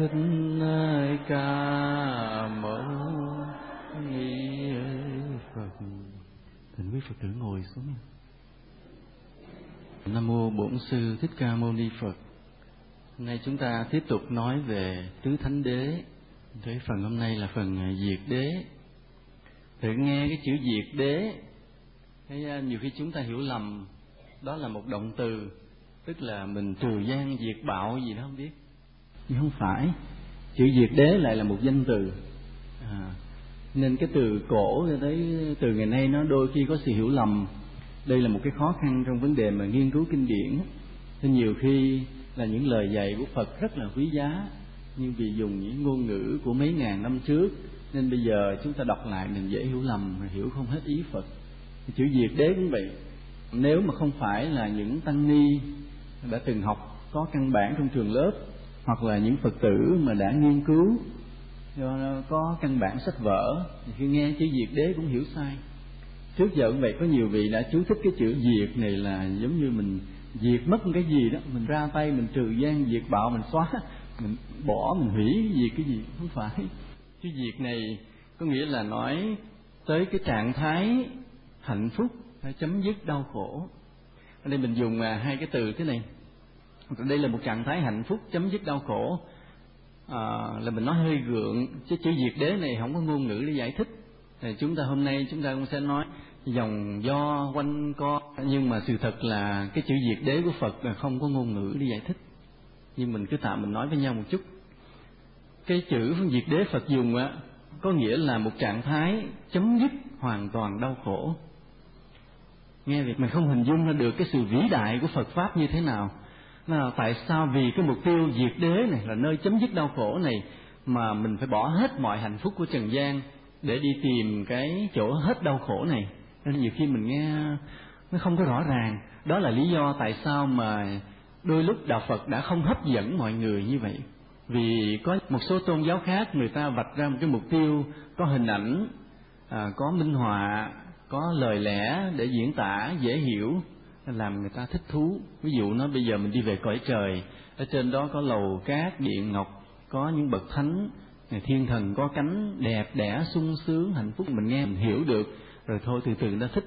thích ca mâu ni phật? Thỉnh quý phật tử ngồi xuống nam mô bổn sư thích ca mâu ni phật. Hôm nay chúng ta tiếp tục nói về tứ thánh đế. Cái phần hôm nay là phần diệt đế. Thử nghe cái chữ diệt đế hay à, nhiều khi chúng ta hiểu lầm. Đó là một động từ tức là mình trừ gian diệt bạo gì đó không biết nhưng không phải. Chữ diệt đế lại là một danh từ. À, nên cái từ cổ cho tới từ ngày nay nó đôi khi có sự hiểu lầm. Đây là một cái khó khăn trong vấn đề mà nghiên cứu kinh điển. Nên nhiều khi là những lời dạy của Phật rất là quý giá nhưng vì dùng những ngôn ngữ của mấy ngàn năm trước nên bây giờ chúng ta đọc lại mình dễ hiểu lầm hiểu không hết ý Phật. Chữ diệt đế cũng vậy. Nếu mà không phải là những tăng ni đã từng học có căn bản trong trường lớp hoặc là những phật tử mà đã nghiên cứu, do có căn bản sách vở, thì khi nghe chữ diệt đế cũng hiểu sai. Trước giờ cũng vậy, có nhiều vị đã chú thích cái chữ diệt này là giống như mình diệt mất cái gì đó, mình ra tay, mình trừ gian, diệt bạo, mình xóa, mình bỏ, mình hủy diệt cái gì, không phải. Chữ diệt này có nghĩa là nói tới cái trạng thái hạnh phúc phải chấm dứt đau khổ. Ở đây mình dùng à, hai cái từ thế này đây là một trạng thái hạnh phúc chấm dứt đau khổ. À, là mình nói hơi gượng chứ chữ diệt đế này không có ngôn ngữ để giải thích. Thì chúng ta hôm nay chúng ta cũng sẽ nói dòng do quanh co. Nhưng mà sự thật là cái chữ diệt đế của phật là không có ngôn ngữ để giải thích. Nhưng mình cứ tạm mình nói với nhau một chút. Cái chữ diệt đế phật dùng á có nghĩa là một trạng thái chấm dứt hoàn toàn đau khổ. Nghe việc mình không hình dung ra được cái sự vĩ đại của phật pháp như thế nào là tại sao vì cái mục tiêu diệt đế này là nơi chấm dứt đau khổ này mà mình phải bỏ hết mọi hạnh phúc của trần gian để đi tìm cái chỗ hết đau khổ này? Nên nhiều khi mình nghe nó không có rõ ràng. Đó là lý do tại sao mà đôi lúc đạo phật đã không hấp dẫn mọi người như vậy. Vì có một số tôn giáo khác người ta vạch ra một cái mục tiêu có hình ảnh à, có minh họa có lời lẽ để diễn tả dễ hiểu làm người ta thích thú. Ví dụ nó bây giờ mình đi về cõi trời, ở trên đó có lầu cát điện ngọc, có những bậc thánh thiên thần có cánh đẹp đẽ, sung sướng, hạnh phúc, mình nghe mình hiểu được, rồi thôi từ từ nó thích.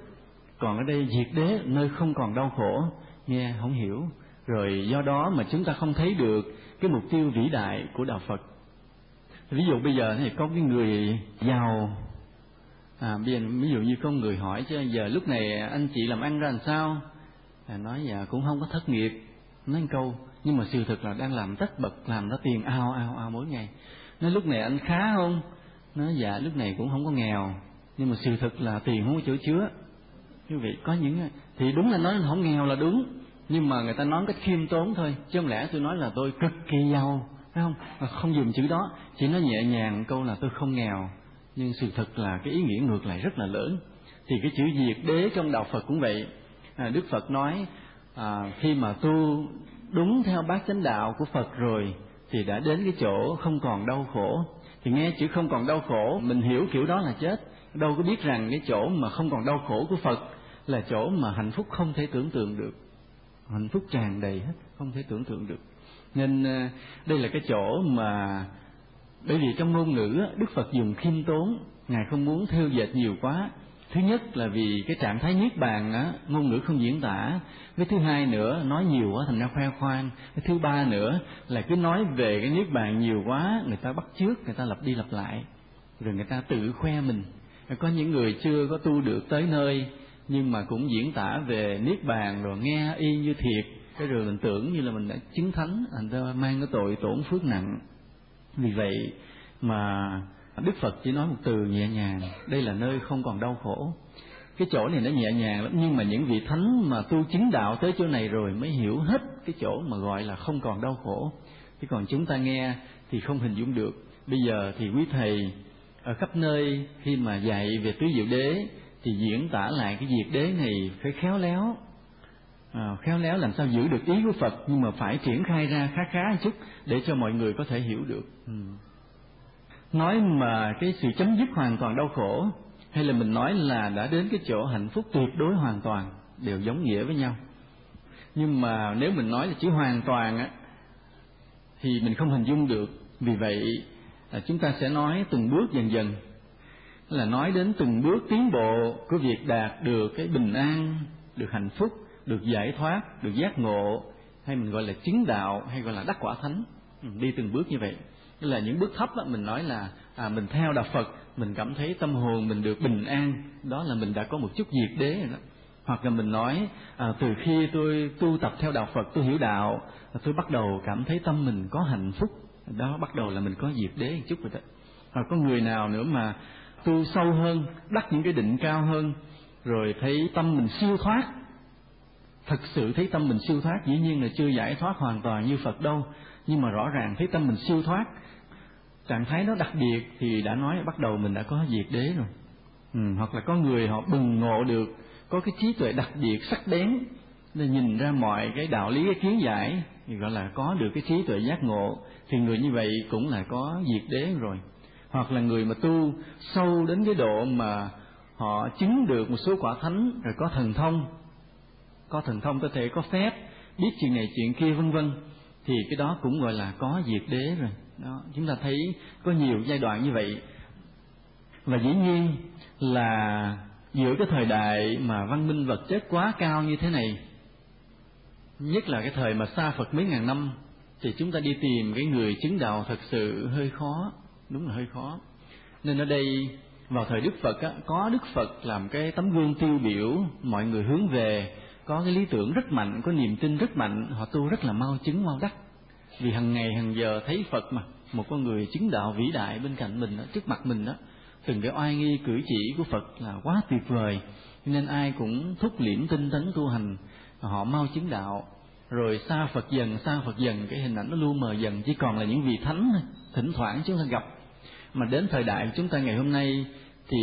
Còn ở đây diệt đế, nơi không còn đau khổ, nghe không hiểu. Rồi do đó mà chúng ta không thấy được cái mục tiêu vĩ đại của đạo phật. Ví dụ bây giờ thì có cái người giàu. À bây giờ ví dụ như có người hỏi chứ, giờ lúc này anh chị làm ăn ra làm sao? Nói dạ cũng không có thất nghiệp. Nói một câu, nhưng mà sự thực là đang làm tất bật, làm nó tiền ao ao ao mỗi ngày. Nói, lúc này anh khá không? Nói dạ lúc này cũng không có nghèo, nhưng mà sự thực là tiền không có chỗ chứa. Quý vị, có những thì đúng là nói không nghèo là đúng, nhưng mà người ta nói cách khiêm tốn thôi, chứ không lẽ tôi nói là tôi cực kỳ giàu, phải không? Không dùng chữ đó, chỉ nói nhẹ nhàng câu là tôi không nghèo. Nhưng sự thật là cái ý nghĩa ngược lại rất là lớn. Thì cái chữ diệt đế trong đạo phật cũng vậy. À, đức phật nói à, khi mà tu đúng theo bát chánh đạo của phật rồi thì đã đến cái chỗ không còn đau khổ. Thì nghe chữ không còn đau khổ mình hiểu kiểu đó là chết. Đâu có biết rằng cái chỗ mà không còn đau khổ của phật là chỗ mà hạnh phúc không thể tưởng tượng được. Hạnh phúc tràn đầy hết không thể tưởng tượng được. Nên à, đây là cái chỗ mà bởi vì trong ngôn ngữ đức phật dùng khiêm tốn ngài không muốn theo dệt nhiều quá thứ nhất là vì cái trạng thái niết bàn á, ngôn ngữ không diễn tả. Cái thứ hai nữa, nói nhiều quá thành ra khoe khoang. Cái thứ ba nữa là cứ nói về cái niết bàn nhiều quá, người ta bắt chước, người ta lặp đi lặp lại. Rồi người ta tự khoe mình. Có những người chưa có tu được tới nơi, nhưng mà cũng diễn tả về niết bàn rồi nghe y như thiệt. Cái rồi mình tưởng như là mình đã chứng thánh, thành ra mang cái tội tổn phước nặng. Vì vậy mà đức phật chỉ nói một từ nhẹ nhàng đây là nơi không còn đau khổ. Cái chỗ này nó nhẹ nhàng lắm nhưng mà những vị thánh mà tu chứng đạo tới chỗ này rồi mới hiểu hết cái chỗ mà gọi là không còn đau khổ. Chứ còn chúng ta nghe thì không hình dung được. Bây giờ thì quý thầy ở khắp nơi khi mà dạy về tứ diệu đế thì diễn tả lại cái việc đế này phải khéo léo. À, khéo léo làm sao giữ được ý của phật nhưng mà phải triển khai ra khá khá một chút để cho mọi người có thể hiểu được. Ừ nói mà cái sự chấm dứt hoàn toàn đau khổ, hay là mình nói là đã đến cái chỗ hạnh phúc tuyệt đối hoàn toàn, đều giống nghĩa với nhau. Nhưng mà nếu mình nói là chỉ hoàn toàn á, thì mình không hình dung được. Vì vậy là chúng ta sẽ nói từng bước dần dần. Là nói đến từng bước tiến bộ của việc đạt được cái bình an, được hạnh phúc, được giải thoát, được giác ngộ, hay mình gọi là chứng đạo, hay gọi là đắc quả thánh. Ừ, đi từng bước như vậy tức là những bước thấp đó, mình nói là à, mình theo đạo phật mình cảm thấy tâm hồn mình được bình an. Đó là mình đã có một chút diệt đế rồi đó. Hoặc là mình nói à, từ khi tôi tu tập theo đạo phật tôi hiểu đạo tôi bắt đầu cảm thấy tâm mình có hạnh phúc. Đó bắt đầu là mình có diệt đế một chút rồi đó. Hoặc có người nào nữa mà tu sâu hơn đắc những cái định cao hơn rồi thấy tâm mình siêu thoát. Thật sự thấy tâm mình siêu thoát dĩ nhiên là chưa giải thoát hoàn toàn như phật đâu. Nhưng mà rõ ràng thấy tâm mình siêu thoát trạng thái nó đặc biệt thì đã nói bắt đầu mình đã có diệt đế rồi. Ừ, hoặc là có người họ bừng ngộ được có cái trí tuệ đặc biệt sắc bén nên nhìn ra mọi cái đạo lý cái kiến giải thì gọi là có được cái trí tuệ giác ngộ thì người như vậy cũng là có diệt đế rồi. Hoặc là người mà tu sâu đến cái độ mà họ chứng được một số quả thánh rồi có thần thông có thần thông có thể có phép biết chuyện này chuyện kia vân vân thì cái đó cũng gọi là có diệt đế rồi đó chúng ta thấy có nhiều giai đoạn như vậy. Và dĩ nhiên là giữa cái thời đại mà văn minh vật chất quá cao như thế này nhất là cái thời mà xa Phật mấy ngàn năm thì chúng ta đi tìm cái người chứng đạo thật sự hơi khó đúng là hơi khó. Nên ở đây vào thời Đức Phật á, có Đức Phật làm cái tấm gương tiêu biểu mọi người hướng về có cái lý tưởng rất mạnh có niềm tin rất mạnh họ tu rất là mau chứng mau đắc vì hàng ngày hàng giờ thấy Phật mà một con người chứng đạo vĩ đại bên cạnh mình đó, trước mặt mình đó từng cái oai nghi cử chỉ của Phật là quá tuyệt vời. Nên ai cũng thúc liễm tinh tấn tu hành họ mau chứng đạo. Rồi xa Phật dần xa Phật dần cái hình ảnh nó lu mờ dần chỉ còn là những vị thánh thỉnh thoảng chúng ta gặp. Mà đến thời đại của chúng ta ngày hôm nay thì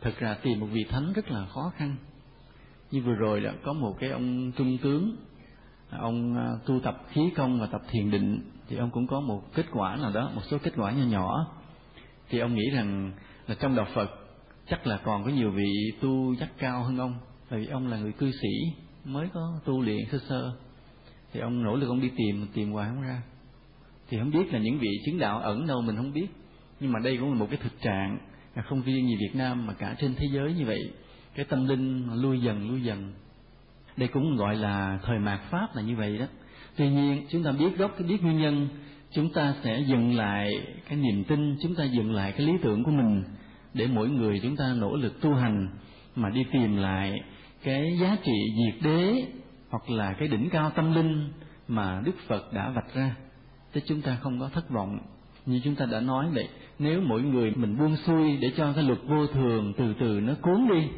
thực ra tìm một vị thánh rất là khó khăn. Như vừa rồi đã có một cái ông trung tướng ông à, tu tập khí công và tập thiền định thì ông cũng có một kết quả nào đó, một số kết quả nhỏ nhỏ. Thì ông nghĩ rằng là trong đạo Phật chắc là còn có nhiều vị tu giác cao hơn ông bởi vì ông là người cư sĩ mới có tu luyện sơ sơ. Thì ông nỗ lực ông đi tìm tìm hoài không ra. Thì không biết là những vị chứng đạo ẩn đâu mình không biết. Nhưng mà đây cũng là một cái thực trạng là không riêng gì Việt Nam mà cả trên thế giới như vậy. Cái tâm linh lui dần lui dần đây cũng gọi là thời mạt pháp là như vậy đó. Tuy nhiên, chúng ta biết gốc cái biết nguyên nhân, chúng ta sẽ dừng lại cái niềm tin, chúng ta dừng lại cái lý tưởng của mình để mỗi người chúng ta nỗ lực tu hành, mà đi tìm lại cái giá trị diệt đế hoặc là cái đỉnh cao tâm linh mà đức phật đã vạch ra. Chứ chúng ta không có thất vọng. Như chúng ta đã nói vậy, nếu mỗi người mình buông xuôi để cho cái luật vô thường từ từ nó cuốn đi,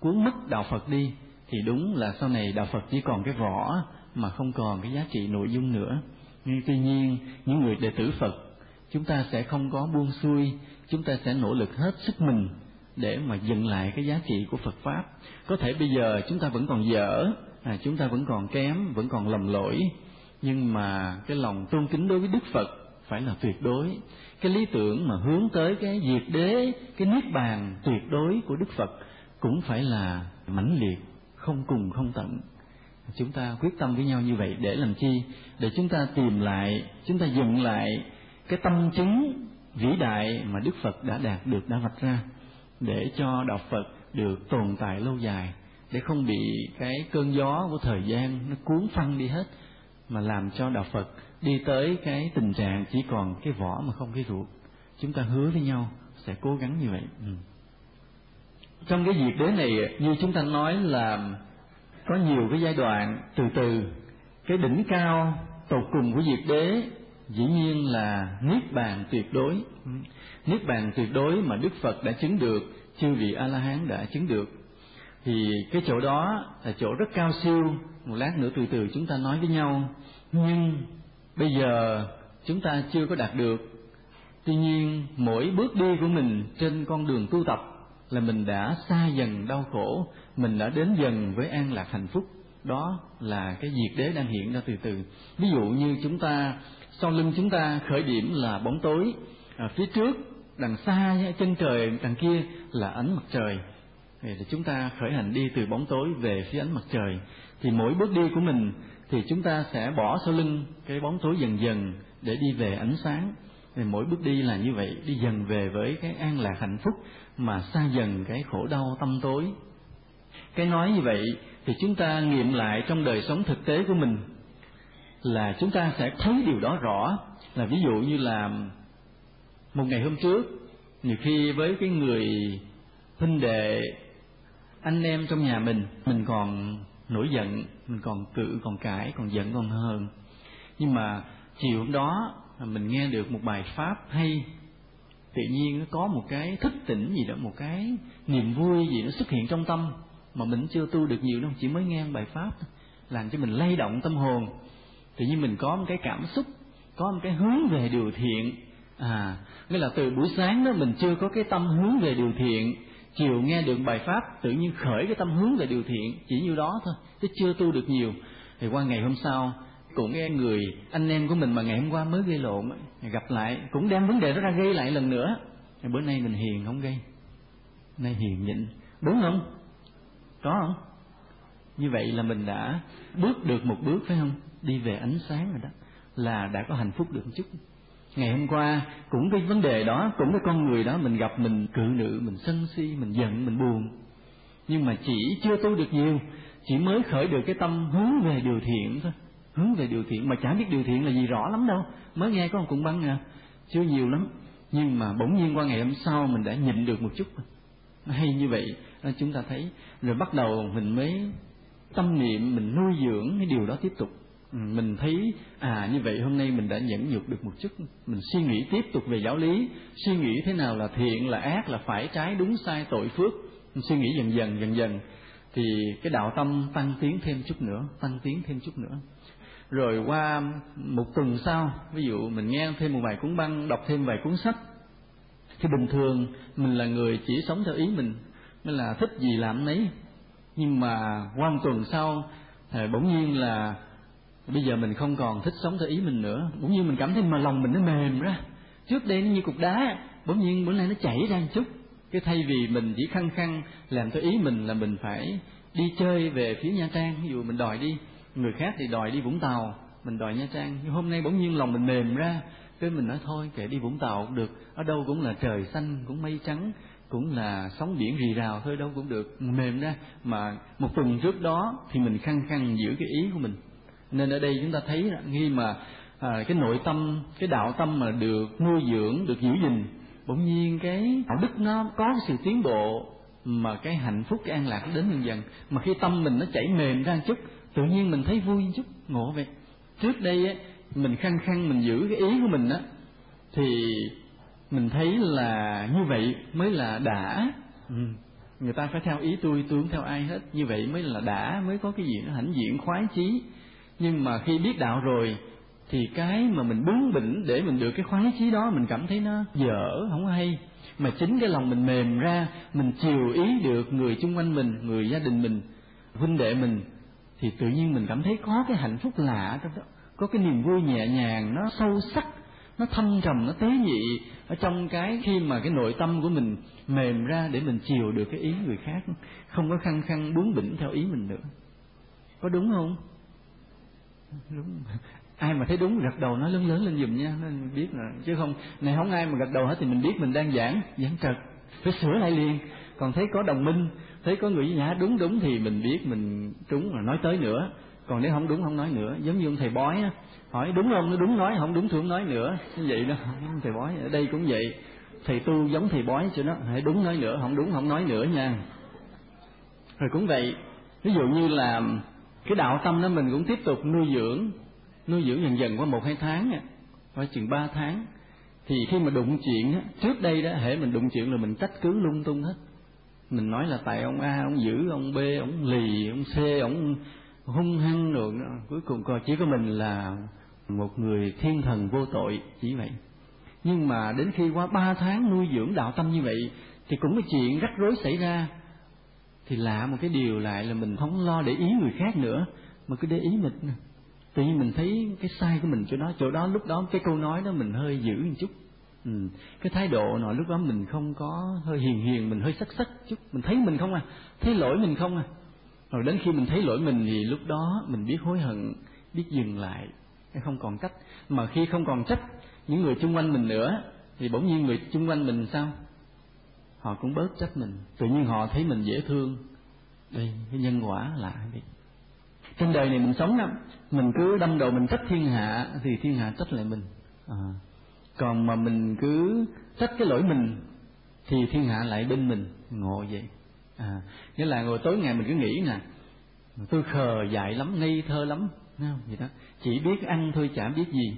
cuốn mất đạo phật đi thì đúng là sau này đạo phật chỉ còn cái vỏ mà không còn cái giá trị nội dung nữa. Nhưng tuy nhiên những người đệ tử phật chúng ta sẽ không có buông xuôi chúng ta sẽ nỗ lực hết sức mình để mà dừng lại cái giá trị của phật pháp. Có thể bây giờ chúng ta vẫn còn dở à, chúng ta vẫn còn kém vẫn còn lầm lỗi nhưng mà cái lòng tôn kính đối với đức phật phải là tuyệt đối. Cái lý tưởng mà hướng tới cái diệt đế cái niết bàn tuyệt đối của đức phật cũng phải là mãnh liệt không cùng không tận. Chúng ta quyết tâm với nhau như vậy để làm chi? Để chúng ta tìm lại, chúng ta dựng lại cái tâm chứng vĩ đại mà đức phật đã đạt được, đã vạch ra, để cho đạo phật được tồn tại lâu dài, để không bị cái cơn gió của thời gian nó cuốn phăng đi hết, mà làm cho đạo phật đi tới cái tình trạng chỉ còn cái vỏ mà không cái ruột. Chúng ta hứa với nhau sẽ cố gắng như vậy. Ừ trong cái diệt đế này, như chúng ta nói là có nhiều cái giai đoạn từ từ, cái đỉnh cao tột cùng của diệt đế dĩ nhiên là niết bàn tuyệt đối. Niết bàn tuyệt đối mà đức phật đã chứng được, chư vị a la hán đã chứng được. Thì cái chỗ đó là chỗ rất cao siêu. Một lát nữa từ từ chúng ta nói với nhau. Nhưng bây giờ chúng ta chưa có đạt được. Tuy nhiên, mỗi bước đi của mình trên con đường tu tập là mình đã xa dần đau khổ mình đã đến dần với an lạc hạnh phúc. Đó là cái diệt đế đang hiện ra từ từ. Ví dụ như chúng ta sau lưng chúng ta khởi điểm là bóng tối à, phía trước đằng xa chân trời đằng kia là ánh mặt trời. Thì chúng ta khởi hành đi từ bóng tối về phía ánh mặt trời. Thì mỗi bước đi của mình thì chúng ta sẽ bỏ sau lưng cái bóng tối dần dần để đi về ánh sáng. Thì mỗi bước đi là như vậy đi dần về với cái an lạc hạnh phúc mà xa dần cái khổ đau tâm tối. Cái nói như vậy thì chúng ta nghiệm lại trong đời sống thực tế của mình là chúng ta sẽ thấy điều đó rõ. Là ví dụ như là một ngày hôm trước, nhiều khi với cái người huynh đệ, anh em trong nhà mình mình còn nổi giận, mình còn cự, còn cãi, còn giận còn hờn nhưng mà chiều hôm đó, mình nghe được một bài pháp hay tự nhiên nó có một cái thức tỉnh gì đó, một cái niềm vui gì nó xuất hiện trong tâm mà mình chưa tu được nhiều đâu, chỉ mới nghe bài pháp làm cho mình lay động tâm hồn. Tự nhiên mình có một cái cảm xúc, có một cái hướng về điều thiện. À nghĩa là từ buổi sáng đó mình chưa có cái tâm hướng về điều thiện, chiều nghe được bài pháp, tự nhiên khởi cái tâm hướng về điều thiện, chỉ như đó thôi, chứ chưa tu được nhiều. Thì qua ngày hôm sau cũng nghe người anh em của mình mà ngày hôm qua mới gây lộn gặp lại, cũng đem vấn đề đó ra gây lại lần nữa. Bữa nay mình hiền không gây? Nay hiền nhịn. Đúng không? Có không? Như vậy là mình đã bước được một bước, phải không? Đi về ánh sáng rồi đó, là đã có hạnh phúc được một chút. Ngày hôm qua cũng cái vấn đề đó, cũng cái con người đó, mình gặp mình cự nữ, mình sân si, mình giận, mình buồn. Nhưng mà chỉ chưa tu được nhiều, chỉ mới khởi được cái tâm hướng về điều thiện thôi hướng về điều thiện, mà chả biết điều thiện là gì rõ lắm đâu. Mới nghe có một cuộn băng à chưa nhiều lắm, nhưng mà bỗng nhiên qua ngày hôm sau mình đã nhịn được một chút. Hay như vậy à, chúng ta thấy. Rồi bắt đầu mình mới tâm niệm, mình nuôi dưỡng cái điều đó tiếp tục. Ừ, mình thấy à như vậy hôm nay mình đã nhẫn nhục được một chút. Mình suy nghĩ tiếp tục về giáo lý. Suy nghĩ thế nào là thiện, là ác, là phải trái, đúng, sai, tội, phước. Mình suy nghĩ dần dần dần dần. Thì cái đạo tâm tăng tiến thêm chút nữa, tăng tiến thêm chút nữa rồi qua một tuần sau, ví dụ mình nghe thêm một vài cuốn băng, đọc thêm vài cuốn sách, thì bình thường mình là người chỉ sống theo ý mình mới là thích gì làm nấy. Nhưng mà qua một tuần sau, thì bỗng nhiên là bây giờ mình không còn thích sống theo ý mình nữa. Bỗng nhiên mình cảm thấy mà lòng mình nó mềm ra. Trước đây nó như cục đá, bỗng nhiên bữa nay nó chảy ra một chút. Cái thay vì mình chỉ khăng khăng làm theo ý mình là mình phải đi chơi về phía nha trang, ví dụ mình đòi đi người khác thì đòi đi vũng tàu. Mình đòi nha trang. Nhưng hôm nay bỗng nhiên lòng mình mềm ra. Cái mình nói thôi kệ đi vũng tàu cũng được. Ở đâu cũng là trời xanh cũng mây trắng cũng là sóng biển rì rào thôi đâu cũng được. Mềm ra. Mà một tuần trước đó thì mình khăng khăng giữ cái ý của mình. Nên ở đây chúng ta thấy khi mà à, cái nội tâm cái đạo tâm mà được nuôi dưỡng được giữ gìn bỗng nhiên cái đạo đức nó có cái sự tiến bộ mà cái hạnh phúc cái an lạc đến dần dần. Mà khi tâm mình nó chảy mềm ra chút tự nhiên mình thấy vui chút, ngộ vậy trước đây á, mình khăng khăng mình giữ cái ý của mình á, thì mình thấy là như vậy mới là đã. Ừ. người ta phải theo ý tôi tôi không theo ai hết. Như vậy mới là đã, mới có cái gì nó hãnh diện, khoái chí. Nhưng mà khi biết đạo rồi, thì cái mà mình bướng bỉnh để mình được cái khoái chí đó, mình cảm thấy nó dở, không hay. Mà chính cái lòng mình mềm ra, mình chiều ý được người chung quanh mình, người gia đình mình, huynh đệ mình thì tự nhiên mình cảm thấy có cái hạnh phúc lạ trong đó. Có cái niềm vui nhẹ nhàng, nó sâu sắc, nó thâm trầm, nó tế nhị ở trong cái khi mà cái nội tâm của mình mềm ra để mình chiều được cái ý người khác. Không có khăng khăng bướng bỉnh theo ý mình nữa. Có đúng không? Đúng. Ai mà thấy đúng gật đầu nói lớn lớn lên giùm nha nên biết là, chứ không, này không ai mà gật đầu hết thì mình biết mình đang giảng giảng trật, phải sửa lại liền. Còn thấy có đồng minh thấy có người nhã đúng đúng thì mình biết, mình trúng rồi nói tới nữa. Còn nếu không đúng, không nói nữa. Giống như ông thầy bói á, hỏi đúng không, nó đúng nói, không đúng thì không nói nữa. Như vậy đó thầy bói, ở đây cũng vậy. Thầy tu giống thầy bói cho nó hãy đúng nói nữa, không đúng, không nói nữa nha. Rồi cũng vậy, ví dụ như là cái đạo tâm đó mình cũng tiếp tục nuôi dưỡng nuôi dưỡng dần dần qua một, hai tháng qua chừng ba tháng. Thì khi mà đụng chuyện á, trước đây đó hệ mình đụng chuyện là mình trách cứ lung tung hết mình nói là tại ông a, ông giữ, ông b, ông lì, ông c, ông hung hăng rồi cuối cùng coi chỉ có mình là một người thiên thần vô tội, chỉ vậy. Nhưng mà đến khi qua ba tháng nuôi dưỡng đạo tâm như vậy, thì cũng có chuyện rắc rối xảy ra. Thì lạ một cái điều lại là mình không lo để ý người khác nữa, mà cứ để ý mình. Tự nhiên mình thấy cái sai của mình chỗ đó chỗ đó lúc đó cái câu nói đó mình hơi giữ một chút ừ. cái thái độ nọ lúc đó mình không có hơi hiền hiền, mình hơi sắc sắc chút. Mình thấy mình không à thấy lỗi mình không à. Rồi đến khi mình thấy lỗi mình thì lúc đó mình biết hối hận, biết dừng lại. Không còn trách mà khi không còn trách những người xung quanh mình nữa, thì bỗng nhiên người xung quanh mình sao? Họ cũng bớt trách mình. Tự nhiên họ thấy mình dễ thương. Đây, cái nhân quả là đi trên đời này mình sống đó mình cứ đâm đầu mình trách thiên hạ, thì thiên hạ trách lại mình. À còn mà mình cứ trách cái lỗi mình, thì thiên hạ lại bên mình. Ngộ vậy. À nghĩa là ngồi tối ngày mình cứ nghĩ nè, tôi khờ dại lắm, ngây thơ lắm không? Vậy đó. Chỉ biết ăn thôi, chả biết gì.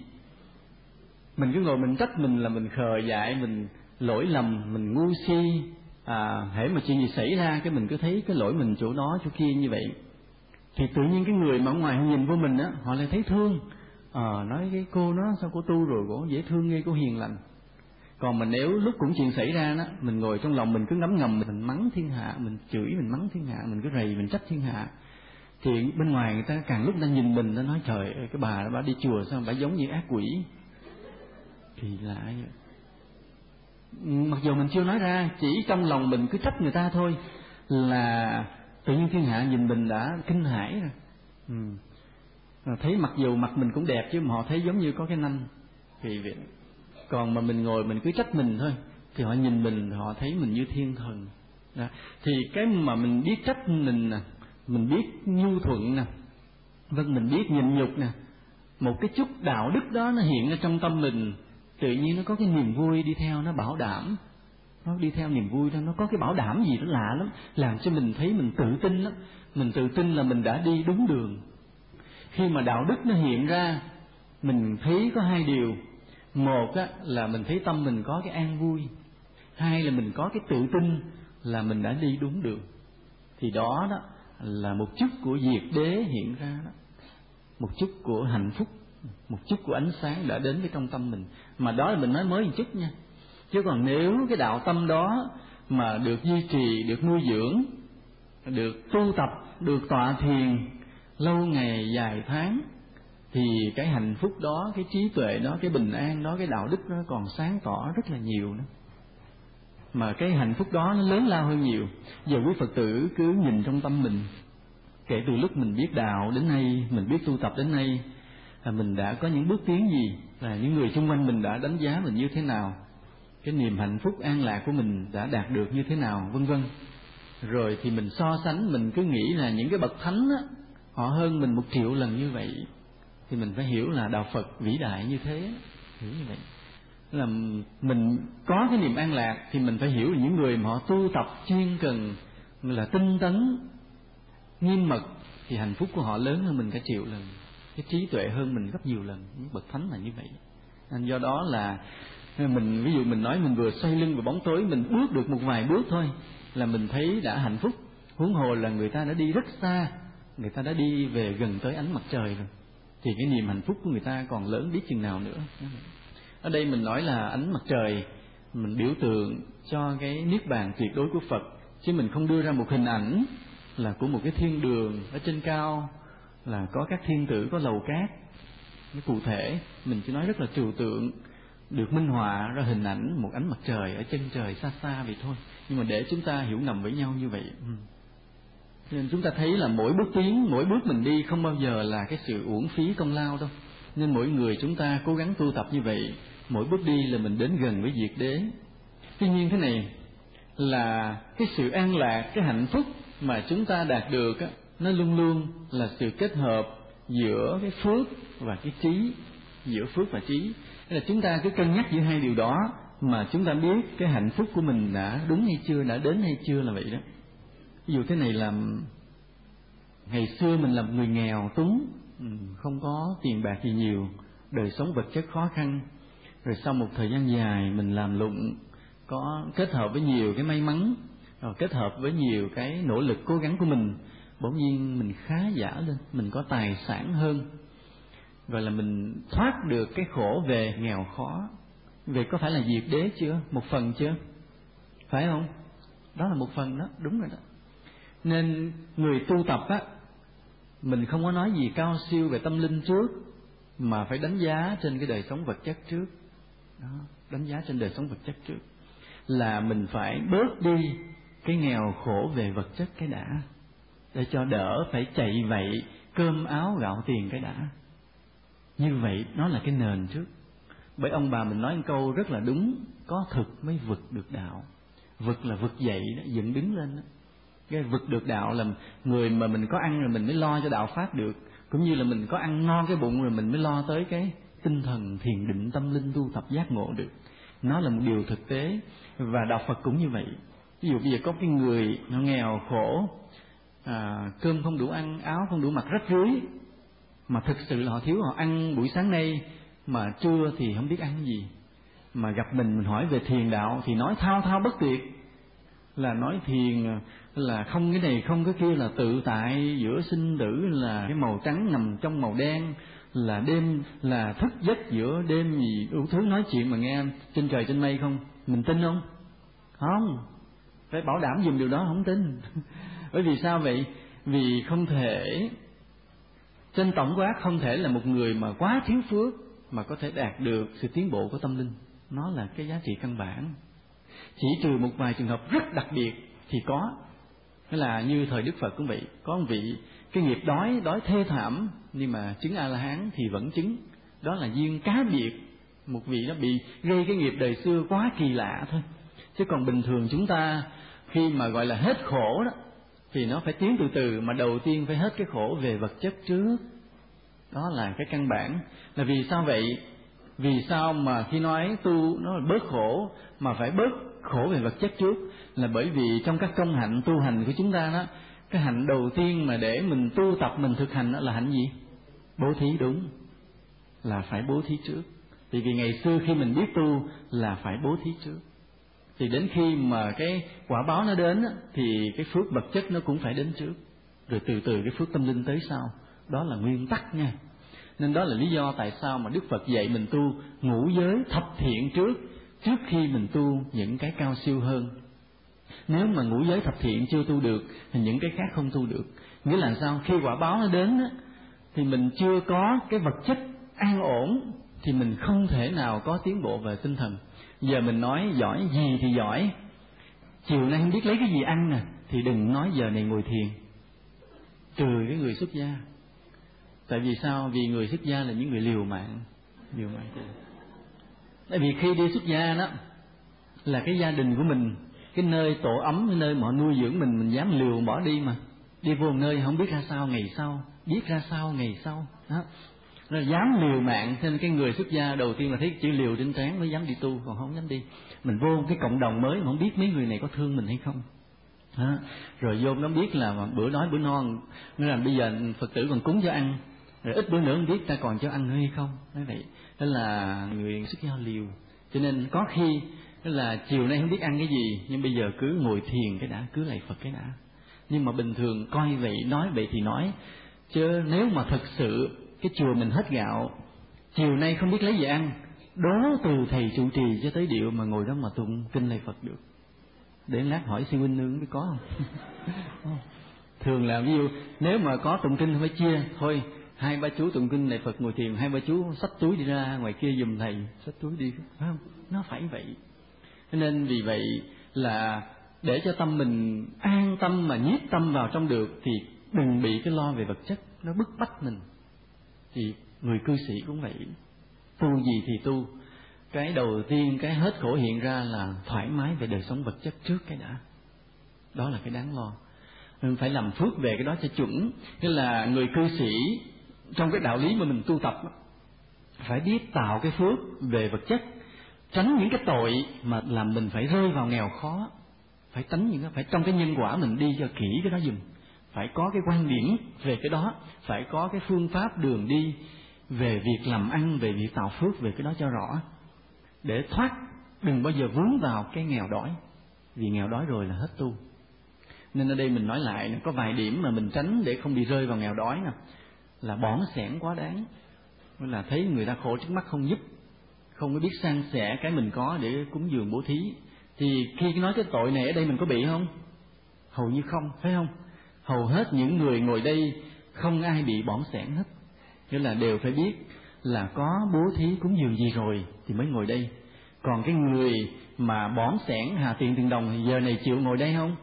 Mình cứ ngồi mình trách mình là mình khờ dại, mình lỗi lầm, mình ngu si. À hễ mà chuyện gì xảy ra cái mình cứ thấy cái lỗi mình chỗ đó, chỗ kia như vậy. Thì tự nhiên cái người mà ở ngoài nhìn vô mình á, họ lại thấy thương à, nói cái cô nó sao cô tu rồi cô dễ thương nghe cô hiền lành. Còn mình nếu lúc cũng chuyện xảy ra đó mình ngồi trong lòng mình cứ ngấm ngầm mình mắng thiên hạ mình chửi mình mắng thiên hạ mình cứ rầy mình trách thiên hạ thì bên ngoài người ta càng lúc ta nhìn mình nó nói trời ơi cái bà bà đi chùa sao bà giống như ác quỷ? Thì lạ vậy? Mặc dù mình chưa nói ra chỉ trong lòng mình cứ trách người ta thôi là tự nhiên thiên hạ nhìn mình đã kinh hãi rồi. Ừ thấy mặc dù mặt mình cũng đẹp chứ mà họ thấy giống như có cái nanh. Thì vậy còn mà mình ngồi mình cứ trách mình thôi thì họ nhìn mình họ thấy mình như thiên thần. Đó. thì cái mà mình biết trách mình nè mình biết nhu thuận nè vâng mình biết nhịn nhục nè một cái chút đạo đức đó nó hiện ở trong tâm mình tự nhiên nó có cái niềm vui đi theo nó bảo đảm. Nó đi theo niềm vui đó nó có cái bảo đảm gì đó lạ lắm làm cho mình thấy mình tự tin lắm. Mình tự tin là mình đã đi đúng đường khi mà đạo đức nó hiện ra mình thấy có hai điều. Một á, là mình thấy tâm mình có cái an vui. Hai là mình có cái tự tin là mình đã đi đúng đường. Thì đó đó là một chút của diệt đế hiện ra đó. Một chút của hạnh phúc một chút của ánh sáng đã đến với trong tâm mình. Mà đó là mình nói mới một chút nha. Chứ còn nếu cái đạo tâm đó mà được duy trì được nuôi dưỡng được tu tập được tọa thiền lâu ngày, dài tháng, thì cái hạnh phúc đó, cái trí tuệ đó, cái bình an đó, cái đạo đức nó còn sáng tỏ rất là nhiều nữa. Mà cái hạnh phúc đó nó lớn lao hơn nhiều. Giờ quý phật tử cứ nhìn trong tâm mình, kể từ lúc mình biết đạo đến nay, mình biết tu tập đến nay, là mình đã có những bước tiến gì, là những người xung quanh mình đã đánh giá mình như thế nào, cái niềm hạnh phúc an lạc của mình đã đạt được như thế nào, vân vân. Rồi thì mình so sánh, mình cứ nghĩ là những cái bậc thánh á họ hơn mình một triệu lần như vậy, thì mình phải hiểu là đạo phật vĩ đại như thế, hiểu như vậy. Là mình có cái niềm an lạc thì mình phải hiểu là những người mà họ tu tập chuyên cần là tinh tấn, nghiêm mật, thì hạnh phúc của họ lớn hơn mình cả triệu lần. Cái trí tuệ hơn mình gấp nhiều lần, những bậc thánh là như vậy. Nên do đó là mình, ví dụ mình nói mình vừa xoay lưng vào bóng tối, mình bước được một vài bước thôi, là mình thấy đã hạnh phúc. Huống hồ là người ta đã đi rất xa người ta đã đi về gần tới ánh mặt trời rồi. Thì cái niềm hạnh phúc của người ta còn lớn biết chừng nào nữa. Ở đây mình nói là ánh mặt trời, mình biểu tượng cho cái niết bàn tuyệt đối của phật. Chứ mình không đưa ra một hình ảnh là của một cái thiên đường ở trên cao, là có các thiên tử, có lầu cát. Cái cụ thể, mình chỉ nói rất là trừu tượng, được minh họa ra hình ảnh một ánh mặt trời ở chân trời xa xa vậy thôi. Nhưng mà để chúng ta hiểu ngầm với nhau như vậy. Ừ nên chúng ta thấy là mỗi bước tiến mỗi bước mình đi không bao giờ là cái sự uổng phí công lao đâu. Nên mỗi người chúng ta cố gắng tu tập như vậy mỗi bước đi là mình đến gần với diệt đế. Tuy nhiên thế này là cái sự an lạc cái hạnh phúc mà chúng ta đạt được á, nó luôn luôn là sự kết hợp giữa cái phước và cái trí giữa phước và trí. Là chúng ta cứ cân nhắc giữa hai điều đó mà chúng ta biết cái hạnh phúc của mình đã đúng hay chưa đã đến hay chưa là vậy đó ví dụ thế này là ngày xưa mình làm người nghèo túng ừ, không có tiền bạc gì nhiều, đời sống vật chất khó khăn. Rồi sau một thời gian dài mình làm lụng, có kết hợp với nhiều cái may mắn rồi kết hợp với nhiều cái nỗ lực cố gắng của mình, bỗng nhiên mình khá giả lên, mình có tài sản hơn. Gọi là mình thoát được cái khổ về nghèo khó. Về có phải là diệt đế chưa? Một phần chưa? Phải không? Đó là một phần đó, đúng rồi đó nên người tu tập á, mình không có nói gì cao siêu về tâm linh trước, mà phải đánh giá trên cái đời sống vật chất trước. Đó, đánh giá trên đời sống vật chất trước. Là mình phải bớt đi cái nghèo khổ về vật chất cái đã, để cho đỡ phải chạy vậy cơm áo gạo tiền cái đã. Như vậy nó là cái nền trước. Bởi ông bà mình nói một câu rất là đúng, có thực mới vực được đạo. Vực là vực dậy đó, dựng đứng lên đó cái vực được đạo là người mà mình có ăn rồi mình mới lo cho đạo pháp được cũng như là mình có ăn no cái bụng rồi mình mới lo tới cái tinh thần thiền định tâm linh tu tập giác ngộ được. Nó là một điều thực tế và đạo phật cũng như vậy. Ví dụ bây giờ có cái người nó nghèo khổ à, cơm không đủ ăn áo không đủ mặc rách rưới mà thực sự là họ thiếu họ ăn buổi sáng nay mà trưa thì không biết ăn gì. Mà gặp mình mình hỏi về thiền đạo thì nói thao thao bất tuyệt là nói thiền là không, cái này không cái kia là tự tại giữa sinh tử, là cái màu trắng nằm trong màu đen, là đêm, là thức giấc giữa đêm gì. Đủ thứ nói chuyện mà nghe, trên trời trên mây không? Mình tin không? Không. Phải bảo đảm dùng điều đó không tin. Bởi vì sao vậy? Vì không thể, trên tổng quát không thể là một người mà quá thiếu phước mà có thể đạt được sự tiến bộ của tâm linh. Nó là cái giá trị căn bản. Chỉ trừ một vài trường hợp rất đặc biệt thì có. Thế là như thời Đức Phật cũng vậy, có một vị cái nghiệp đói, đói thê thảm, nhưng mà chứng A-la-hán thì vẫn chứng. Đó là duyên cá biệt, một vị nó bị gây cái nghiệp đời xưa quá kỳ lạ thôi. Chứ còn bình thường chúng ta khi mà gọi là hết khổ đó, thì nó phải tiến từ từ, mà đầu tiên phải hết cái khổ về vật chất trước. Đó là cái căn bản. Là vì sao vậy? Vì sao mà khi nói tu nó là bớt khổ, mà phải bớt khổ về vật chất trước là bởi vì trong các công hạnh tu hành của chúng ta đó, cái hạnh đầu tiên mà để mình tu tập, mình thực hành đó là hạnh gì? Bố thí đúng, là phải bố thí trước. Thì vì ngày xưa khi mình biết tu là phải bố thí trước. Thì đến khi mà cái quả báo nó đến thì cái phước vật chất nó cũng phải đến trước. Rồi từ từ cái phước tâm linh tới sau. Đó là nguyên tắc nha. Nên đó là lý do tại sao mà đức phật dạy mình tu ngũ giới thập thiện trước trước khi mình tu những cái cao siêu hơn nếu mà ngũ giới thập thiện chưa tu được thì những cái khác không tu được. Nghĩa là sao? Khi quả báo nó đến á, thì mình chưa có cái vật chất an ổn thì mình không thể nào có tiến bộ về tinh thần. Giờ mình nói giỏi gì thì giỏi. Chiều nay không biết lấy cái gì ăn nè thì đừng nói giờ này ngồi thiền. Trừ cái người xuất gia. Tại vì sao? Vì người xuất gia là những người liều mạng. Liều mạng. Tại vì khi đi xuất gia đó là cái gia đình của mình cái nơi tổ ấm, cái nơi mà họ nuôi dưỡng mình mình dám liều bỏ đi mà. Đi vô nơi không biết ra sao, ngày sau, biết ra sao, ngày sau. Đó. Nó dám liều mạng nên cái người xuất gia đầu tiên là thấy chữ liều trên trán mới dám đi tu, còn không dám đi. Mình vô cái cộng đồng mới mà không biết mấy người này có thương mình hay không. Đó. rồi vô nó biết là bữa đói bữa non nên là bây giờ phật tử còn cúng cho ăn. Rồi ít bữa nữa không biết ta còn cho ăn nữa hay không. Nói vậy. Đó là người xuất gia liều. Cho nên có khi đó là chiều nay không biết ăn cái gì, nhưng bây giờ cứ ngồi thiền cái đã, cứ lạy phật cái đã. Nhưng mà bình thường coi vậy, nói vậy thì nói. Chứ nếu mà thật sự cái chùa mình hết gạo, chiều nay không biết lấy gì ăn, đố từ thầy trụ trì cho tới điệu mà ngồi đó mà tụng kinh lạy phật được. Để lát hỏi sư huynh nương mới có không? Thường là ví dụ, nếu mà có tụng kinh phải chia, thôi, hai ba chú tụng kinh này phật ngồi thiền, hai ba chú xách túi đi ra ngoài kia giùm thầy, xách túi đi, phải không? Nó phải vậy nên vì vậy là để cho tâm mình an tâm mà nhiếp tâm vào trong được thì đừng bị cái lo về vật chất nó bức bách mình. Thì người cư sĩ cũng vậy. Tu gì thì tu. Cái đầu tiên, cái hết khổ hiện ra là thoải mái về đời sống vật chất trước cái đã. Đó là cái đáng lo. Mình phải làm phước về cái đó cho chuẩn. Tức là người cư sĩ, trong cái đạo lý mà mình tu tập, phải biết tạo cái phước về vật chất tránh những cái tội mà làm mình phải rơi vào nghèo khó. Phải tránh những cái, phải trong cái nhân quả mình đi cho kỹ cái đó dùm phải có cái quan điểm về cái đó, phải có cái phương pháp đường đi về việc làm ăn, về việc tạo phước, về cái đó cho rõ. Để thoát, đừng bao giờ vướng vào cái nghèo đói, vì nghèo đói rồi là hết tu. Nên ở đây mình nói lại có vài điểm mà mình tránh để không bị rơi vào nghèo đói nè. Là bỏng sẻn quá đáng. Là thấy người ta khổ trước mắt không giúp không có biết san sẻ cái mình có để cúng dường bố thí. Thì khi nói cái tội này ở đây mình có bị không? Hầu như không, phải không? Hầu hết những người ngồi đây không ai bị bỏng sẻn hết. Nghĩa là đều phải biết là có bố thí cúng dường gì rồi thì mới ngồi đây. Còn cái người mà bỏng sẻn, hà tiền tiền đồng thì giờ này chịu ngồi đây không?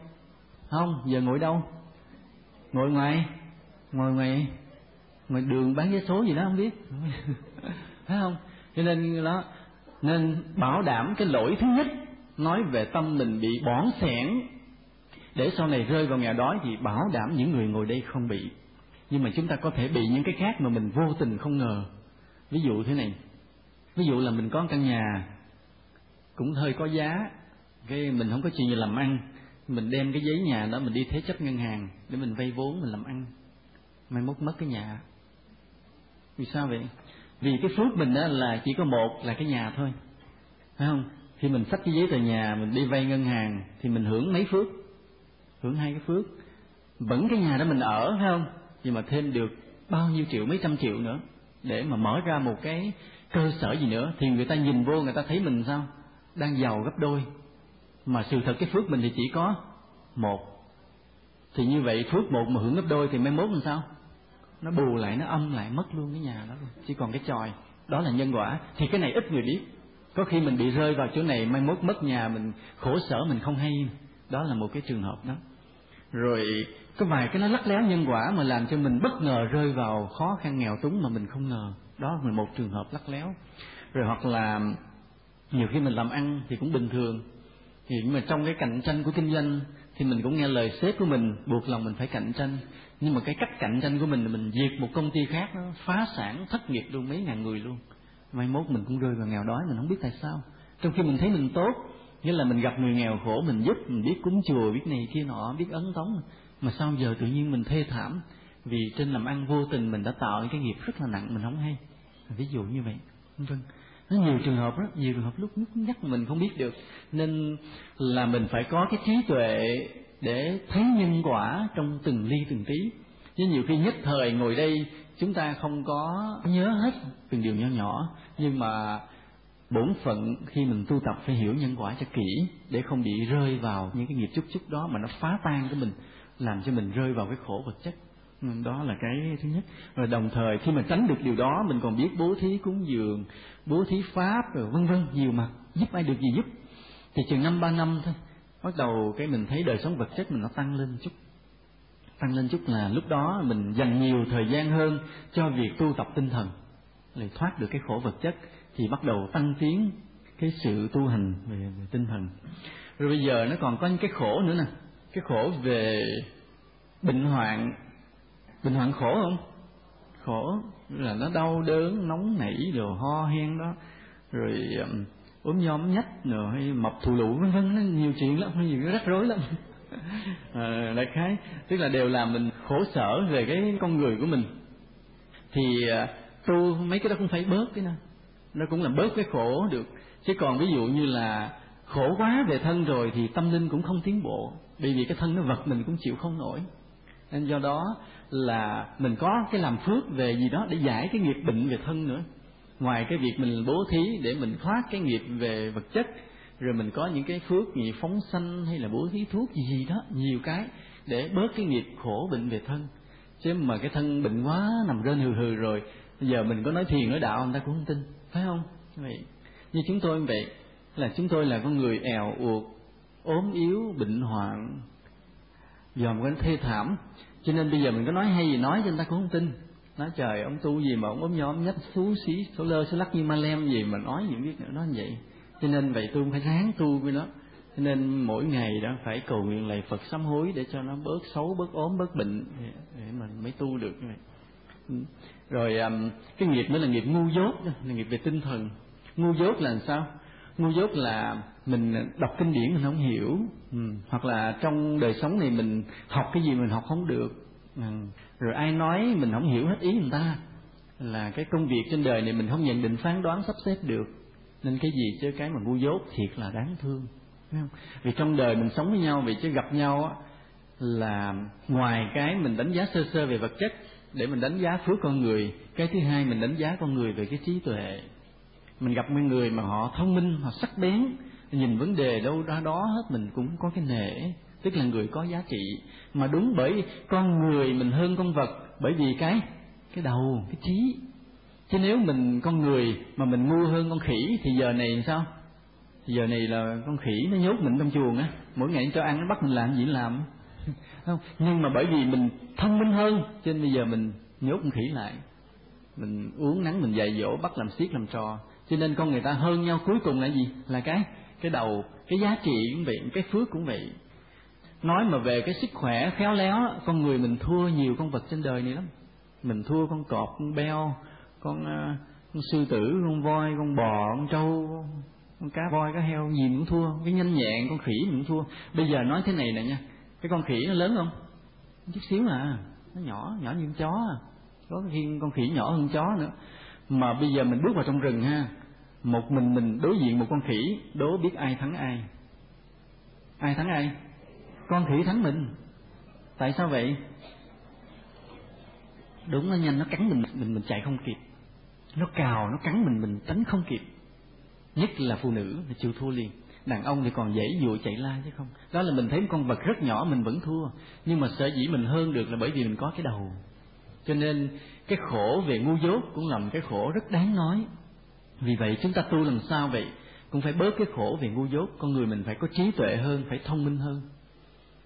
Không, giờ ngồi đâu? Ngồi ngoài ngồi ngoài ngoài đường bán vé số gì đó không biết. Phải không? Cho nên đó, nên bảo đảm cái lỗi thứ nhất, nói về tâm mình bị bỏng sẻn. Để sau này rơi vào nghèo đói thì bảo đảm những người ngồi đây không bị. Nhưng mà chúng ta có thể bị những cái khác mà mình vô tình không ngờ. Ví dụ thế này, ví dụ là mình có căn nhà, cũng hơi có giá, cái mình không có chuyện gì làm ăn, mình đem cái giấy nhà đó mình đi thế chấp ngân hàng để mình vay vốn mình làm ăn. Mai mốt mất cái nhà. Vì sao vậy? Vì cái phước mình đó là chỉ có một, là cái nhà thôi. Phải không? Khi mình xách cái giấy tờ nhà, mình đi vay ngân hàng, thì mình hưởng mấy phước? Hưởng hai cái phước. Vẫn cái nhà đó mình ở, phải không? Nhưng mà thêm được bao nhiêu triệu, mấy trăm triệu nữa, để mà mở ra một cái cơ sở gì nữa, thì người ta nhìn vô, người ta thấy mình sao? Đang giàu gấp đôi. Mà sự thật cái phước mình thì chỉ có một. Thì như vậy phước một mà hưởng gấp đôi thì mai mốt làm sao? Nó bù lại, nó âm lại, mất luôn cái nhà đó chỉ còn cái tròi đó là nhân quả. Thì cái này ít người biết. Có khi mình bị rơi vào chỗ này, mai mốt mất nhà, mình khổ sở, mình không hay. Đó là một cái trường hợp đó. Rồi, có vài cái nó lắc léo nhân quả mà làm cho mình bất ngờ rơi vào khó khăn, nghèo túng mà mình không ngờ. Đó là một trường hợp lắc léo. Rồi hoặc là nhiều khi mình làm ăn thì cũng bình thường. Thì nhưng mà trong cái cạnh tranh của kinh doanh thì mình cũng nghe lời sếp của mình, buộc lòng mình phải cạnh tranh nhưng mà cái cách cạnh tranh của mình là mình diệt một công ty khác, nó phá sản, thất nghiệp luôn mấy ngàn người luôn. Mai mốt mình cũng rơi vào nghèo đói, mình không biết tại sao. Trong khi mình thấy mình tốt, nghĩa là mình gặp người nghèo khổ, mình giúp, mình biết cúng chùa, biết này kia nọ, biết ấn tống. Mà sao giờ tự nhiên mình thê thảm? Vì trên làm ăn vô tình mình đã tạo những cái nghiệp rất là nặng, mình không hay. Ví dụ như vậy. Vâng. Nó nhiều trường hợp đó nhiều trường hợp lúc lúc nhắc mình không biết được. Nên là mình phải có cái trí tuệ để thấy nhân quả trong từng ly từng tí. Chứ nhiều khi nhất thời ngồi đây, chúng ta không có nhớ hết từng điều nhỏ nhỏ. Nhưng mà bổn phận khi mình tu tập phải hiểu nhân quả cho kỹ, để không bị rơi vào những cái nghiệp chút chút đó mà nó phá tan của mình, làm cho mình rơi vào cái khổ vật chất. Đó là cái thứ nhất. Rồi đồng thời khi mà tránh được điều đó, mình còn biết bố thí cúng dường, bố thí pháp, rồi vân vân, nhiều mặt. Giúp ai được gì giúp? Thì chừng năm, ba năm thôi bắt đầu cái mình thấy đời sống vật chất mình nó tăng lên chút. Tăng lên chút là lúc đó mình dành nhiều thời gian hơn cho việc tu tập tinh thần để thoát được cái khổ vật chất thì bắt đầu tăng tiến cái sự tu hành về, về tinh thần. Rồi bây giờ nó còn có những cái khổ nữa nè. Cái khổ về bệnh hoạn. Bệnh hoạn khổ không? Khổ là nó đau đớn nóng nảy rồi ho hen đó. Rồi ốm nhóm nhách rồi hay mập thù lũ vân vân nhiều chuyện lắm nhiều cái rắc rối lắm. À, đại khái tức là đều làm mình khổ sở về cái con người của mình. Thì ờ, tu mấy cái đó cũng phải bớt cái nào nó cũng làm bớt cái khổ được. Chứ còn ví dụ như là khổ quá về thân rồi thì tâm linh cũng không tiến bộ. Bởi vì cái thân nó vật mình cũng chịu không nổi. Nên do đó là mình có cái làm phước về gì đó để giải cái nghiệp bệnh về thân nữa ngoài cái việc mình bố thí để mình thoát cái nghiệp về vật chất, rồi mình có những cái phước gì phóng sanh hay là bố thí thuốc gì gì đó, nhiều cái để bớt cái nghiệp khổ bệnh về thân. Chứ mà cái thân bệnh quá nằm rên hừ hừ rồi, bây giờ mình có nói thiền nói đạo người ta cũng không tin, phải không? Vậy, như chúng tôi như vậy, là chúng tôi là con người èo uột, ốm yếu, bệnh hoạn dòm cái thê thảm. Cho nên bây giờ mình có nói hay gì nói cho người ta cũng không tin nói trời, ông tu gì mà ông ốm nhóm nhách xú xí số lơ số lắc như ma lem gì mà nói những biết nữa nó như vậy. Cho nên vậy tôi phải ráng tu với nó. Cho nên mỗi ngày đó phải cầu nguyện lạy Phật sám hối để cho nó bớt xấu, bớt ốm, bớt bệnh để mình mới tu được như vậy. Ừ. Rồi cái nghiệp nữa là nghiệp ngu dốt là nghiệp về tinh thần. Ngu dốt là làm sao? Ngu dốt là mình đọc kinh điển mình không hiểu. Ừ. hoặc là trong đời sống này mình học cái gì mình học không được. Ừ rồi ai nói mình không hiểu hết ý người ta, là cái công việc trên đời này mình không nhận định, phán đoán, sắp xếp được. Nên cái gì chứ, cái mà ngu dốt thiệt là đáng thương. Không? vì trong đời mình sống với nhau, vì chứ gặp nhau á, là ngoài cái mình đánh giá sơ sơ về vật chất để mình đánh giá phước con người, cái thứ hai mình đánh giá con người về cái trí tuệ. Mình gặp mấy người mà họ thông minh, họ sắc bén, nhìn vấn đề đâu ra đó hết mình cũng có cái nể tức là người có giá trị. Mà đúng bởi con người mình hơn con vật. Bởi vì cái cái đầu, cái trí. Chứ nếu mình, con người mà mình ngu hơn con khỉ thì giờ này sao? Giờ này là con khỉ nó nhốt mình trong chuồng á. Mỗi ngày cho ăn nó bắt mình làm gì làm. Không, nhưng mà bởi vì mình thông minh hơn, cho nên bây giờ mình nhốt con khỉ lại. Mình uống nắng, mình dạy dỗ, bắt làm xiết làm trò. Cho nên con người ta hơn nhau cuối cùng là gì? Là cái cái đầu, cái giá trị cũng vậy, cái phước cũng vậy nói mà về cái sức khỏe khéo léo con người mình thua nhiều con vật trên đời này lắm. Mình thua con cọp con beo con, uh, con sư tử con voi con bò con trâu con cá voi cá heo gì cũng thua. Cái nhanh nhẹn con khỉ mình cũng thua. Bây giờ nói thế này nè nha cái con khỉ nó lớn không? Chút xíu à nó nhỏ nhỏ như con chó à. Có khi con khỉ nhỏ hơn chó nữa. Mà bây giờ mình bước vào trong rừng ha một mình mình đối diện một con khỉ đố biết ai thắng ai. Ai thắng ai? Con khỉ thắng mình. Tại sao vậy? Đúng nó nhanh nó cắn mình mình mình chạy không kịp. Nó cào, nó cắn mình mình tránh không kịp. Nhất là phụ nữ thì chịu thua liền. Đàn ông thì còn dễ dụa chạy la chứ không. Đó là mình thấy một con vật rất nhỏ mình vẫn thua. Nhưng mà sở dĩ mình hơn được là bởi vì mình có cái đầu. Cho nên cái khổ về ngu dốt cũng là một cái khổ rất đáng nói. Vì vậy chúng ta tu làm sao vậy? Cũng phải bớt cái khổ về ngu dốt. Con người mình phải có trí tuệ hơn, phải thông minh hơn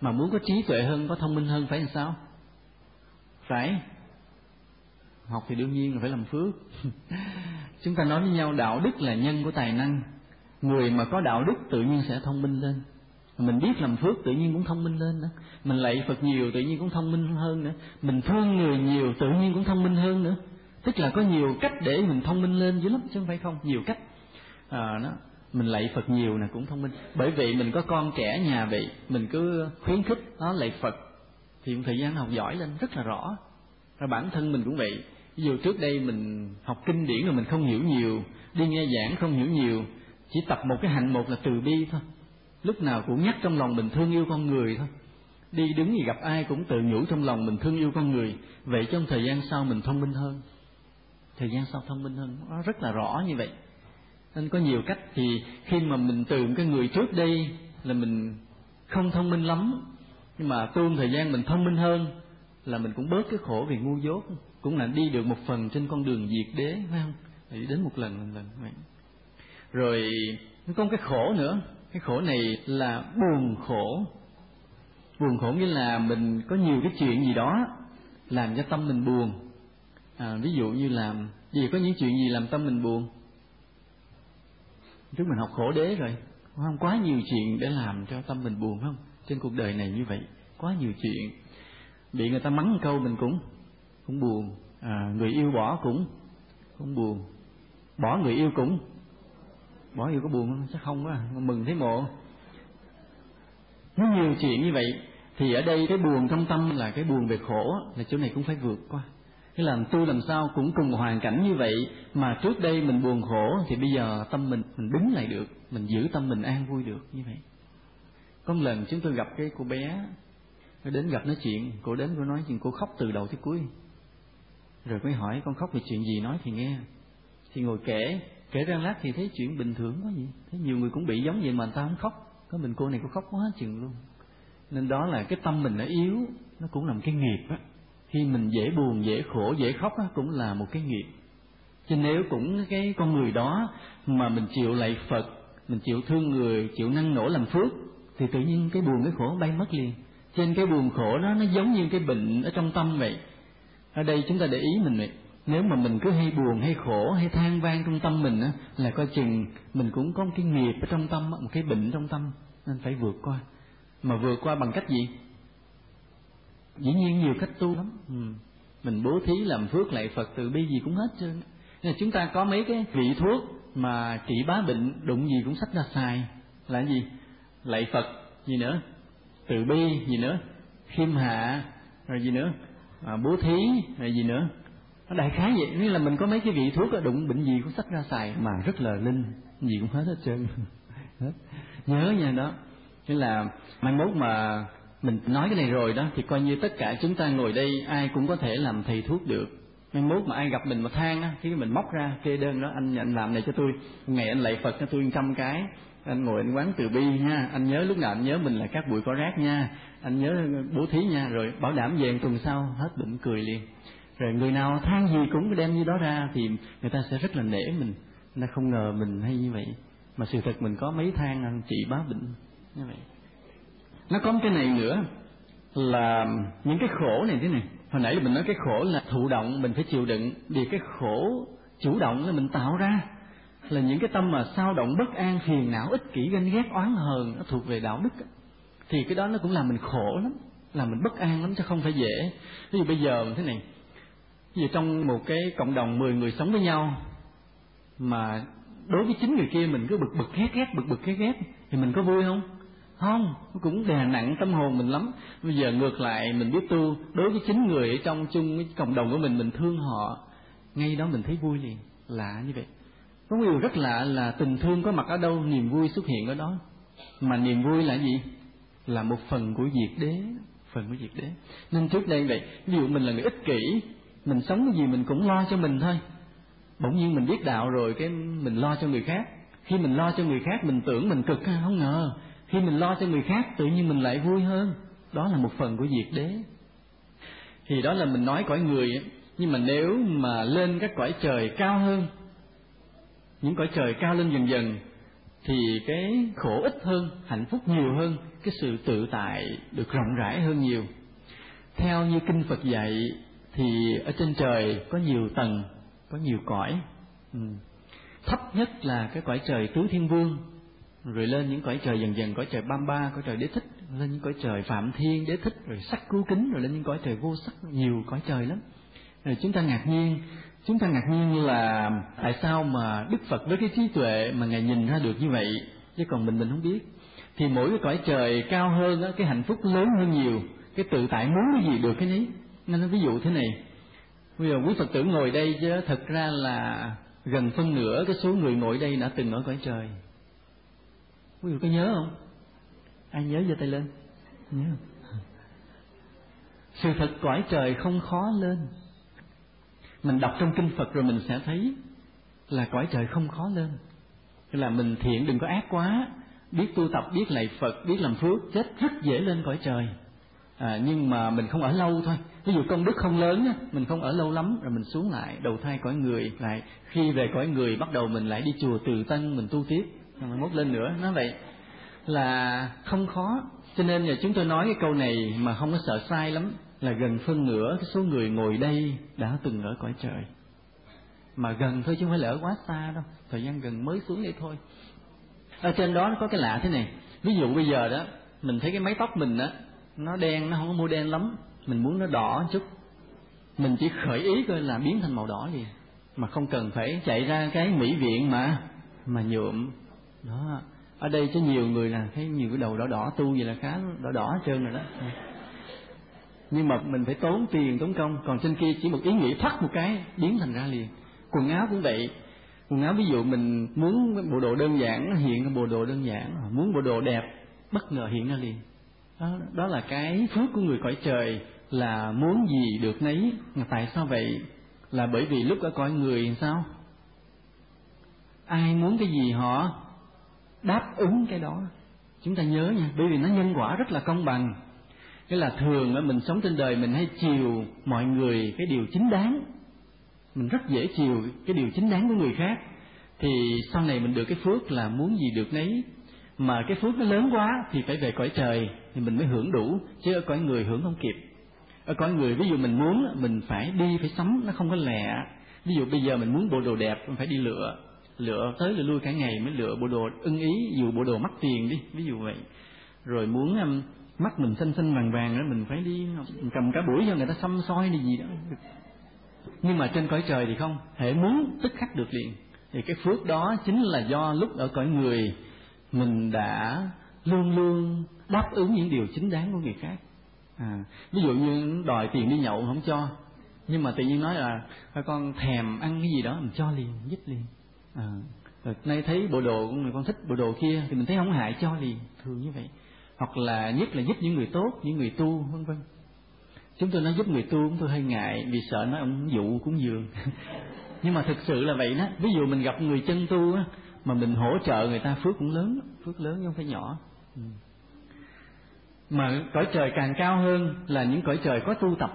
mà muốn có trí tuệ hơn có thông minh hơn phải làm sao? Phải. Học thì đương nhiên là phải làm phước. Chúng ta nói với nhau đạo đức là nhân của tài năng. Người mà có đạo đức tự nhiên sẽ thông minh lên. Mình biết làm phước tự nhiên cũng thông minh lên nữa. Mình lạy phật nhiều tự nhiên cũng thông minh hơn nữa. Mình thương người nhiều tự nhiên cũng thông minh hơn nữa. Tức là có nhiều cách để mình thông minh lên dữ lắm chứ không phải không. Nhiều cách. À, nó mình lạy phật nhiều là cũng thông minh. Bởi vì mình có con trẻ nhà vậy mình cứ khuyến khích nó lạy phật. Thì thời gian học giỏi lên, rất là rõ. Rồi bản thân mình cũng vậy. Ví dụ trước đây mình học kinh điển rồi mình không hiểu nhiều, đi nghe giảng không hiểu nhiều, chỉ tập một cái hạnh một là từ bi thôi. Lúc nào cũng nhắc trong lòng mình thương yêu con người thôi. Đi đứng gì gặp ai cũng tự nhủ trong lòng mình thương yêu con người. Vậy trong thời gian sau mình thông minh hơn. Thời gian sau thông minh hơn. Nó rất là rõ như vậy nên có nhiều cách thì khi mà mình từ cái người trước đây là mình không thông minh lắm. Nhưng mà tuôn thời gian mình thông minh hơn là mình cũng bớt cái khổ vì ngu dốt. Cũng là đi được một phần trên con đường diệt đế phải không? Thì đến một lần một lần vậy. Rồi nó có một cái khổ nữa. Cái khổ này là buồn khổ. Buồn khổ nghĩa là mình có nhiều cái chuyện gì đó làm cho tâm mình buồn. À, ví dụ như làm gì có những chuyện gì làm tâm mình buồn trước mình học khổ đế rồi. Không? Quá nhiều chuyện để làm cho tâm mình buồn không? Trên cuộc đời này như vậy quá nhiều chuyện. Bị người ta mắng một câu mình cũng cũng buồn. À, người yêu bỏ cũng cũng buồn. Bỏ người yêu cũng. Bỏ yêu có buồn không? Chắc không quá à. mừng thấy mộ. Nó nhiều chuyện như vậy thì ở đây cái buồn trong tâm là cái buồn về khổ là chỗ này cũng phải vượt qua cái là tôi làm sao cũng cùng hoàn cảnh như vậy mà trước đây mình buồn khổ thì bây giờ tâm mình mình đứng lại được, mình giữ tâm mình an vui được như vậy. Có một lần chúng tôi gặp cái cô bé, nó đến gặp nói chuyện, cô đến cô nói chuyện, cô khóc từ đầu tới cuối. Rồi mới hỏi, con khóc về chuyện gì? Nói thì nghe. Thì ngồi kể kể ra lát thì thấy chuyện bình thường quá vậy. Thấy nhiều người cũng bị giống vậy mà người ta không khóc. Có mình cô này cô khóc quá chừng luôn. Nên đó là cái tâm mình nó yếu, nó cũng làm cái nghiệp á khi mình dễ buồn dễ khổ dễ khóc đó, cũng là một cái nghiệp. Chứ nếu cũng cái con người đó mà mình chịu lạy phật mình chịu thương người chịu năng nổ làm phước thì tự nhiên cái buồn cái khổ bay mất liền. Trên cái buồn khổ đó nó giống như cái bệnh ở trong tâm vậy. Ở đây chúng ta để ý mình vậy. Nếu mà mình cứ hay buồn hay khổ hay than vang trong tâm mình á là coi chừng mình cũng có một cái nghiệp ở trong tâm một cái bệnh trong tâm nên phải vượt qua. Mà vượt qua bằng cách gì? Dĩ nhiên nhiều cách tu lắm. Ừ. mình bố thí làm phước lạy phật từ bi gì cũng hết trơn. Nên chúng ta có mấy cái vị thuốc mà trị bá bệnh đụng gì cũng sách ra xài. Là gì? Lạy phật gì nữa? Từ bi gì nữa? Khiêm hạ rồi gì nữa? À, bố thí rồi gì nữa? Nó đại khái vậy. Nghĩa là mình có mấy cái vị thuốc đụng bệnh gì cũng sách ra xài. Mà rất là linh. Gì cũng hết hết trơn. Hết. Nhớ nha đó. Nghĩa là mai mốt mà mình nói cái này rồi đó, thì coi như tất cả chúng ta ngồi đây, ai cũng có thể làm thầy thuốc được. Mai mốt mà ai gặp mình mà than á khi mình móc ra, kê đơn đó, anh anh làm này cho tôi. Ngày anh lạy phật cho tôi trăm cái. Anh ngồi anh quán từ bi nha anh nhớ lúc nào anh nhớ mình là các bụi có rác nha. Anh nhớ bố thí nha, rồi bảo đảm về tuần sau, hết bệnh cười liền. Rồi người nào than gì cũng đem như đó ra, thì người ta sẽ rất là nể mình. Người ta không ngờ mình hay như vậy. Mà sự thật mình có mấy than, anh chị bá bệnh như vậy nó có một cái này nữa là những cái khổ này thế này. Hồi nãy mình nói cái khổ là thụ động, mình phải chịu đựng. Vì cái khổ chủ động là mình tạo ra là những cái tâm mà sao động, bất an, phiền não, ích kỷ, ganh ghét, oán hờn, nó thuộc về đạo đức thì cái đó nó cũng làm mình khổ lắm, làm mình bất an lắm chứ không phải dễ. Ví dụ bây giờ thế này, ví dụ trong một cái cộng đồng 10 người sống với nhau mà đối với chính người kia mình cứ bực bực, ghét ghét, bực bực, ghét ghét, thì mình có vui không? Không, nó cũng đè nặng tâm hồn mình lắm. Bây giờ ngược lại, mình biết tu, đối với chính người ở trong chung cái cộng đồng của mình mình thương họ, ngay đó mình thấy vui liền. Lạ như vậy. Có điều rất lạ là tình thương có mặt ở đâu, niềm vui xuất hiện ở đó. Mà niềm vui là gì? Là một phần của diệt đế, phần của diệt đế. Nên trước đây vậy, ví dụ mình là người ích kỷ, mình sống cái gì mình cũng lo cho mình thôi. Bỗng nhiên mình biết đạo rồi, cái mình lo cho người khác. Khi mình lo cho người khác, mình tưởng mình cực không ngờ khi mình lo cho người khác, tự nhiên mình lại vui hơn. Đó là một phần của diệt đế. Thì đó là mình nói cõi người nhưng mà nếu mà lên các cõi trời cao hơn, những cõi trời cao lên dần dần, thì cái khổ ít hơn, hạnh phúc nhiều hơn, cái sự tự tại được rộng rãi hơn nhiều. Theo như kinh phật dạy, thì ở trên trời có nhiều tầng, có nhiều cõi. Ừ. thấp nhất là cái cõi trời tứ thiên vương rồi lên những cõi trời dần dần cõi trời Bamba cõi trời đế thích lên những cõi trời phạm thiên đế thích rồi sắc cứu kính rồi lên những cõi trời vô sắc nhiều cõi trời lắm. Rồi chúng ta ngạc nhiên chúng ta ngạc nhiên là tại sao mà đức phật với cái trí tuệ mà ngài nhìn ra được như vậy chứ còn mình mình không biết. Thì mỗi cái cõi trời cao hơn đó, cái hạnh phúc lớn hơn nhiều cái tự tại muốn cái gì được cái nấy. Nên nó ví dụ thế này. Bây giờ quý phật tử ngồi đây chứ thật ra là gần phân nửa cái số người ngồi đây đã từng ở cõi trời quý vị có nhớ không? Ai nhớ giơ tay lên? Nhớ sự thật cõi trời không khó lên. Mình đọc trong kinh phật rồi mình sẽ thấy là cõi trời không khó lên. Là mình thiện đừng có ác quá. Biết tu tập biết lạy phật biết làm phước chết rất dễ lên cõi trời. À, nhưng mà mình không ở lâu thôi. Ví dụ công đức không lớn mình không ở lâu lắm rồi mình xuống lại đầu thai cõi người lại khi về cõi người bắt đầu mình lại đi chùa từ tân mình tu tiếp rồi mốt lên nữa. Nó vậy là không khó. Cho nên là chúng tôi nói cái câu này mà không có sợ sai lắm, là gần phân nửa cái số người ngồi đây đã từng ở cõi trời. Mà gần thôi chứ không phải là ở quá xa đâu. Thời gian gần mới xuống đây thôi. Ở trên đó nó có cái lạ thế này. Ví dụ bây giờ đó, mình thấy cái mái tóc mình á, nó đen, nó không có mua đen lắm. Mình muốn nó đỏ chút. Mình chỉ khởi ý coi là biến thành màu đỏ liền. Mà không cần phải chạy ra cái mỹ viện mà mà nhuộm đó. Ở đây có nhiều người là thấy nhiều cái đầu đỏ đỏ tu vậy là khá đỏ đỏ hết trơn rồi đó. Nhưng mà mình phải tốn tiền tốn công. Còn trên kia chỉ một ý nghĩ thắt một cái biến thành ra liền. Quần áo cũng vậy. Quần áo ví dụ mình muốn bộ đồ đơn giản hiện ra bộ đồ đơn giản. Muốn bộ đồ đẹp bất ngờ hiện ra liền. Đó, đó là cái phước của người cõi trời là muốn gì được nấy. Tại sao vậy? Là bởi vì lúc ở cõi người sao? Ai muốn cái gì họ? Đáp ứng cái đó. Chúng ta nhớ nha, bởi vì nó nhân quả rất là công bằng. Cái là thường mình sống trên đời mình hay chiều mọi người cái điều chính đáng. Mình rất dễ chiều cái điều chính đáng của người khác. Thì sau này mình được cái phước là muốn gì được nấy. Mà cái phước nó lớn quá thì phải về cõi trời, thì mình mới hưởng đủ, chứ ở cõi người hưởng không kịp. Ở cõi người, ví dụ mình muốn, mình phải đi, phải sắm, nó không có lẹ. Ví dụ bây giờ mình muốn bộ đồ đẹp, mình phải đi lựa lựa tới lựa lui cả ngày mới lựa bộ đồ ưng ý dù bộ đồ mắc tiền đi ví dụ vậy. Rồi muốn um, mắt mình xanh xanh vàng vàng đó mình phải đi mình cầm cả buổi cho người ta xăm soi đi gì đó. Nhưng mà trên cõi trời thì không hệ muốn tức khắc được liền. Thì cái phước đó chính là do lúc ở cõi người mình đã luôn luôn đáp ứng những điều chính đáng của người khác. À, ví dụ như đòi tiền đi nhậu không cho nhưng mà tự nhiên nói là con thèm ăn cái gì đó mình cho liền giúp liền à, rồi nay thấy bộ đồ của người con thích bộ đồ kia thì mình thấy không hại cho liền thường như vậy. Hoặc là nhất là giúp những người tốt những người tu vân vân. Chúng tôi nói giúp người tu chúng tôi hơi ngại vì sợ nói ông dụ cũng dường. Nhưng mà thực sự là vậy đó. Ví dụ mình gặp người chân tu á mà mình hỗ trợ người ta phước cũng lớn phước lớn chứ không phải nhỏ. Ừ. mà cõi trời càng cao hơn là những cõi trời có tu tập.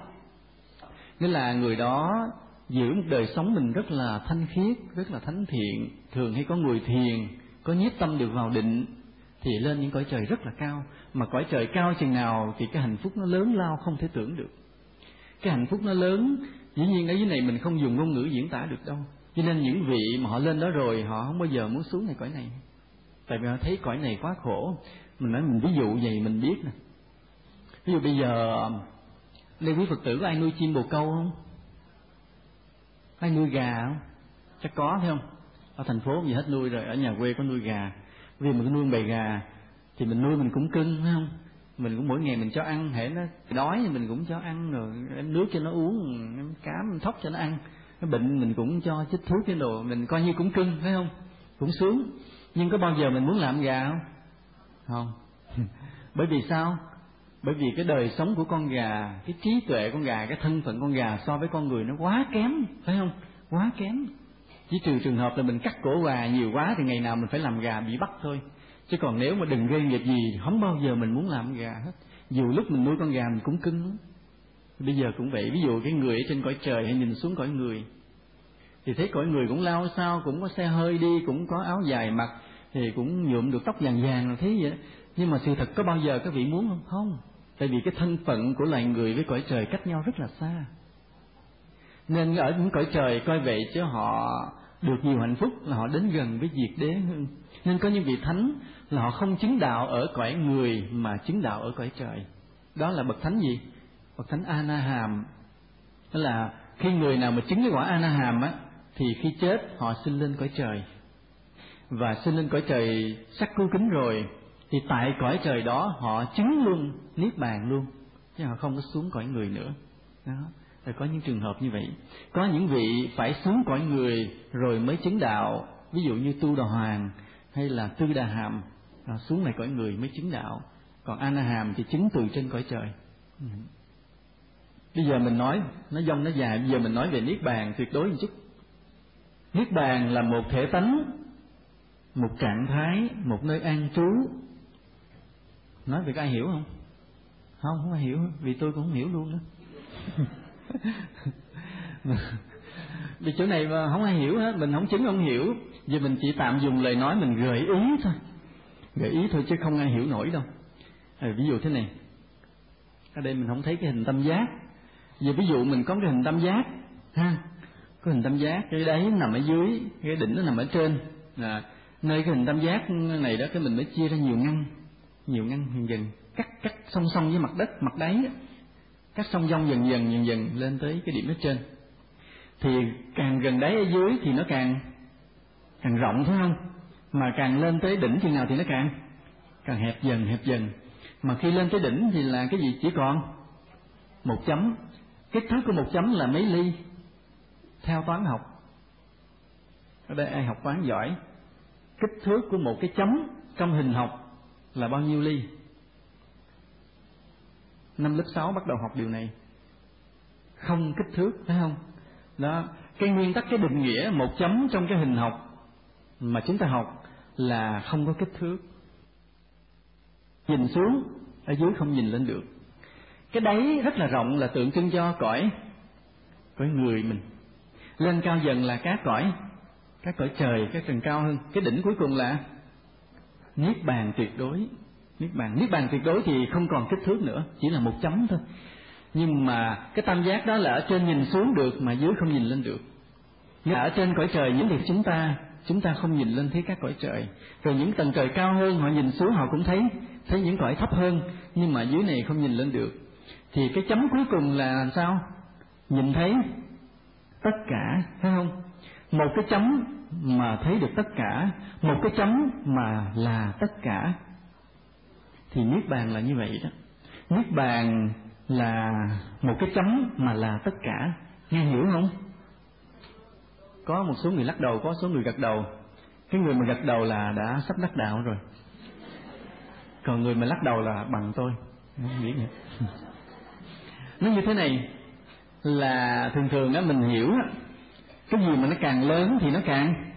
Nghĩa là người đó giữ một đời sống mình rất là thanh khiết, rất là thánh thiện. Thường hay có người thiền, có nhiếp tâm được vào định, thì lên những cõi trời rất là cao. Mà cõi trời cao chừng nào thì cái hạnh phúc nó lớn lao không thể tưởng được. Cái hạnh phúc nó lớn, dĩ nhiên ở dưới này mình không dùng ngôn ngữ diễn tả được đâu. Cho nên những vị mà họ lên đó rồi, họ không bao giờ muốn xuống này cõi này. Tại vì họ thấy cõi này quá khổ. Mình nói mình ví dụ vậy mình biết nè. Ví dụ bây giờ đây quý phật tử có ai nuôi chim bồ câu không? Ai nuôi gà không? Chắc có phải không? Ở thành phố gì hết nuôi rồi, ở nhà quê có nuôi gà. Vì mình nuôi bầy gà, thì mình nuôi mình cũng cưng phải không? Mình cũng mỗi ngày mình cho ăn, hễ nó đói thì mình cũng cho ăn, rồi nước cho nó uống cám thóc cho nó ăn. Nó bệnh mình cũng cho chích thuốc cái đồ, mình coi như cũng cưng phải không? Cũng sướng. Nhưng có bao giờ mình muốn làm gà không? Không. Bởi vì sao? Bởi vì cái đời sống của con gà, cái trí tuệ con gà, cái thân phận con gà so với con người nó quá kém, phải không? Quá kém. Chỉ trừ trường hợp là mình cắt cổ gà nhiều quá thì ngày nào mình phải làm gà bị bắt thôi. Chứ còn nếu mà đừng gây nghiệp gì, không bao giờ mình muốn làm gà hết. Dù lúc mình nuôi con gà mình cũng cưng lắm. Bây giờ cũng vậy. Ví dụ cái người ở trên cõi trời hay nhìn xuống cõi người, thì thấy cõi người cũng lao sao cũng có xe hơi đi, cũng có áo dài mặc, thì cũng nhuộm được tóc vàng vàng là thế vậy nhưng mà sự thật có bao giờ các vị muốn không? Không tại vì cái thân phận của loài người với cõi trời cách nhau rất là xa. Nên ở những cõi trời coi vậy chứ họ được nhiều hạnh phúc là họ đến gần với diệt đế. Hơn nên có những vị thánh là họ không chứng đạo ở cõi người mà chứng đạo ở cõi trời. Đó là bậc thánh gì? Bậc thánh anaham. Đó là khi người nào mà chứng cái quả anaham á, thì khi chết họ sinh lên cõi trời. Và sinh lên cõi trời sắc cứu kính rồi, thì tại cõi trời đó họ chứng luôn niết bàn luôn chứ họ không có xuống cõi người nữa. Đó. Là có những trường hợp như vậy. Có những vị phải xuống cõi người rồi mới chứng đạo. Ví dụ như tu đà hoàng hay là tư đà hàm à, xuống này cõi người mới chứng đạo. Còn ana hàm thì chứng từ trên cõi trời. Ừ. bây giờ mình nói nó dông nó dài. Bây giờ mình nói về niết bàn tuyệt đối một chút. Niết bàn là một thể tánh một trạng thái một nơi an trú. Nói về có ai hiểu không? Không không ai hiểu vì tôi cũng không hiểu luôn đó. Vì chỗ này mà không ai hiểu hết mình không chứng không hiểu. Giờ mình chỉ tạm dùng lời nói mình gợi ý thôi. Gợi ý thôi chứ không ai hiểu nổi đâu. À, ví dụ thế này. Ở đây mình không thấy cái hình tam giác. Giờ ví dụ mình có cái hình tam giác ha có hình tam giác cái đáy nằm ở dưới cái đỉnh nó nằm ở trên. À, nơi cái hình tam giác này đó cái mình mới chia ra nhiều ngăn nhiều ngăn dần cắt cắt, song song với mặt đất, mặt đáy cắt song song dần dần dần dần lên tới cái điểm ở trên. Thì càng gần đáy ở dưới thì nó càng càng rộng phải không? Mà càng lên tới đỉnh thì nào thì nó càng càng hẹp dần hẹp dần. Mà khi lên tới đỉnh thì là cái gì? Chỉ còn một chấm. Kích thước của một chấm là mấy ly? Theo toán học. Ở đây ai học toán giỏi? Kích thước của một cái chấm trong hình học là bao nhiêu ly? Năm lớp sáu bắt đầu học điều này. Không kích thước, phải không? Đó. Cái nguyên tắc, cái định nghĩa, một chấm trong cái hình học mà chúng ta học là không có kích thước. Nhìn xuống, ở dưới không nhìn lên được. Cái đáy rất là rộng là tượng trưng cho cõi cõi người mình. Lên cao dần là các cõi các cõi trời, các tầng cao hơn. Cái đỉnh cuối cùng là niết bàn tuyệt đối niết bàn. Niết bàn tuyệt đối thì không còn kích thước nữa, chỉ là một chấm thôi. Nhưng mà cái tam giác đó là ở trên nhìn xuống được mà dưới không nhìn lên được. Nhưng ở trên cõi trời những việc chúng ta chúng ta không nhìn lên thấy các cõi trời. Rồi những tầng trời cao hơn họ nhìn xuống họ cũng thấy thấy những cõi thấp hơn, nhưng mà dưới này không nhìn lên được. Thì cái chấm cuối cùng là làm sao? Nhìn thấy tất cả, phải không? Một cái chấm mà thấy được tất cả, một cái chấm mà là tất cả thì niết bàn là như vậy đó. Niết bàn là một cái chấm mà là tất cả. Nghe hiểu không? Có một số người lắc đầu, có số người gật đầu. Cái người mà gật đầu là đã sắp đắc đạo rồi. Còn người mà lắc đầu là bằng tôi. Không biết nó như thế này. Là thường thường á, mình hiểu á, cái gì mà nó càng lớn thì nó càng.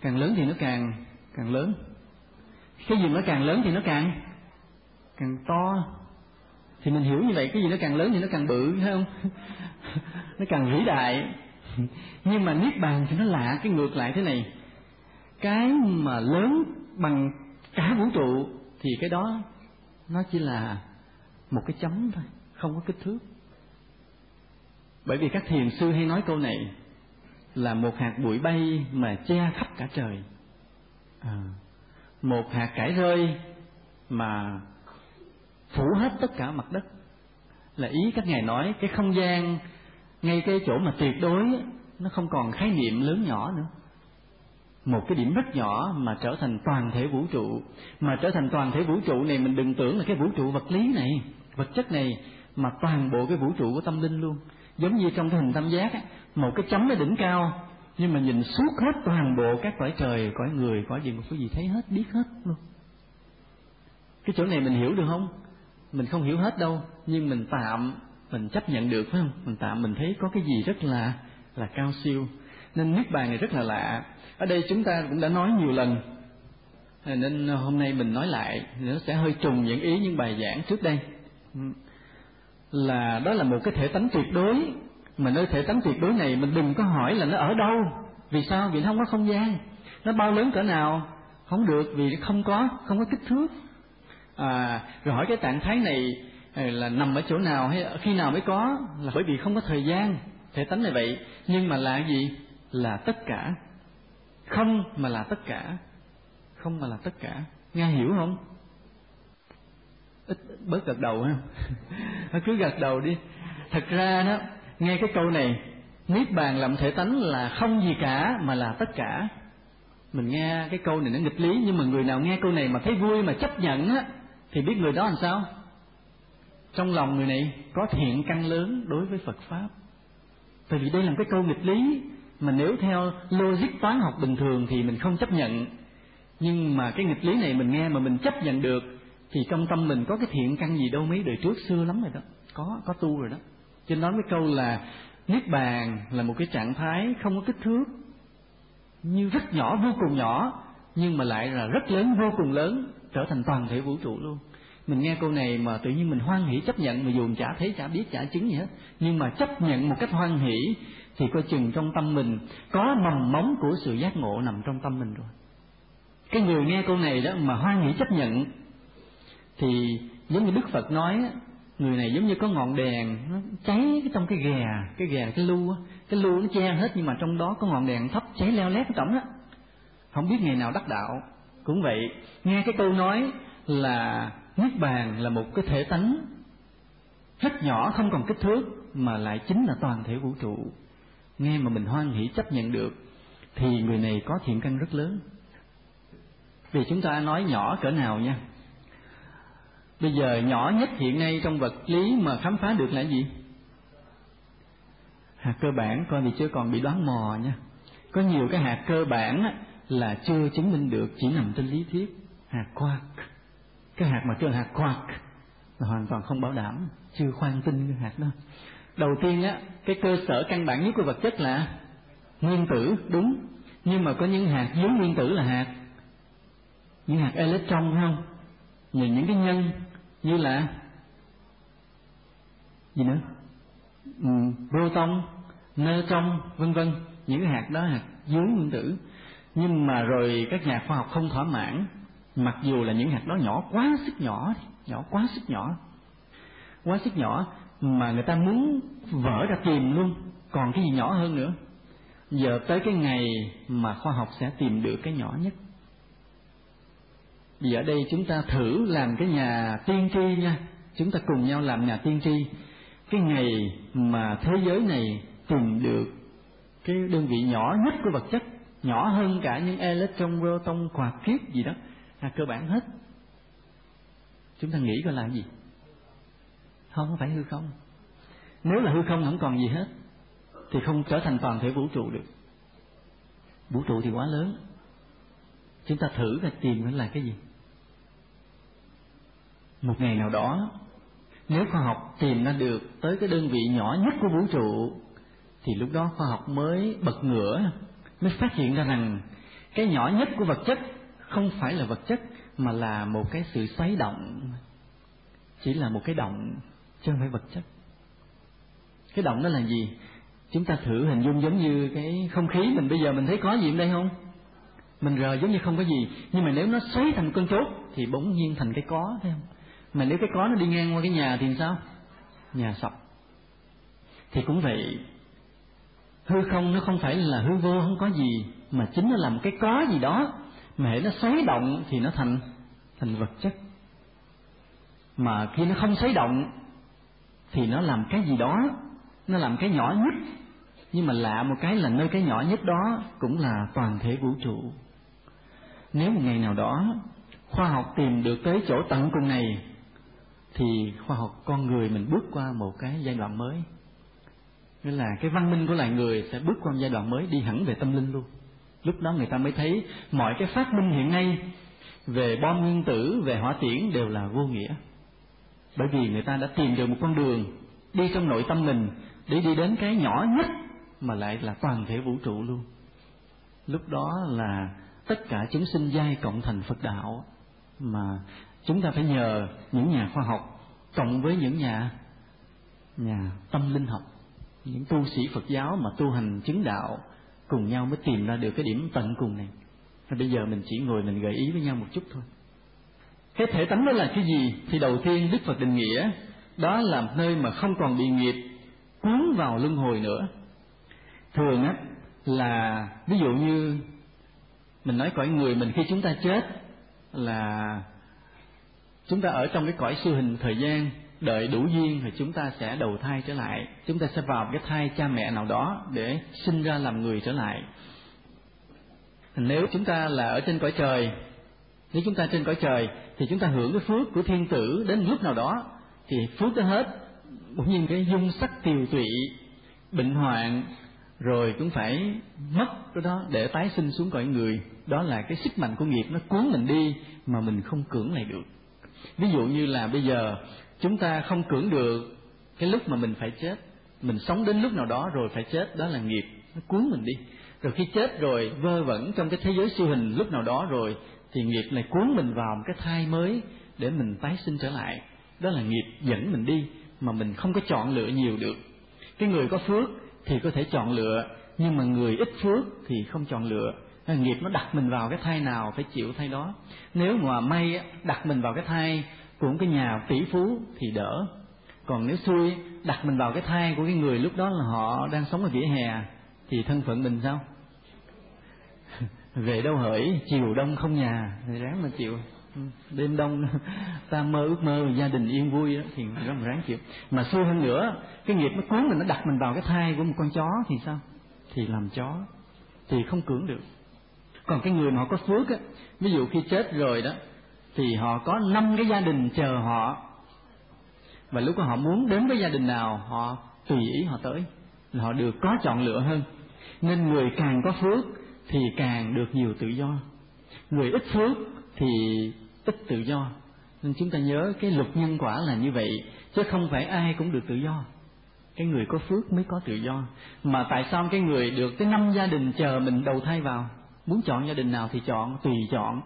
Càng lớn thì nó càng càng lớn cái gì nó càng lớn thì nó càng càng to. Thì mình hiểu như vậy cái gì nó càng lớn thì nó càng bự phải không? Nó càng vĩ đại. Nhưng mà niết bàn thì nó lạ cái ngược lại thế này. Cái mà lớn bằng cả vũ trụ thì cái đó nó chỉ là một cái chấm thôi không có kích thước. Bởi vì các thiền sư hay nói câu này là một hạt bụi bay mà che khắp cả trời. À, một hạt cải rơi mà phủ hết tất cả mặt đất. Là ý các ngài nói cái không gian ngay cái chỗ mà tuyệt đối nó không còn khái niệm lớn nhỏ nữa. Một cái điểm rất nhỏ mà trở thành toàn thể vũ trụ. Mà trở thành toàn thể vũ trụ này mình đừng tưởng là cái vũ trụ vật lý này vật chất này mà toàn bộ cái vũ trụ của tâm linh luôn. Giống như trong cái hình tam giác á, một cái chấm ở đỉnh cao nhưng mà nhìn suốt hết toàn bộ các cõi trời, cõi người, cõi gì một cái gì thấy hết, biết hết luôn. Cái chỗ này mình hiểu được không? Mình không hiểu hết đâu, nhưng mình tạm, mình chấp nhận được, phải không? Mình tạm mình thấy có cái gì rất là là cao siêu. Nên niết bàn này rất là lạ. Ở đây chúng ta cũng đã nói nhiều lần. Ờ, nên hôm nay mình nói lại, nó sẽ hơi trùng những ý, những bài giảng trước đây. Ừ. Là đó là một cái thể tánh tuyệt đối mà nơi thể tánh tuyệt đối này mình đừng có hỏi là nó ở đâu. Vì sao? Vì nó không có không gian. Nó bao lớn cỡ nào? Không được vì không có không có kích thước. À, rồi hỏi cái trạng thái này à, là nằm ở chỗ nào hay khi nào mới có? Là bởi vì không có thời gian. Thể tánh này vậy. Nhưng mà là gì? Là tất cả. Không mà là tất cả. Không mà là tất cả. Nghe hiểu không? Ít bớt gật đầu ha. Cứ gật đầu đi. Thật ra đó nghe cái câu này, niết bàn làm thể tánh là không gì cả mà là tất cả. Mình nghe cái câu này nó nghịch lý, nhưng mà người nào nghe câu này mà thấy vui mà chấp nhận á, thì biết người đó làm sao? Trong lòng người này có thiện căn lớn đối với phật pháp. Tại vì đây là một cái câu nghịch lý mà nếu theo logic toán học bình thường thì mình không chấp nhận. Nhưng mà cái nghịch lý này mình nghe mà mình chấp nhận được, thì trong tâm mình có cái thiện căn gì đâu mấy đời trước xưa lắm rồi đó. Có có tu rồi đó cho nên nói cái câu là niết bàn là một cái trạng thái không có kích thước, như rất nhỏ, vô cùng nhỏ, nhưng mà lại là rất lớn, vô cùng lớn, trở thành toàn thể vũ trụ luôn. Mình nghe câu này mà tự nhiên mình hoan hỷ chấp nhận, mà dù chả thấy, chả biết, chả chứng gì hết. Nhưng mà chấp nhận một cách hoan hỷ thì coi chừng trong tâm mình có mầm móng của sự giác ngộ nằm trong tâm mình rồi. Cái người nghe câu này đó mà hoan hỷ chấp nhận thì giống như đức phật nói người này giống như có ngọn đèn, nó cháy trong cái ghè à, cái ghè cái lu cái lu nó che hết nhưng mà trong đó có ngọn đèn thấp, cháy leo lét cổng á không biết ngày nào đắc đạo. Cũng vậy, nghe cái câu nói là niết bàn là một cái thể tánh rất nhỏ, không còn kích thước, mà lại chính là toàn thể vũ trụ. Nghe mà mình hoan hỷ chấp nhận được, thì người này có thiện căn rất lớn. Vì chúng ta nói nhỏ cỡ nào nha bây giờ nhỏ nhất hiện nay trong vật lý mà khám phá được là gì? Hạt cơ bản coi thì chưa còn bị đoán mò nha. Có nhiều cái hạt cơ bản là chưa chứng minh được, chỉ nằm trên lý thuyết. Hạt quark cái hạt mà kêu hạt quark là hoàn toàn không bảo đảm, chưa khoan tin cái hạt đó. Đầu tiên á, cái cơ sở căn bản nhất của vật chất là nguyên tử, đúng. Nhưng mà có những hạt dưới nguyên tử là hạt. Những hạt electron không? Nhìn những cái nhân như là gì nữa? Ừ, proton neutron vân vân những hạt đó hạt dưới nguyên tử. Nhưng mà rồi các nhà khoa học không thỏa mãn mặc dù là những hạt đó nhỏ quá sức nhỏ nhỏ quá sức nhỏ quá sức nhỏ mà người ta muốn vỡ ra tìm luôn còn cái gì nhỏ hơn nữa. Giờ tới cái ngày mà khoa học sẽ tìm được cái nhỏ nhất vì ở đây chúng ta thử làm cái nhà tiên tri nha. Chúng ta cùng nhau làm nhà tiên tri. Cái ngày mà thế giới này tìm được cái đơn vị nhỏ nhất của vật chất, nhỏ hơn cả những electron proton quạt kiếp gì đó, là cơ bản hết. Chúng ta nghĩ coi là gì? Không phải hư không. Nếu là hư không không còn gì hết, thì không trở thành toàn thể vũ trụ được. Vũ trụ thì quá lớn. Chúng ta thử là tìm nó là cái gì? Một ngày nào đó, nếu khoa học tìm ra được tới cái đơn vị nhỏ nhất của vũ trụ, thì lúc đó khoa học mới bật ngửa, mới phát hiện ra rằng cái nhỏ nhất của vật chất không phải là vật chất, mà là một cái sự xoáy động. Chỉ là một cái động, chứ không phải vật chất. Cái động đó là gì? Chúng ta thử hình dung giống như cái không khí mình bây giờ mình thấy có gì ở đây không? Mình rờ giống như không có gì, nhưng mà nếu nó xoáy thành cơn chốt, thì bỗng nhiên thành cái có, thấy không? Mà nếu cái có nó đi ngang qua cái nhà thì sao? Nhà sập. Thì cũng vậy, hư không nó không phải là hư vô, không có gì, mà chính nó làm cái có gì đó mà hễ nó xoáy động thì nó thành thành vật chất. Mà khi nó không xoáy động thì nó làm cái gì đó, nó làm cái nhỏ nhất. Nhưng mà lạ một cái là nơi cái nhỏ nhất đó cũng là toàn thể vũ trụ. Nếu một ngày nào đó khoa học tìm được tới chỗ tận cùng này thì khoa học con người mình bước qua một cái giai đoạn mới. Nghĩa là cái văn minh của loài người sẽ bước qua giai đoạn mới đi hẳn về tâm linh luôn. Lúc đó người ta mới thấy mọi cái phát minh hiện nay về bom nguyên tử, về hỏa tiễn đều là vô nghĩa. Bởi vì người ta đã tìm được một con đường đi trong nội tâm mình để đi đến cái nhỏ nhất mà lại là toàn thể vũ trụ luôn. Lúc đó là tất cả chúng sinh giai cộng thành phật đạo mà chúng ta phải nhờ những nhà khoa học cộng với những nhà nhà tâm linh học, những tu sĩ Phật giáo mà tu hành chứng đạo cùng nhau mới tìm ra được cái điểm tận cùng này. Thì bây giờ mình chỉ ngồi mình gợi ý với nhau một chút thôi. Cái thể tánh đó là cái gì? Thì đầu tiên Đức Phật định nghĩa đó là nơi mà không còn bị nghiệp cuốn vào luân hồi nữa. Thường á, là ví dụ như mình nói cõi người mình khi chúng ta chết là chúng ta ở trong cái cõi siêu hình thời gian, đợi đủ duyên thì chúng ta sẽ đầu thai trở lại. Chúng ta sẽ vào cái thai cha mẹ nào đó để sinh ra làm người trở lại. Nếu chúng ta là ở trên cõi trời, nếu chúng ta trên cõi trời thì chúng ta hưởng cái phước của thiên tử đến lúc nào đó, thì phước đã hết. Bỗng nhiên cái dung sắc tiều tụy, bệnh hoạn, rồi cũng phải mất cái đó để tái sinh xuống cõi người. Đó là cái sức mạnh của nghiệp, nó cuốn mình đi mà mình không cưỡng lại được ví dụ như là bây giờ chúng ta không cưỡng được cái lúc mà mình phải chết, mình sống đến lúc nào đó rồi phải chết, đó là nghiệp, nó cuốn mình đi. Rồi khi chết rồi, vơ vẩn trong cái thế giới siêu hình lúc nào đó rồi, thì nghiệp này cuốn mình vào một cái thai mới để mình tái sinh trở lại. Đó là nghiệp dẫn mình đi mà mình không có chọn lựa nhiều được. Cái người có phước thì có thể chọn lựa, nhưng mà người ít phước thì không chọn lựa nghiệp nó đặt mình vào cái thai nào phải chịu thai đó. Nếu mà may đặt mình vào cái thai của cái nhà tỷ phú thì đỡ. Còn nếu xui đặt mình vào cái thai của cái người lúc đó là họ đang sống ở vỉa hè thì thân phận mình sao? Về đâu hỡi chiều đông không nhà thì ráng mà chịu. Ừ, đêm đông ta mơ ước mơ gia đình yên vui đó, thì rất là ráng chịu. Mà xui hơn nữa cái nghiệp nó cuốn mình nó đặt mình vào cái thai của một con chó thì sao? Thì làm chó thì không cưỡng được còn cái người mà họ có phước á, ví dụ khi chết rồi đó, thì họ có năm cái gia đình chờ họ. Và lúc đó họ muốn đến với gia đình nào, họ tùy ý họ tới, là họ được có chọn lựa hơn. Nên người càng có phước thì càng được nhiều tự do. Người ít phước thì ít tự do. Nên chúng ta nhớ cái luật nhân quả là như vậy, chứ không phải ai cũng được tự do. Cái người có phước mới có tự do. Mà tại sao cái người được cái năm gia đình chờ mình đầu thai vào? Muốn chọn gia đình nào thì chọn tùy chọn.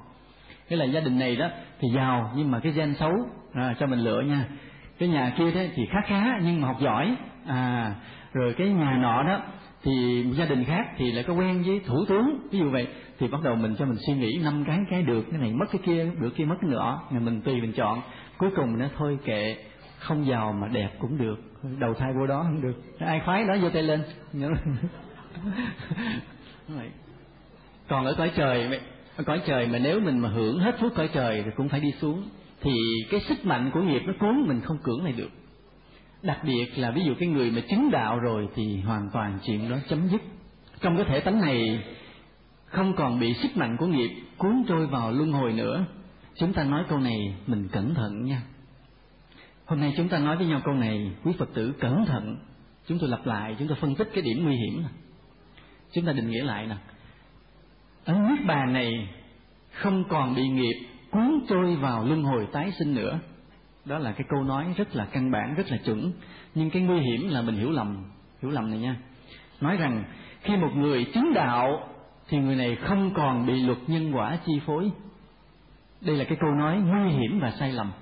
Cái là gia đình này đó thì giàu nhưng mà cái gen xấu à, cho mình lựa nha. Cái nhà kia thế thì khá khá nhưng mà học giỏi. À rồi cái nhà nọ đó thì gia đình khác thì lại có quen với thủ tướng. Ví dụ vậy thì bắt đầu mình cho mình suy nghĩ năm cái cái được cái này mất cái kia được kia mất cái nữa mà mình tùy mình chọn. Cuối cùng nó thôi kệ không giàu mà đẹp cũng được. Đầu thai vô đó không được. Ai khoái đó giơ tay lên. còn ở cõi trời ở cõi trời mà nếu mình mà hưởng hết phước cõi trời thì cũng phải đi xuống. Thì cái sức mạnh của nghiệp nó cuốn mình không cưỡng lại được. Đặc biệt là ví dụ cái người mà chứng đạo rồi thì hoàn toàn chuyện đó chấm dứt. Trong cái thể tánh này, không còn bị sức mạnh của nghiệp cuốn trôi vào luân hồi nữa. Chúng ta nói câu này mình cẩn thận nha. Hôm nay chúng ta nói với nhau câu này, quý phật tử cẩn thận. Chúng tôi lặp lại, chúng tôi phân tích cái điểm nguy hiểm chúng ta định nghĩa lại nè ấn niết bàn này không còn bị nghiệp cuốn trôi vào luân hồi tái sinh nữa. Đó là cái câu nói rất là căn bản rất là chuẩn. Nhưng cái nguy hiểm là mình hiểu lầm hiểu lầm này nha. Nói rằng khi một người chứng đạo thì người này không còn bị luật nhân quả chi phối. Đây là cái câu nói nguy hiểm và sai lầm.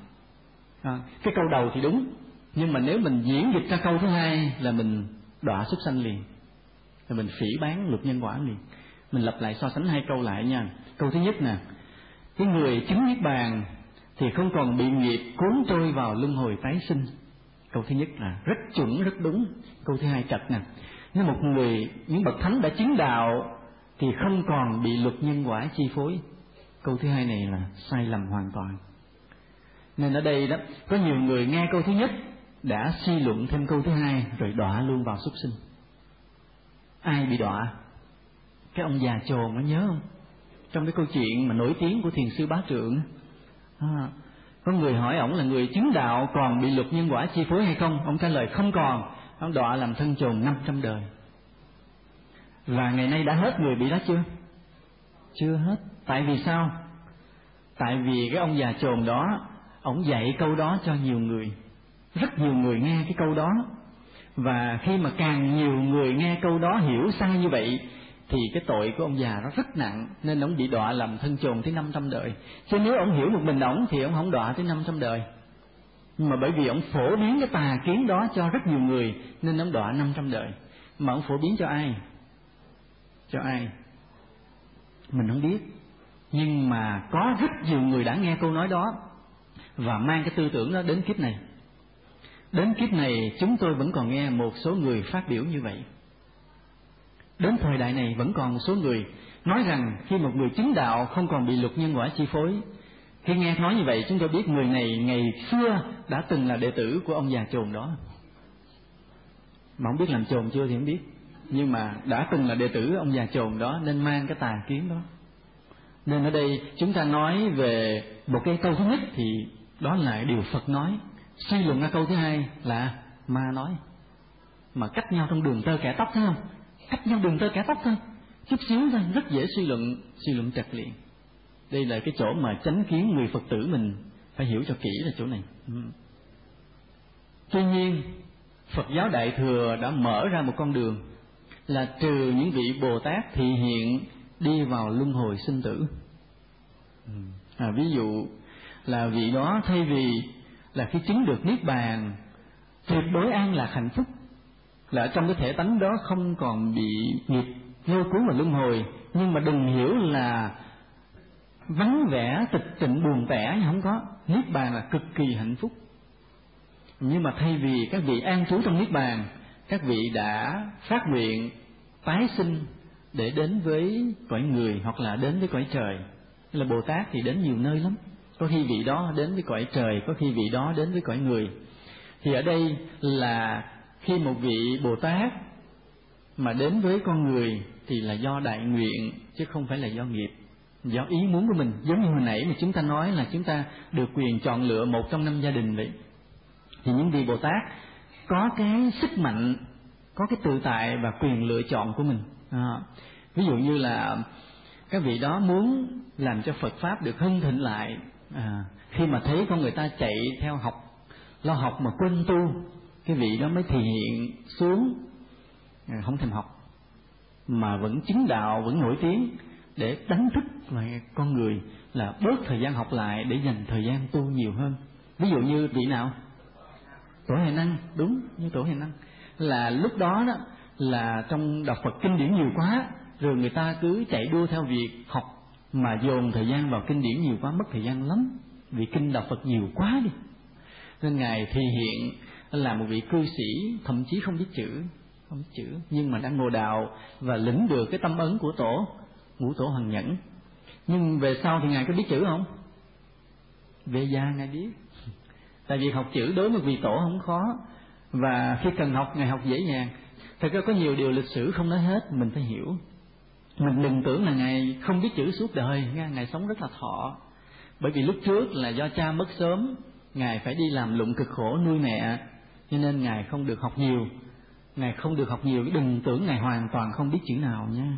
À, cái câu đầu thì đúng nhưng mà nếu mình diễn dịch ra câu thứ hai là mình đọa xuất sanh liền là mình phỉ bán luật nhân quả liền mình lặp lại so sánh hai câu lại nha. Câu thứ nhất nè, cái người chứng niết bàn thì không còn bị nghiệp cuốn trôi vào luân hồi tái sinh. Câu thứ nhất là rất chuẩn, rất đúng. Câu thứ hai trật nè, nếu một người, những bậc thánh đã chứng đạo thì không còn bị luật nhân quả chi phối. Câu thứ hai này là sai lầm hoàn toàn. Nên ở đây đó, có nhiều người nghe câu thứ nhất, đã suy luận thêm câu thứ hai, rồi đọa luôn vào súc sinh. Ai bị đọa? Cái ông già chồn nó nhớ không? Trong cái câu chuyện mà nổi tiếng của thiền sư bá trượng à, có người hỏi ổng là người chứng đạo còn bị luật nhân quả chi phối hay không? Ông trả lời không còn. Ông đọa làm thân chồn năm trăm đời. Và ngày nay đã hết người bị đó chưa? Chưa hết. Tại vì sao? Tại vì cái ông già chồn đó ổng dạy câu đó cho nhiều người. Rất nhiều người nghe cái câu đó. Và khi mà càng nhiều người nghe câu đó hiểu sai như vậy thì cái tội của ông già nó rất nặng, nên ông bị đọa làm thân chồn tới 500 đời. Chứ nếu ông hiểu một mình ông thì ông không đọa tới 500 đời. Nhưng mà bởi vì ông phổ biến cái tà kiến đó cho rất nhiều người, nên ông đọa 500 đời. Mà ông phổ biến cho ai? Cho ai? Mình không biết. Nhưng mà có rất nhiều người đã nghe câu nói đó và mang cái tư tưởng đó đến kiếp này. Đến kiếp này, chúng tôi vẫn còn nghe một số người phát biểu như vậy đến thời đại này vẫn còn một số người nói rằng khi một người chứng đạo không còn bị luật nhân quả chi phối. Khi nghe nói như vậy, chúng tôi biết người này ngày xưa đã từng là đệ tử của ông già chồn đó. Mà không biết làm chồn chưa thì không biết. Nhưng mà đã từng là đệ tử ông già chồn đó nên mang cái tà kiến đó. Nên ở đây chúng ta nói về một cái câu thứ nhất thì đó là điều phật nói. Suy luận ra câu thứ hai là ma nói. Mà cách nhau trong đường tơ kẻ tóc, thấy không? Cách nhau đường tơ cả tóc thôi chút xíu thôi. Rất dễ suy luận suy luận trật liền. Đây là cái chỗ mà chánh kiến người phật tử mình phải hiểu cho kỹ là chỗ này. Ừ. Tuy nhiên phật giáo đại thừa đã mở ra một con đường là trừ những vị bồ tát thị hiện đi vào luân hồi sinh tử. Ừ. À, ví dụ là vị đó thay vì là khi chứng được niết bàn tuyệt đối an lạc hạnh phúc là trong cái thể tánh đó không còn bị nghiệp lôi cuốn và luân hồi, nhưng mà đừng hiểu là vắng vẻ, tịch tịnh, buồn tẻ không có. Niết bàn là cực kỳ hạnh phúc. Nhưng mà thay vì các vị an trú trong niết bàn, các vị đã phát nguyện tái sinh để đến với cõi người hoặc là đến với cõi trời. Là bồ tát thì đến nhiều nơi lắm. Có khi vị đó đến với cõi trời, có khi vị đó đến với cõi người. Thì ở đây là khi một vị bồ tát mà đến với con người thì là do đại nguyện chứ không phải là do nghiệp do ý muốn của mình. Giống như hồi nãy mà chúng ta nói là chúng ta được quyền chọn lựa một trong năm gia đình vậy. Thì những vị bồ tát có cái sức mạnh có cái tự tại và quyền lựa chọn của mình. À, ví dụ như là các vị đó muốn làm cho phật pháp được hưng thịnh lại à, khi mà thấy con người ta chạy theo học lo học mà quên tu cái vị đó mới thể hiện xuống à, không thèm học, mà vẫn chứng đạo, vẫn nổi tiếng để đánh thức lại con người, là bớt thời gian học lại để dành thời gian tu nhiều hơn. Ví dụ như vị nào? Tổ hề năng. Đúng, như tổ hề năng. Là lúc đó đó, là trong đọc phật kinh điển nhiều quá, rồi người ta cứ chạy đua theo việc học, mà dồn thời gian vào kinh điển nhiều quá, mất thời gian lắm. Vì kinh đọc phật nhiều quá đi. Nên ngài thi hiện là một vị cư sĩ, thậm chí không biết chữ, không biết chữ, nhưng mà đã ngộ đạo và lĩnh được cái tâm ấn của tổ, ngũ tổ hoàng nhẫn. Nhưng về sau thì ngài có biết chữ không? Về già ngài biết. Tại vì học chữ đối với vị tổ không khó, và khi cần học, ngài học dễ dàng. Thật ra có nhiều điều lịch sử không nói hết, mình phải hiểu. Mình đừng tưởng là ngài không biết chữ suốt đời ngài sống rất là thọ. Bởi vì lúc trước là do cha mất sớm, ngài phải đi làm lụng cực khổ nuôi mẹ cho nên ngài không được học nhiều. Ngài không được học nhiều đừng tưởng ngài hoàn toàn không biết chữ nào nha.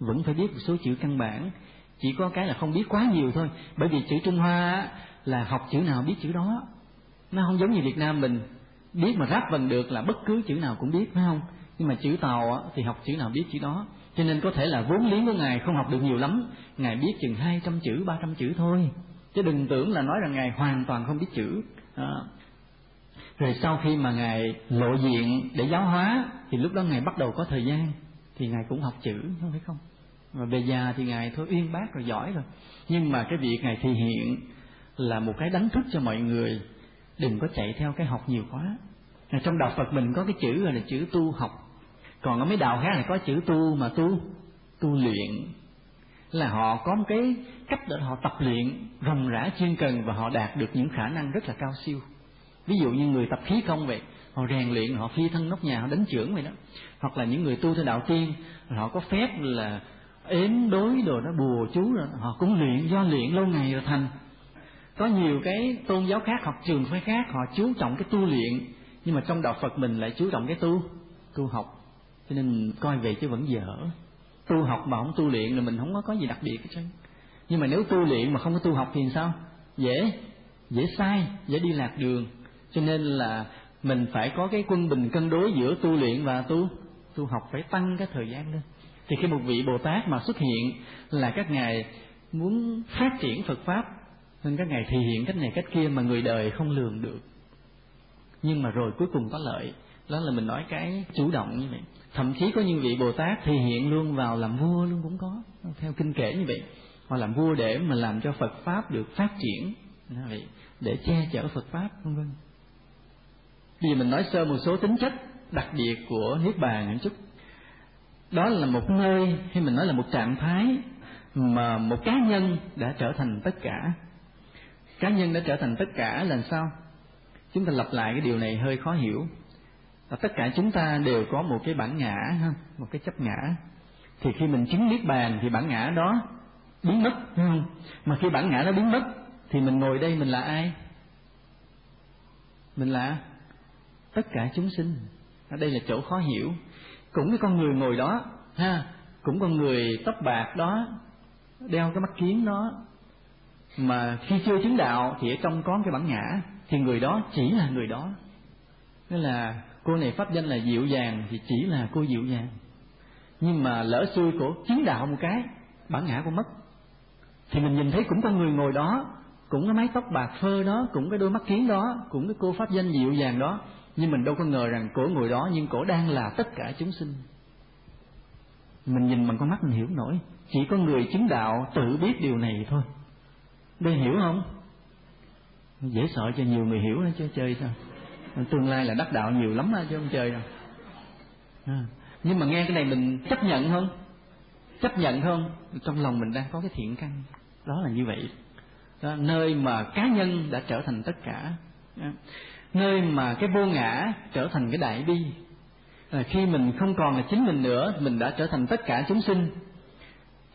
Vẫn phải biết một số chữ căn bản. Chỉ có cái là không biết quá nhiều thôi. Bởi vì chữ trung hoa là học chữ nào biết chữ đó. Nó không giống như việt nam mình. Biết mà ráp vần được là bất cứ chữ nào cũng biết phải không? Nhưng mà chữ tàu thì học chữ nào biết chữ đó. Cho nên có thể là vốn liếng của ngài không học được nhiều lắm. Ngài biết chừng hai trăm chữ ba trăm chữ thôi. Chứ đừng tưởng là nói rằng ngài hoàn toàn không biết chữ. À, rồi sau khi mà ngài lộ diện để giáo hóa, thì lúc đó ngài bắt đầu có thời gian, thì ngài cũng học chữ, không phải không? Và về già thì ngài thôi uyên bác rồi giỏi rồi. Nhưng mà cái việc ngài thể hiện là một cái đánh thức cho mọi người, đừng có chạy theo cái học nhiều quá. Trong đạo phật mình có cái chữ gọi là chữ tu học. Còn ở mấy đạo khác là có chữ tu mà tu tu luyện. Là họ có một cái cách để họ tập luyện ròng rã chuyên cần và họ đạt được những khả năng rất là cao siêu ví dụ như người tập khí công vậy, họ rèn luyện, họ phi thân nóc nhà, họ đánh trưởng vậy đó. Hoặc là những người tu theo đạo tiên, họ có phép là ếm đối đồ đó, bùa chú rồi họ cũng luyện, do luyện lâu ngày rồi thành. Có nhiều cái tôn giáo khác, hoặc trường phái khác, họ chú trọng cái tu luyện, nhưng mà trong đạo Phật mình lại chú trọng cái tu tu học. Cho nên coi về chứ vẫn dở. Tu học mà không tu luyện là mình không có có gì đặc biệt hết trơn. Nhưng mà nếu tu luyện mà không có tu học thì sao? Dễ dễ sai, dễ đi lạc đường cho nên là mình phải có cái quân bình cân đối giữa tu luyện và tu tu học phải tăng cái thời gian lên. Thì khi một vị bồ tát mà xuất hiện là các ngài muốn phát triển phật pháp, nên các ngài thể hiện cách này cách kia mà người đời không lường được. Nhưng mà rồi cuối cùng có lợi, đó là mình nói cái chủ động như vậy. Thậm chí có những vị bồ tát thể hiện luôn vào làm vua luôn cũng có, theo kinh kể như vậy. Họ làm vua để mà làm cho phật pháp được phát triển vậy, để che chở phật pháp, vân vân bây giờ mình nói sơ một số tính chất đặc biệt của niết bàn một chút. Đó là một nơi, hay mình nói là một trạng thái mà một cá nhân đã trở thành tất cả. Cá nhân đã trở thành tất cả là sao? Chúng ta lặp lại cái điều này hơi khó hiểu. Là tất cả chúng ta đều có một cái bản ngã, ha? Một cái chấp ngã. Thì khi mình chứng niết bàn thì bản ngã đó biến mất không? Mà khi bản ngã nó biến mất thì mình ngồi đây mình là ai? Mình là tất cả chúng sinh. Ở đây là chỗ khó hiểu. Cũng cái con người ngồi đó, ha, cũng con người tóc bạc đó, đeo cái mắt kiến đó, mà khi chưa chứng đạo thì ở trong có cái bản ngã, thì người đó chỉ là người đó. Nên là cô này pháp danh là dịu dàng thì chỉ là cô dịu dàng nhưng mà lỡ xui của chứng đạo một cái, bản ngã của mất. Thì mình nhìn thấy cũng con người ngồi đó, cũng cái mái tóc bạc phơ đó, cũng cái đôi mắt kiến đó, cũng cái cô pháp danh dịu dàng đó nhưng mình đâu có ngờ rằng cổ ngồi đó nhưng cổ đang là tất cả chúng sinh. Mình nhìn bằng con mắt mình hiểu nổi. Chỉ có người chứng đạo tự biết điều này thôi. Đây hiểu không? Dễ sợ cho nhiều người hiểu chứ chơi sao? Tương lai là đắc đạo nhiều lắm đó, chứ không chơi đâu. À. nhưng mà nghe cái này mình chấp nhận không? Chấp nhận không? Trong lòng mình đang có cái thiện căn. Đó là như vậy. Đó, nơi mà cá nhân đã trở thành tất cả. Đó nơi mà cái vô ngã trở thành cái đại bi. À, khi mình không còn là chính mình nữa mình đã trở thành tất cả chúng sinh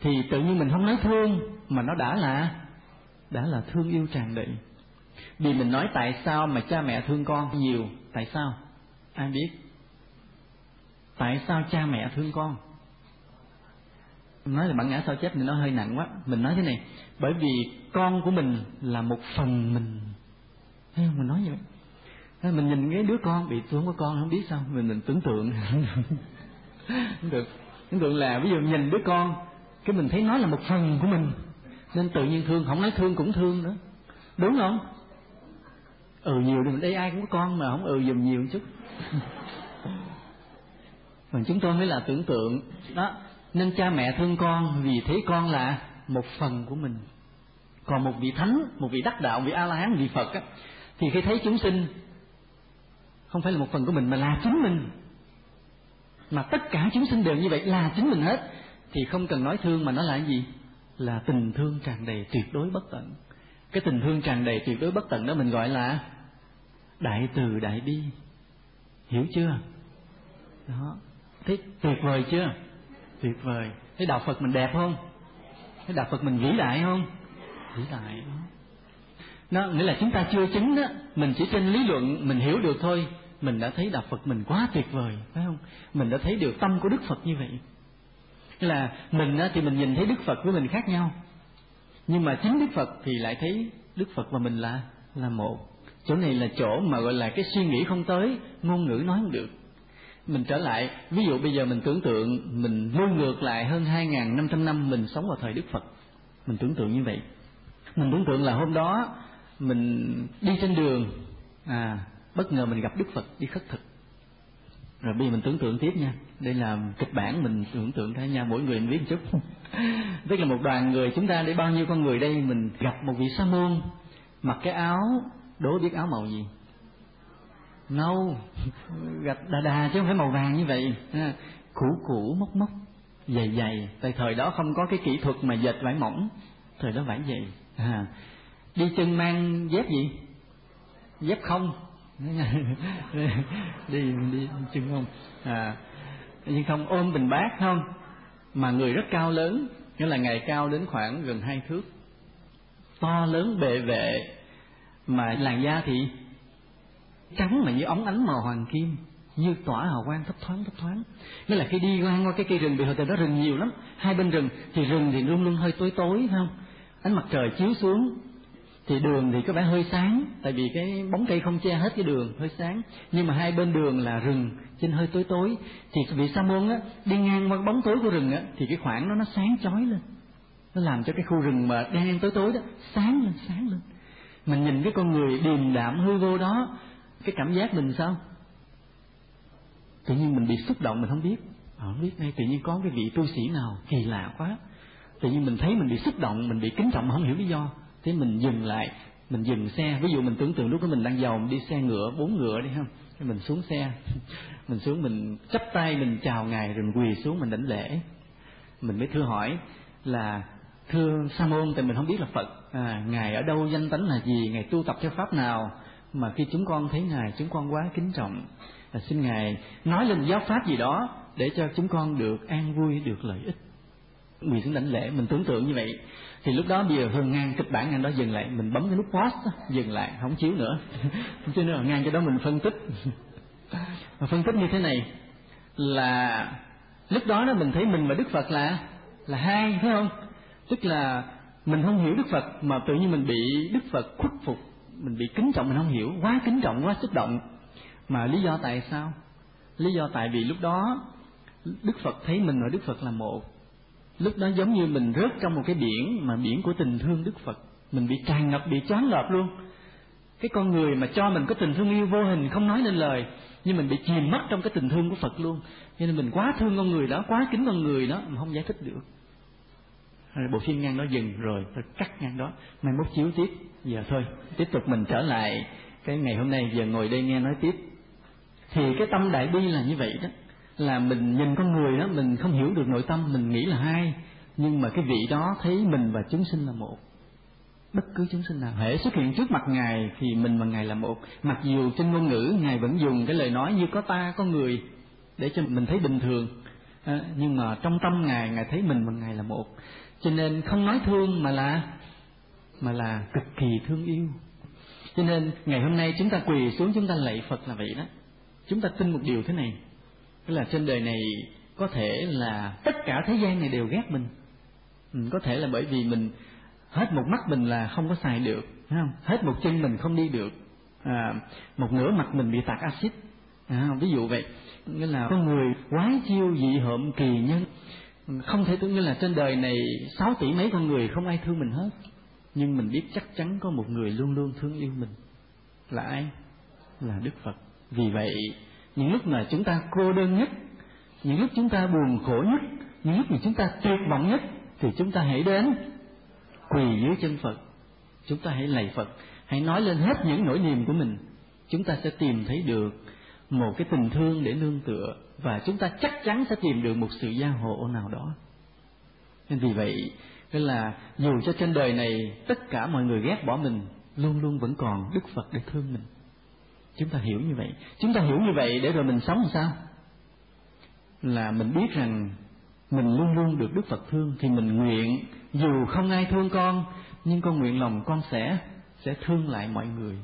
thì tự nhiên mình không nói thương mà nó đã là đã là thương yêu tràn đầy. Vì mình nói tại sao mà cha mẹ thương con nhiều tại sao? Ai biết? Tại sao cha mẹ thương con? Nói là bản ngã sao chép thì nó hơi nặng quá. Mình nói thế này bởi vì con của mình là một phần mình. Thấy không? Mình nói như vậy mình nhìn cái đứa con bị không có con không biết sao mình mình tưởng tượng. Được tưởng tượng là ví dụ nhìn đứa con cái mình thấy nó là một phần của mình nên tự nhiên thương không nói thương cũng thương nữa. Đúng không? Ừ nhiều thì đây ai cũng có con mà không ừ dùm nhiều chút. Mà chúng tôi mới là tưởng tượng. Đó nên cha mẹ thương con vì thế con là một phần của mình. Còn một vị thánh một vị đắc đạo một vị a la hán vị phật á thì khi thấy chúng sinh không phải là một phần của mình, mà là chính mình. Mà tất cả chúng sinh đều như vậy, là chính mình hết. Thì không cần nói thương, mà nó là cái gì? Là tình thương tràn đầy tuyệt đối bất tận. Cái tình thương tràn đầy tuyệt đối bất tận đó mình gọi là đại từ đại bi. Hiểu chưa? Đó. Thấy tuyệt vời chưa? Tuyệt vời. Thấy đạo phật mình đẹp không? Thấy đạo phật mình vĩ đại không? Vĩ đại đó. Nó nghĩa là chúng ta chưa chứng đó. Mình chỉ trên lý luận, mình hiểu được thôi mình đã thấy đạo phật mình quá tuyệt vời, phải không? Mình đã thấy được tâm của đức phật như vậy. Là mình thì mình nhìn thấy đức phật với mình khác nhau. Nhưng mà chính đức phật thì lại thấy đức phật và mình là là một. Chỗ này là chỗ mà gọi là cái suy nghĩ không tới, ngôn ngữ nói không được. Mình trở lại, ví dụ bây giờ mình tưởng tượng mình lui ngược lại hơn hai năm trăm năm, mình sống vào thời đức phật. Mình tưởng tượng như vậy. Mình tưởng tượng là hôm đó mình đi trên đường à bất ngờ mình gặp đức phật đi khất thực. Rồi bây giờ mình tưởng tượng tiếp nha. Đây là kịch bản mình tưởng tượng ra nha. Mỗi người mình biết một chút. Tức là một đoàn người chúng ta để bao nhiêu con người đây? Mình gặp một vị sa môn mặc cái áo đố biết áo màu gì? Nâu. Gạch đà đà chứ không phải màu vàng như vậy. Cũ cũ mốc mốc dày dày. Tại thời đó không có cái kỹ thuật mà dệt vải mỏng. Thời đó vải dày. À, đi chân mang dép gì? Dép không. đi đi chân không? À nhưng không, ôm bình bát không? Mà người rất cao lớn, nghĩa là ngày cao đến khoảng gần hai thước. To lớn bệ vệ. Mà làn da thì trắng mà như ống ánh màu hoàng kim, như tỏa hào quang thấp thoáng thấp thoáng. Nghĩa là khi đi ngang qua cái cây rừng bị hồi đó rừng nhiều lắm. Hai bên rừng, thì rừng thì luôn luôn hơi tối tối không? Ánh mặt trời chiếu xuống thì đường thì có vẻ hơi sáng tại vì cái bóng cây không che hết cái đường hơi sáng. Nhưng mà hai bên đường là rừng trên hơi tối tối. Thì vị sa môn á đi ngang qua bóng tối của rừng á thì cái khoảng đó nó sáng chói lên. Nó làm cho cái khu rừng mà đen tối tối đó sáng lên sáng lên. Mình nhìn cái con người điềm đạm hư vô đó cái cảm giác mình sao? Tự nhiên mình bị xúc động mình không biết. À, không biết ngay tự nhiên có cái vị tu sĩ nào kỳ lạ quá. Tự nhiên mình thấy mình bị xúc động mình bị kính trọng mà không hiểu lý do thế mình dừng lại mình dừng xe. Ví dụ mình tưởng tượng lúc đó mình đang giàu đi xe ngựa bốn ngựa đi không thế mình xuống xe. Mình xuống mình chắp tay mình chào ngài rồi mình quỳ xuống mình đảnh lễ. Mình mới thưa hỏi là thưa sa môn thì mình không biết là phật. À, ngài ở đâu danh tánh là gì? Ngài tu tập theo pháp nào? Mà khi chúng con thấy ngài chúng con quá kính trọng. Là xin ngài nói lên giáo pháp gì đó để cho chúng con được an vui được lợi ích quỳ xuống đảnh lễ mình tưởng tượng như vậy thì lúc đó bây giờ hơn ngang kịch bản ngang đó dừng lại mình bấm cái nút pause đó, dừng lại không chiếu nữa. Cho nên là ngang cho đó mình phân tích. Và phân tích như thế này là lúc đó đó mình thấy mình và đức phật là là hai phải không? Tức là mình không hiểu đức phật mà tự nhiên mình bị đức phật khuất phục mình bị kính trọng mình không hiểu quá kính trọng quá xúc động. Mà lý do tại sao? Lý do tại vì lúc đó đức phật thấy mình và đức phật là một lúc đó giống như mình rớt trong một cái biển mà biển của tình thương đức phật. Mình bị tràn ngập, bị choáng ngợp luôn. Cái con người mà cho mình có tình thương yêu vô hình không nói nên lời, nhưng mình bị chìm mất trong cái tình thương của phật luôn. Cho nên mình quá thương con người đó, quá kính con người đó mình không giải thích được. Rồi bộ phim ngang đó dừng rồi, tôi cắt ngang đó. Mai mốt chiếu tiếp, giờ thôi. Tiếp tục mình trở lại cái ngày hôm nay, giờ ngồi đây nghe nói tiếp. Thì cái tâm đại bi là như vậy đó là mình nhìn con người đó mình không hiểu được nội tâm mình nghĩ là hai. Nhưng mà cái vị đó thấy mình và chúng sinh là một. Bất cứ chúng sinh nào. Hễ xuất hiện trước mặt ngài thì mình và ngài là một. Mặc dù trên ngôn ngữ ngài vẫn dùng cái lời nói như có ta có người để cho mình thấy bình thường. À, nhưng mà trong tâm ngài ngài thấy mình và ngài là một. Cho nên không nói thương mà là mà là cực kỳ thương yêu. Cho nên ngày hôm nay chúng ta quỳ xuống chúng ta lạy phật là vậy đó. Chúng ta tin một điều thế này tức là trên đời này có thể là tất cả thế gian này đều ghét mình. Ừ, có thể là bởi vì mình hết một mắt mình là không có xài được không? Hết một chân mình không đi được. À, một nửa mặt mình bị tạt axit. À, ví dụ vậy. Nghĩa là con người quái chiêu dị hợm kỳ nhân. Không thể tưởng như là trên đời này sáu tỷ mấy con người không ai thương mình hết. Nhưng mình biết chắc chắn có một người luôn luôn thương yêu mình. Là ai? Là đức phật. Vì vậy những lúc mà chúng ta cô đơn nhất, những lúc chúng ta buồn khổ nhất, những lúc mà chúng ta tuyệt vọng nhất, thì chúng ta hãy đến quỳ dưới chân phật. Chúng ta hãy lạy phật, hãy nói lên hết những nỗi niềm của mình. Chúng ta sẽ tìm thấy được một cái tình thương để nương tựa và chúng ta chắc chắn sẽ tìm được một sự gia hộ nào đó. Nên vì vậy tức là dù cho trên đời này tất cả mọi người ghét bỏ mình, luôn luôn vẫn còn đức phật để thương mình chúng ta hiểu như vậy. Chúng ta hiểu như vậy để rồi mình sống làm sao? Là mình biết rằng mình luôn luôn được đức phật thương thì mình nguyện dù không ai thương con nhưng con nguyện lòng con sẽ sẽ thương lại mọi người.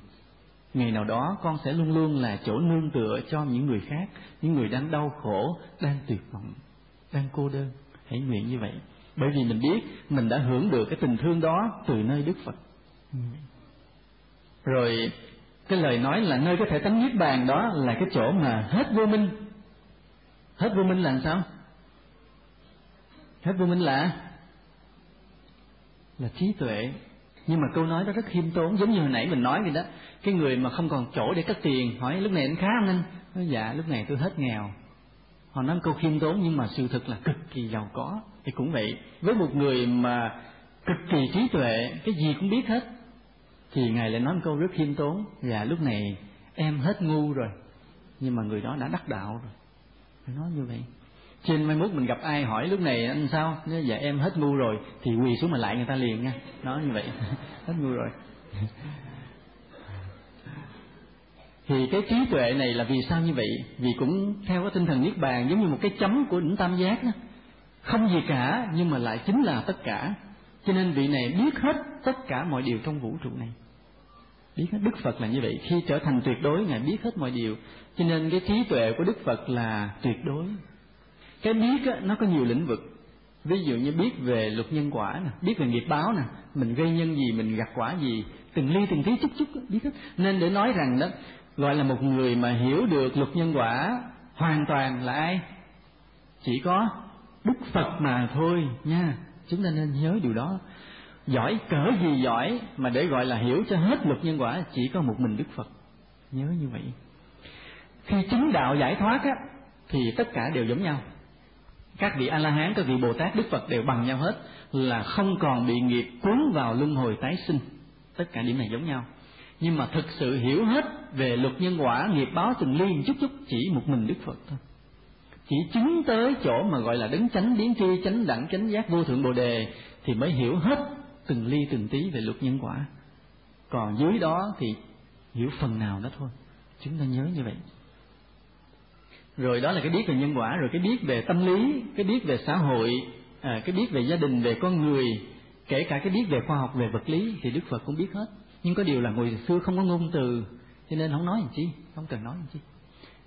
Ngày nào đó con sẽ luôn luôn là chỗ nương tựa cho những người khác những người đang đau khổ đang tuyệt vọng đang cô đơn. Hãy nguyện như vậy. Bởi vì mình biết mình đã hưởng được cái tình thương đó từ nơi đức phật. Rồi cái lời nói là nơi có thể tánh niết bàn đó là cái chỗ mà hết vô minh. Hết vô minh là sao? Hết vô minh là là trí tuệ. Nhưng mà câu nói đó rất khiêm tốn, giống như hồi nãy mình nói vậy đó. Cái người mà không còn chỗ để cắt tiền, hỏi lúc này anh khá không anh? Nói dạ lúc này tôi hết nghèo. Họ nói câu khiêm tốn, nhưng mà sự thật là cực kỳ giàu có. Thì cũng vậy, với một người mà cực kỳ trí tuệ, cái gì cũng biết hết thì ngài lại nói một câu rất khiêm tốn. Dạ lúc này em hết ngu rồi, nhưng mà người đó đã đắc đạo rồi. Phải nói như vậy. Trên mai mốt mình gặp ai hỏi lúc này anh sao? Nếu dạ em hết ngu rồi. Thì quỳ xuống mà lại người ta liền nha. Nói như vậy. Hết ngu rồi. Thì cái trí tuệ này là vì sao như vậy? Vì cũng theo cái tinh thần niết bàn, giống như một cái chấm của đỉnh tam giác đó. Không gì cả, nhưng mà lại chính là tất cả. Cho nên vị này biết hết tất cả mọi điều trong vũ trụ này biết hết đức phật là như vậy. Khi trở thành tuyệt đối ngài biết hết mọi điều. Cho nên cái trí tuệ của đức phật là tuyệt đối. Cái biết á, nó có nhiều lĩnh vực. Ví dụ như biết về luật nhân quả nè biết về nghiệp báo nè mình gây nhân gì mình gặt quả gì từng ly từng tí chút chút biết hết. Nên để nói rằng đó gọi là một người mà hiểu được luật nhân quả hoàn toàn là ai? Chỉ có đức phật mà thôi nha. Chúng ta nên nhớ điều đó giỏi, cỡ gì giỏi mà để gọi là hiểu cho hết luật nhân quả, chỉ có một mình đức phật. Nhớ như vậy. Khi chứng đạo giải thoát á, thì tất cả đều giống nhau. Các vị a la hán các vị bồ tát đức phật đều bằng nhau hết là không còn bị nghiệp cuốn vào luân hồi tái sinh. Tất cả điểm này giống nhau. Nhưng mà thực sự hiểu hết về luật nhân quả, nghiệp báo từng ly chút chút, chỉ một mình đức phật thôi. Chỉ chứng tới chỗ mà gọi là đấng chánh, biến tri, chánh đẳng, chánh giác, vô thượng bồ đề thì mới hiểu hết từng ly từng tí về luật nhân quả. Còn dưới đó thì hiểu phần nào đó thôi chúng ta nhớ như vậy. Rồi đó là cái biết về nhân quả rồi cái biết về tâm lý cái biết về xã hội à, cái biết về gia đình về con người kể cả cái biết về khoa học về vật lý thì đức phật cũng biết hết. Nhưng có điều là người xưa không có ngôn từ cho nên không nói làm chi không cần nói làm chi.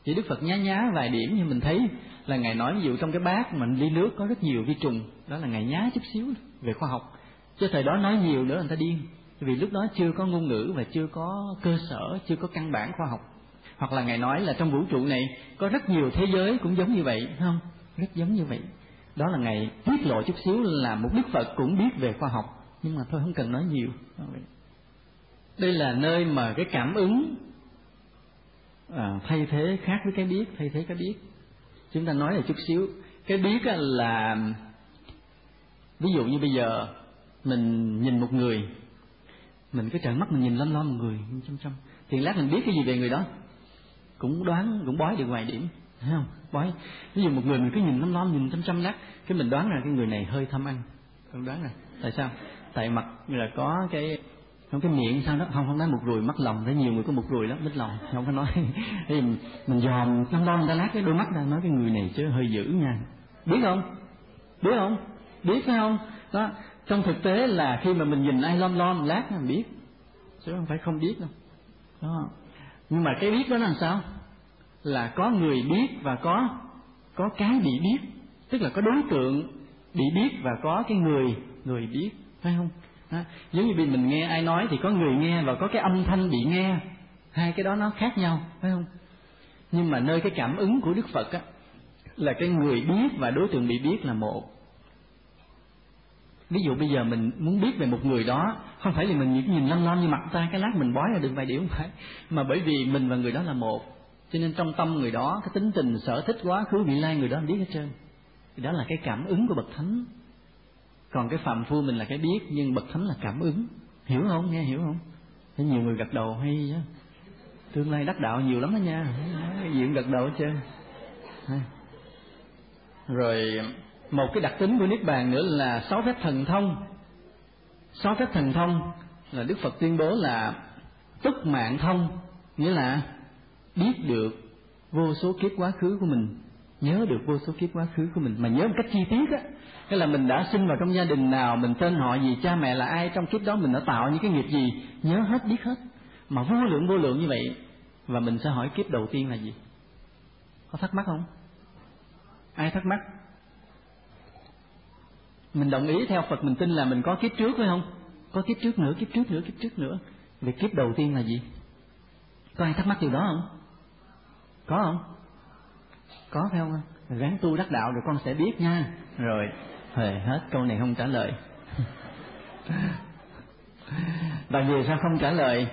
Chỉ đức phật nhá nhá vài điểm như mình thấy là ngài nói ví dụ trong cái bát mình ly nước có rất nhiều vi trùng đó là ngài nhá chút xíu về khoa học chứ thời đó nói nhiều nữa người ta điên. Vì lúc đó chưa có ngôn ngữ và chưa có cơ sở chưa có căn bản khoa học. Hoặc là ngài nói là trong vũ trụ này có rất nhiều thế giới cũng giống như vậy không? Rất giống như vậy. Đó là ngài tiết lộ chút xíu là một đức phật cũng biết về khoa học. Nhưng mà thôi không cần nói nhiều. Đây là nơi mà cái cảm ứng à, thay thế khác với cái biết thay thế cái biết. Chúng ta nói là chút xíu. Cái biết là ví dụ như bây giờ mình nhìn một người, mình cứ trợn mắt mình nhìn lăm lăm một người chăm chăm. Thì lát mình biết cái gì về người đó, cũng đoán, cũng bói được vài điểm, thấy không? Bói. Ví dụ một người mình cứ nhìn lăm lăm nhìn chăm chăm lát, cái mình đoán là cái người này hơi tham ăn. Không đoán là tại sao? Tại mặt là có cái không cái miệng sao đó, không không nói một ruồi, mắt lòng, thấy nhiều người có một ruồi lắm mít lòng, không có nói. Thì mình dòm lăm lăm người ta lát cái đôi mắt ra, nói cái người này chứ hơi dữ nha. Biết không? Biết không? Biết, phải không? Đó trong thực tế là khi mà mình nhìn ai lom lom lát mình biết. Chứ không phải không biết đâu. Đó nhưng mà cái biết đó là làm sao? Là có người biết và có có cái bị biết. Tức là có đối tượng bị biết và có cái người người biết. Phải không? Đó. giống như mình nghe ai nói thì có người nghe và có cái âm thanh bị nghe. Hai cái đó nó khác nhau, phải không? Nhưng mà nơi cái cảm ứng của đức phật á, là cái người biết và đối tượng bị biết là một ví dụ bây giờ mình muốn biết về một người đó không phải là mình nhìn, nhìn lăm lăm như mặt ta cái lát mình bói là được vài điều không phải mà bởi vì mình và người đó là một cho nên trong tâm người đó cái tính tình sở thích quá khứ vị lai người đó biết hết trơn thì đó là cái cảm ứng của bậc thánh còn cái phạm phu mình là cái biết nhưng bậc thánh là cảm ứng hiểu không nghe hiểu không thấy nhiều người gật đầu hay chứ tương lai đắc đạo nhiều lắm đó nha cái gì cũng gật đầu hết trơn rồi một cái đặc tính của niết bàn nữa là sáu phép thần thông. Sáu phép thần thông là đức phật tuyên bố là túc mạng thông, nghĩa là biết được vô số kiếp quá khứ của mình, nhớ được vô số kiếp quá khứ của mình. Mà nhớ một cách chi tiết á cái là mình đã sinh vào trong gia đình nào, mình tên họ gì, cha mẹ là ai, trong kiếp đó mình đã tạo những cái nghiệp gì, nhớ hết, biết hết. Mà vô lượng vô lượng như vậy, và mình sẽ hỏi kiếp đầu tiên là gì? Có thắc mắc không? Ai thắc mắc? Mình đồng ý theo Phật mình tin là mình có kiếp trước phải không? Có kiếp trước nữa kiếp trước nữa kiếp trước nữa. Vậy kiếp đầu tiên là gì? Có ai thắc mắc điều đó không? Có không? Có phải không? Ráng tu đắc đạo rồi con sẽ biết nha. Rồi Hề, hết câu này không trả lời. Và vì sao không trả lời?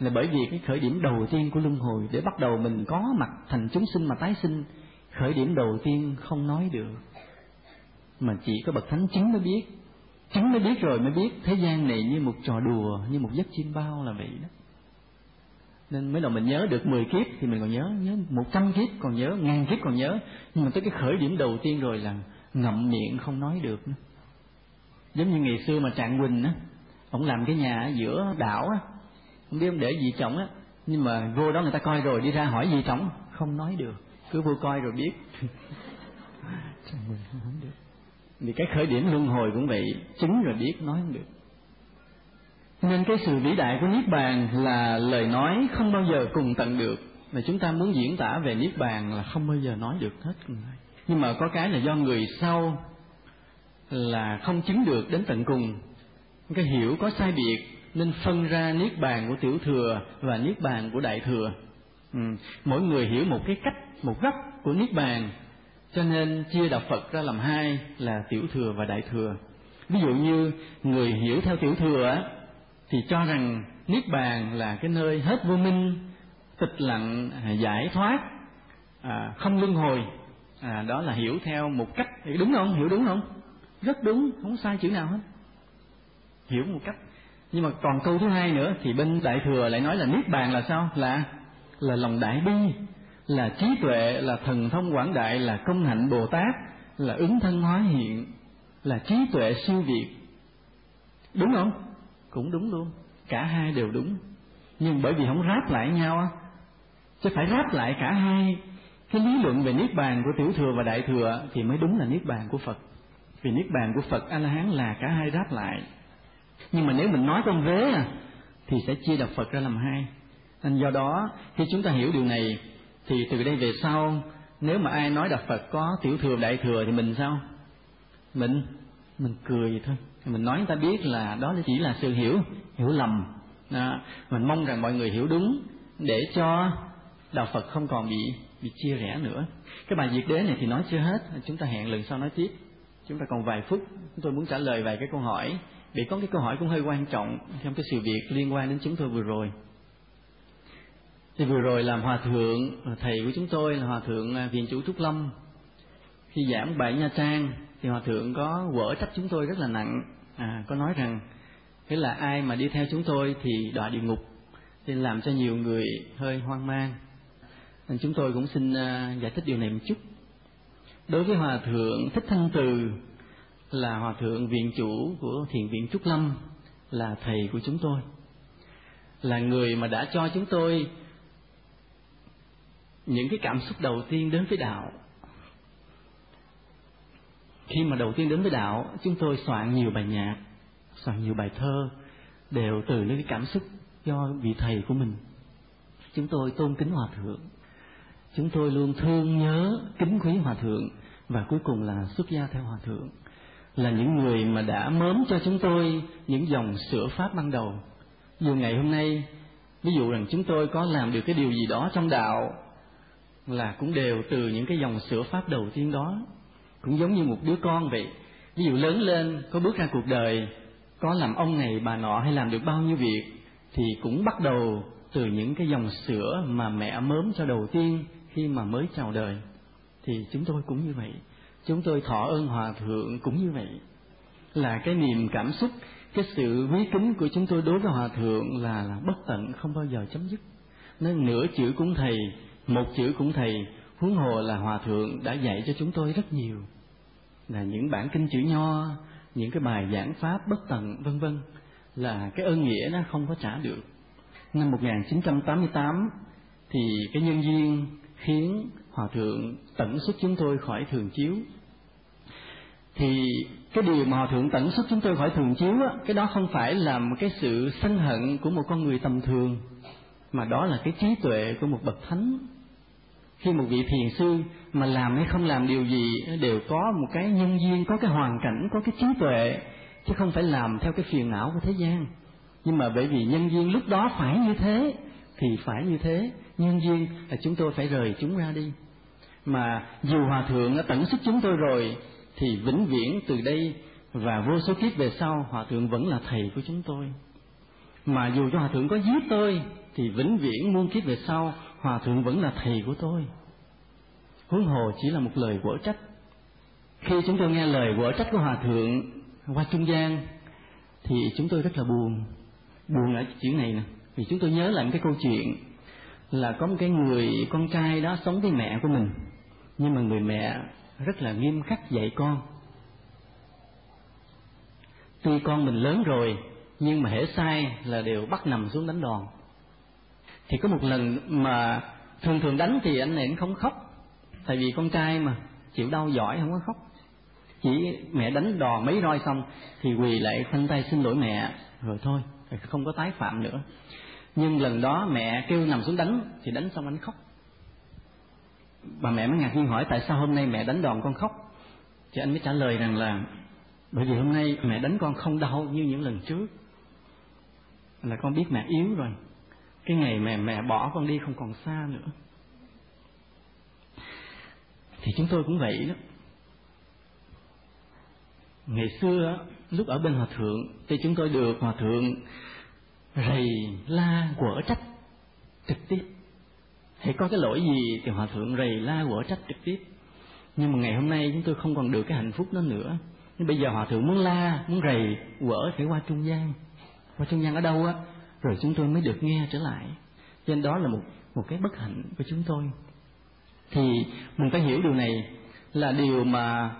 Là bởi vì cái khởi điểm đầu tiên của luân hồi để bắt đầu mình có mặt thành chúng sinh mà tái sinh khởi điểm đầu tiên không nói được mà chỉ có bậc thánh chứng mới biết. Chứng mới biết rồi mới biết thế gian này như một trò đùa, như một giấc chim bao là vậy đó. Nên mới đầu mình nhớ được 10 kiếp thì mình còn nhớ nhớ một trăm kiếp còn nhớ, ngàn kiếp còn nhớ. Nhưng mà tới cái khởi điểm đầu tiên rồi là ngậm miệng không nói được nữa. Giống như ngày xưa mà trạng quỳnh á, ông làm cái nhà ở giữa đảo á, không biết ông để gì trọng á, nhưng mà vô đó người ta coi rồi, đi ra hỏi gì trọng không nói được. Cứ vô coi rồi biết. Trạng quỳnh không nói được vì cái khởi điểm luân hồi cũng vậy chứng rồi biết nói không được. Nên cái sự vĩ đại của niết bàn là lời nói không bao giờ cùng tận được, mà chúng ta muốn diễn tả về niết bàn là không bao giờ nói được hết. Nhưng mà có cái là do người sau là không chứng được đến tận cùng. Cái hiểu có sai biệt nên phân ra niết bàn của tiểu thừa và niết bàn của đại thừa. Ừ. mỗi người hiểu một cái cách, một góc của niết bàn cho nên chia đạo phật ra làm hai là tiểu thừa và đại thừa. Ví dụ như người hiểu theo tiểu thừa á thì cho rằng niết bàn là cái nơi hết vô minh tịch lặng à, giải thoát à, không luân hồi. À, đó là hiểu theo một cách. Đúng không? Hiểu đúng không? Rất đúng không sai chữ nào hết. Hiểu một cách. Nhưng mà còn câu thứ hai nữa thì bên đại thừa lại nói là niết bàn là sao? Là là lòng đại bi là trí tuệ, là thần thông quảng đại, là công hạnh bồ tát, là ứng thân hóa hiện, là trí tuệ siêu việt. Đúng không? Cũng đúng luôn. Cả hai đều đúng. Nhưng bởi vì không ráp lại nhau á, chứ phải ráp lại cả hai, cái lý luận về niết bàn của tiểu thừa và đại thừa thì mới đúng là niết bàn của phật. Vì niết bàn của phật a la hán là cả hai ráp lại. Nhưng mà nếu mình nói con vế à thì sẽ chia đạo phật ra làm hai. Nên do đó, khi chúng ta hiểu điều này thì từ đây về sau, nếu mà ai nói đạo phật có tiểu thừa, đại thừa thì mình sao? Mình mình cười thôi. Mình nói người ta biết là đó chỉ là sự hiểu hiểu lầm. Đó. mình mong rằng mọi người hiểu đúng để cho đạo phật không còn bị bị chia rẽ nữa. Cái bài diệt đế này thì nói chưa hết. Chúng ta hẹn lần sau nói tiếp. Chúng ta còn vài phút. Chúng tôi muốn trả lời vài cái câu hỏi. Vì có cái câu hỏi cũng hơi quan trọng trong cái sự việc liên quan đến chúng tôi vừa rồi thì vừa rồi làm hòa thượng thầy của chúng tôi là hòa thượng à, viện chủ trúc lâm. Khi giảng bài nha trang thì hòa thượng có quở trách chúng tôi rất là nặng à, có nói rằng thế là ai mà đi theo chúng tôi thì đọa địa ngục nên làm cho nhiều người hơi hoang mang. Nên chúng tôi cũng xin à, giải thích điều này một chút. Đối với hòa thượng thích thanh từ là hòa thượng viện chủ của thiền viện trúc lâm là thầy của chúng tôi. Là người mà đã cho chúng tôi những cái cảm xúc đầu tiên đến với đạo. Khi mà đầu tiên đến với đạo, chúng tôi soạn nhiều bài nhạc, soạn nhiều bài thơ, đều từ những cái cảm xúc do vị thầy của mình. Chúng tôi tôn kính hòa thượng. Chúng tôi luôn thương nhớ, kính quý hòa thượng và cuối cùng là xuất gia theo hòa thượng. Là những người mà đã mớm cho chúng tôi những dòng sửa pháp ban đầu. Dù ngày hôm nay, ví dụ rằng chúng tôi có làm được cái điều gì đó trong đạo là cũng đều từ những cái dòng sửa pháp đầu tiên đó. Cũng giống như một đứa con vậy. Ví dụ lớn lên, có bước ra cuộc đời, có làm ông này, bà nọ hay làm được bao nhiêu việc, thì cũng bắt đầu từ những cái dòng sữa mà mẹ mớm cho đầu tiên khi mà mới chào đời. Thì chúng tôi cũng như vậy. Chúng tôi thọ ơn hòa thượng cũng như vậy. Là cái niềm cảm xúc, cái sự quý kính của chúng tôi đối với hòa thượng là là bất tận, không bao giờ chấm dứt. Nên nửa chữ cũng thầy một chữ cũng thầy huống hồ là hòa thượng đã dạy cho chúng tôi rất nhiều. Là những bản kinh chữ nho những cái bài giảng pháp bất tận vân vân là cái ơn nghĩa nó không có trả được. Năm 1988 thì cái nhân duyên khiến hòa thượng tận xuất chúng tôi khỏi thường chiếu. Thì cái điều mà hòa thượng tận xuất chúng tôi khỏi thường chiếu á, cái đó không phải là một cái sự sân hận của một con người tầm thường mà đó là cái trí tuệ của một bậc thánh khi một vị thiền sư mà làm hay không làm điều gì đều có một cái nhân duyên, có cái hoàn cảnh, có cái trí tuệ, chứ không phải làm theo cái phiền não của thế gian. Nhưng mà bởi vì nhân duyên lúc đó phải như thế, thì phải như thế. Nhân duyên là chúng tôi phải rời chúng ra đi. Mà dù hòa thượng đã tận sức chúng tôi rồi, thì vĩnh viễn từ đây và vô số kiếp về sau, hòa thượng vẫn là thầy của chúng tôi. Mà dù cho hòa thượng có giết tôi, thì vĩnh viễn muôn kiếp về sau hòa thượng vẫn là thầy của tôi. Huống hồ chỉ là một lời quở trách. Khi chúng tôi nghe lời quở trách của hòa thượng qua trung gian, thì chúng tôi rất là buồn. Buồn ở chuyện này nè, vì chúng tôi nhớ lại cái câu chuyện là có một cái người con trai đó sống với mẹ của mình, nhưng mà người mẹ rất là nghiêm khắc dạy con. Tuy con mình lớn rồi, nhưng mà hễ sai là đều bắt nằm xuống đánh đòn thì có một lần mà thường thường đánh thì anh này anh không khóc. Tại vì con trai mà, chịu đau giỏi không có khóc. Chỉ mẹ đánh đòn mấy roi xong thì quỳ lại khoanh tay xin lỗi mẹ. Rồi thôi, không có tái phạm nữa. Nhưng lần đó mẹ kêu nằm xuống đánh thì đánh xong anh khóc. Bà mẹ mới ngạc nhiên hỏi tại sao hôm nay mẹ đánh đòn con khóc? Thì anh mới trả lời rằng là bởi vì hôm nay mẹ đánh con không đau như những lần trước. Là con biết mẹ yếu rồi cái ngày mẹ mẹ bỏ con đi không còn xa nữa. Thì chúng tôi cũng vậy đó. Ngày xưa lúc ở bên hòa thượng, thì chúng tôi được hòa thượng rầy la quở trách trực tiếp. Hãy có cái lỗi gì thì hòa thượng rầy la quở trách trực tiếp. Nhưng mà ngày hôm nay chúng tôi không còn được cái hạnh phúc đó nữa. Nhưng bây giờ hòa thượng muốn la, muốn rầy quở phải qua trung gian. Qua trung gian ở đâu á? Rồi chúng tôi mới được nghe trở lại. Cho nên đó là một một cái bất hạnh của chúng tôi. Thì mình phải hiểu điều này là điều mà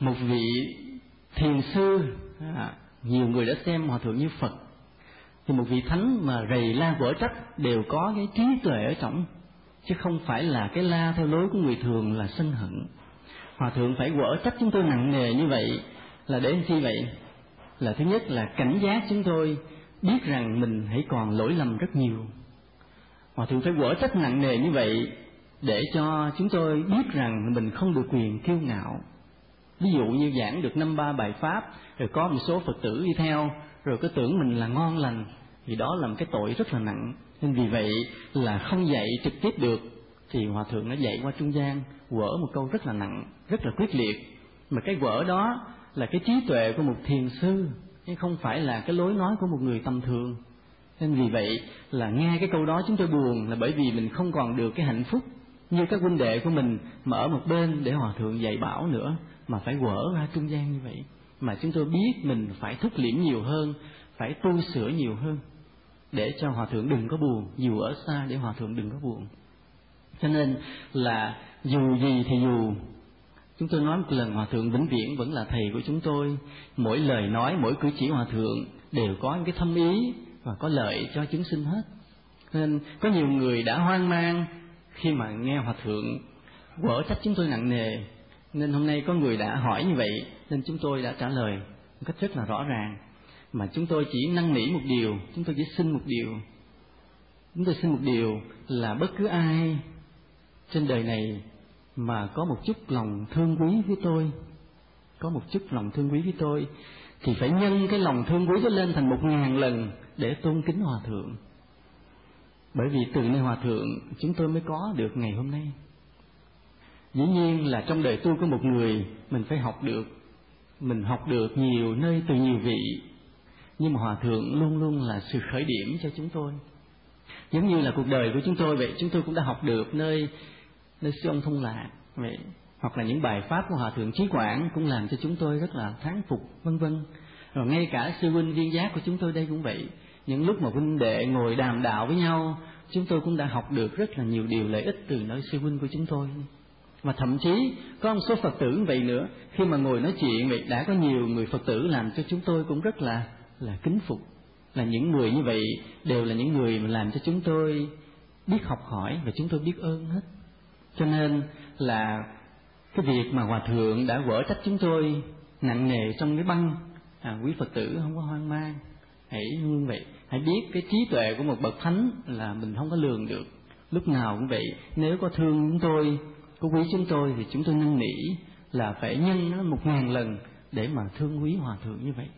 một vị thiền sư à, nhiều người đã xem hòa thượng như phật. Thì một vị thánh mà rầy la vỡ trách đều có cái trí tuệ ở trong chứ không phải là cái la theo lối của người thường là sân hận. Hòa thượng phải vỡ trách chúng tôi nặng nề như vậy là để làm chi vậy là thứ nhất là cảnh giác chúng tôi biết rằng mình hãy còn lỗi lầm rất nhiều. Hòa thượng phải quở trách nặng nề như vậy để cho chúng tôi biết rằng mình không được quyền kiêu ngạo. Ví dụ như giảng được năm ba bài pháp, rồi có một số phật tử đi theo, rồi cứ tưởng mình là ngon lành, thì đó là một cái tội rất là nặng. Nên vì vậy là không dạy trực tiếp được, thì hòa thượng nó dạy qua trung gian, quở một câu rất là nặng, rất là quyết liệt. Mà cái quở đó là cái trí tuệ của một thiền sư chứ không phải là cái lối nói của một người tầm thường. Nên vì vậy là nghe cái câu đó chúng tôi buồn là bởi vì mình không còn được cái hạnh phúc như các huynh đệ của mình mà ở một bên để hòa thượng dạy bảo nữa, mà phải quở ra trung gian như vậy. Mà chúng tôi biết mình phải thúc liễm nhiều hơn, phải tu sửa nhiều hơn để cho hòa thượng đừng có buồn, dù ở xa để hòa thượng đừng có buồn. Cho nên là dù gì thì dù chúng tôi nói một lần, hòa thượng vĩnh viễn vẫn là thầy của chúng tôi. Mỗi lời nói, mỗi cử chỉ hòa thượng đều có những cái thâm ý và có lợi cho chúng sinh hết. Nên có nhiều người đã hoang mang khi mà nghe hòa thượng quở trách chúng tôi nặng nề. Nên hôm nay có người đã hỏi như vậy, nên chúng tôi đã trả lời một cách rất là rõ ràng. Mà chúng tôi chỉ năn nỉ một điều, chúng tôi chỉ xin một điều. Chúng tôi xin một điều là bất cứ ai trên đời này mà có một chút lòng thương quý với tôi. Có một chút lòng thương quý với tôi, thì phải nhân cái lòng thương quý đó lên thành một ngàn lần để tôn kính hòa thượng. Bởi vì từ nơi hòa thượng, chúng tôi mới có được ngày hôm nay. Dĩ nhiên là trong đời tu của một người mình phải học được. Mình học được nhiều nơi từ nhiều vị. Nhưng mà hòa thượng luôn luôn là sự khởi điểm cho chúng tôi. Giống như là cuộc đời của chúng tôi vậy, chúng tôi cũng đã học được nơi nơi sư ông thông lạc, vậy, hoặc là những bài pháp của hòa thượng trí quảng cũng làm cho chúng tôi rất là thán phục, vân vân. Rồi ngay cả sư huynh viên giác của chúng tôi đây cũng vậy. Những lúc mà huynh đệ ngồi đàm đạo với nhau, chúng tôi cũng đã học được rất là nhiều điều lợi ích từ nơi sư huynh của chúng tôi. Và thậm chí có một số phật tử vậy nữa. Khi mà ngồi nói chuyện vậy, đã có nhiều người phật tử làm cho chúng tôi cũng rất là là kính phục. Là những người như vậy đều là những người mà làm cho chúng tôi biết học hỏi và chúng tôi biết ơn hết cho nên là cái việc mà hòa thượng đã vỡ trách chúng tôi nặng nề trong cái băng à, quý phật tử không có hoang mang. Hãy như vậy hãy biết cái trí tuệ của một bậc thánh là mình không có lường được. Lúc nào cũng vậy nếu có thương chúng tôi có quý chúng tôi thì chúng tôi năn nỉ là phải nhân nó một ngàn lần để mà thương quý hòa thượng như vậy.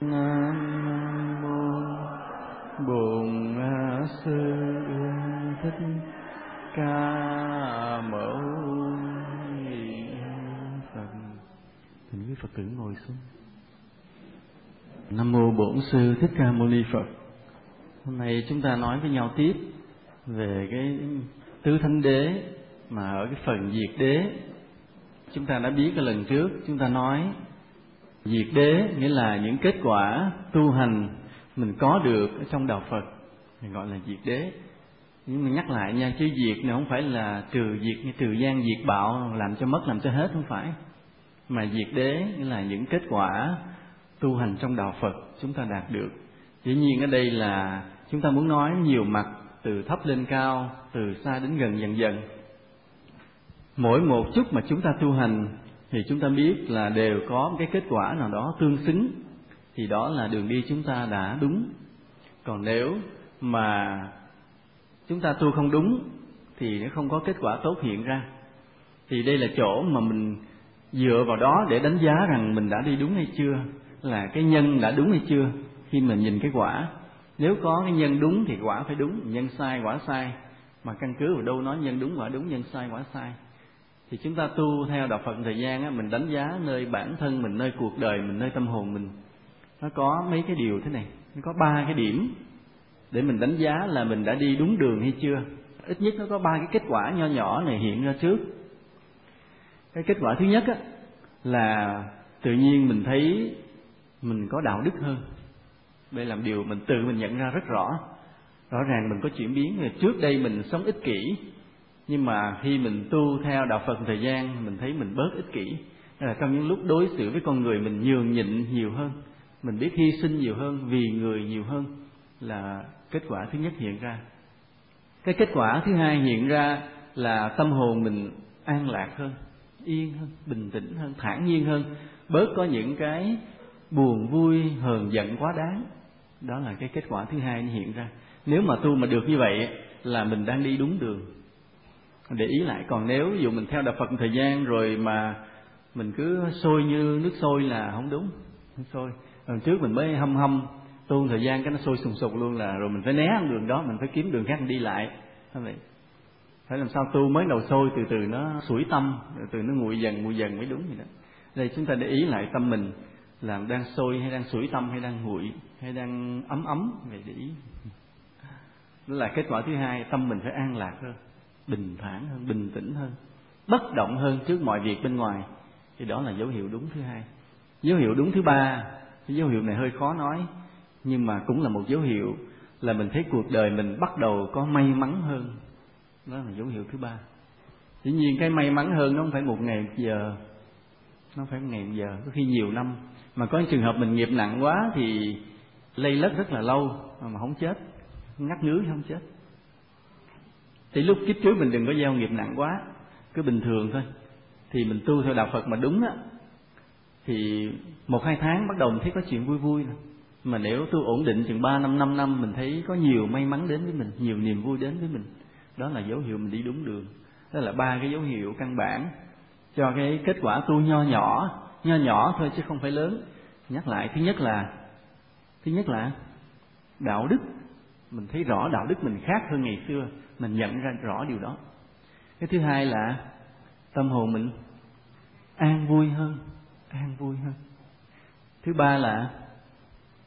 Nam mô bổn sư thích ca mâu ni phật. Thỉnh quý phật tử ngồi xuống. Nam mô bổn sư thích ca mâu ni phật. Hôm nay chúng ta nói với nhau tiếp về cái tứ thánh đế mà ở cái phần diệt đế. Chúng ta đã biết cái lần trước chúng ta nói diệt đế nghĩa là những kết quả tu hành mình có được ở trong đạo Phật mình gọi là diệt đế nhưng mà nhắc lại nha, chứ diệt này không phải là trừ diệt như trừ gian diệt bạo, làm cho mất, làm cho hết, không phải. Mà diệt đế nghĩa là những kết quả tu hành trong đạo Phật chúng ta đạt được. Dĩ nhiên ở đây là chúng ta muốn nói nhiều mặt từ thấp lên cao, từ xa đến gần dần dần. Mỗi một chút mà chúng ta tu hành thì chúng ta biết là đều có cái kết quả nào đó tương xứng, thì đó là đường đi chúng ta đã đúng. Còn nếu mà chúng ta tu không đúng thì nó không có kết quả tốt hiện ra. Thì đây là chỗ mà mình dựa vào đó để đánh giá rằng mình đã đi đúng hay chưa, là cái nhân đã đúng hay chưa khi mình nhìn cái quả. Nếu có cái nhân đúng thì quả phải đúng, nhân sai quả sai. Mà căn cứ vào đâu nói nhân đúng quả đúng, nhân sai quả sai. Thì chúng ta tu theo đạo phật thời gian á, mình đánh giá nơi bản thân mình, nơi cuộc đời mình, nơi tâm hồn mình. Nó có mấy cái điều thế này, nó có ba cái điểm để mình đánh giá là mình đã đi đúng đường hay chưa? Ít nhất nó có ba cái kết quả nho nhỏ này hiện ra trước. Cái kết quả thứ nhất á, là tự nhiên mình thấy mình có đạo đức hơn. Đây là điều mình tự mình nhận ra rất rõ. Rõ ràng mình có chuyển biến. Trước đây mình sống ích kỷ nhưng mà khi mình tu theo đạo phật thời gian mình thấy mình bớt ích kỷ. Là trong những lúc đối xử với con người mình nhường nhịn nhiều hơn mình biết hy sinh nhiều hơn vì người nhiều hơn là kết quả thứ nhất hiện ra. Cái kết quả thứ hai hiện ra là tâm hồn mình an lạc hơn, yên hơn, bình tĩnh hơn, thản nhiên hơn. Bớt có những cái buồn vui, hờn giận quá đáng. Đó là cái kết quả thứ hai hiện ra. Nếu mà tu mà được như vậy là mình đang đi đúng đường. Để ý lại, còn nếu ví dụ mình theo đạo phật thời gian rồi mà mình cứ sôi như nước sôi là không đúng Nước sôi. Lần trước mình mới hâm hâm tu thời gian cái nó sôi sùng sục luôn là rồi mình phải né đường đó, mình phải kiếm đường khác đi lại. Vậy. Phải làm sao tu mới đầu sôi, từ từ nó sủi tâm từ từ nó nguội dần nguội dần mới đúng vậy đó. Đây, chúng ta để ý lại tâm mình là đang sôi hay đang sủi tâm, hay đang nguội, hay đang ấm ấm. Vậy để ý. Đó là kết quả thứ hai, tâm mình phải an lạc hơn, bình thản hơn, bình tĩnh hơn, bất động hơn trước mọi việc bên ngoài. Thì đó là dấu hiệu đúng thứ hai. Dấu hiệu đúng thứ ba, cái dấu hiệu này hơi khó nói nhưng mà cũng là một dấu hiệu là mình thấy cuộc đời mình bắt đầu có may mắn hơn. Đó là dấu hiệu thứ ba. Dĩ nhiên cái may mắn hơn nó không phải một ngày một giờ, nó phải một ngày một giờ, có khi nhiều năm. Mà có những trường hợp mình nghiệp nặng quá thì lây lất rất là lâu, mà không chết. Ngắt ngứa không chết. Thì lúc kiếp trước mình đừng có gieo nghiệp nặng quá, cứ bình thường thôi. Thì mình tu theo đạo phật mà đúng á, thì một hai tháng bắt đầu mình thấy có chuyện vui vui nè mà nếu tu ổn định chừng ba năm năm năm, mình thấy có nhiều may mắn đến với mình, nhiều niềm vui đến với mình. Đó là dấu hiệu mình đi đúng đường. Đó là ba cái dấu hiệu căn bản cho cái kết quả tu nho nhỏ nho nhỏ thôi chứ không phải lớn. Nhắc lại, thứ nhất là, thứ nhất là đạo đức. Mình thấy rõ đạo đức mình khác hơn ngày xưa, mình nhận ra rõ điều đó. Cái thứ hai là tâm hồn mình an vui hơn, an vui hơn. Thứ ba là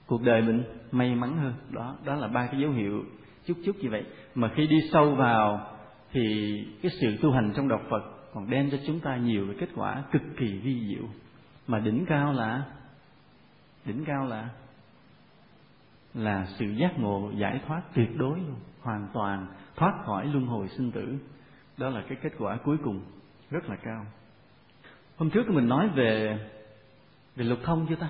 cuộc đời mình may mắn hơn. Đó đó là ba cái dấu hiệu chút chút như vậy. Mà khi đi sâu vào thì cái sự tu hành trong đạo Phật còn đem cho chúng ta nhiều cái kết quả cực kỳ vi diệu. Mà đỉnh cao là, đỉnh cao là là sự giác ngộ giải thoát tuyệt đối luôn, hoàn toàn thoát khỏi luân hồi sinh tử. Đó là cái kết quả cuối cùng, rất là cao. Hôm trước mình nói về về lục thông chưa ta?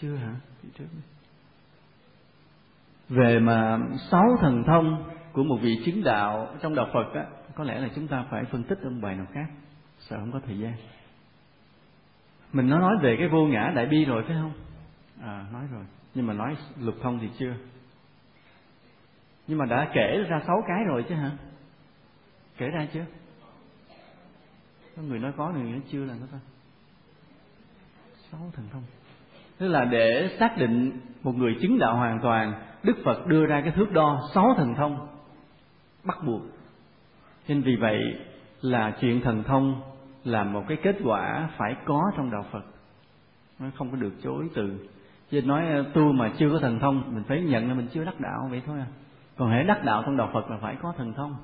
Chưa hả? Trước về mà sáu thần thông của một vị chứng đạo trong đạo Phật á, có lẽ là chúng ta phải phân tích trong bài nào khác sợ không có thời gian. Mình nó nói về cái vô ngã đại bi rồi phải không? À nói rồi. Nhưng mà nói lục thông thì chưa. Nhưng mà đã kể ra sáu cái rồi chứ hả? Kể ra chưa có người nói có người nói chưa là nó thôi sáu thần thông tức là để xác định một người chứng đạo hoàn toàn đức phật đưa ra cái thước đo sáu thần thông bắt buộc. Nên vì vậy là chuyện thần thông là một cái kết quả phải có trong đạo phật. Nó không có được chối từ. Chứ nói ờ, tu mà chưa có thần thông mình phải nhận là mình chưa đắc đạo vậy thôi à. Còn hãy đắc đạo trong đạo phật là phải có thần thông.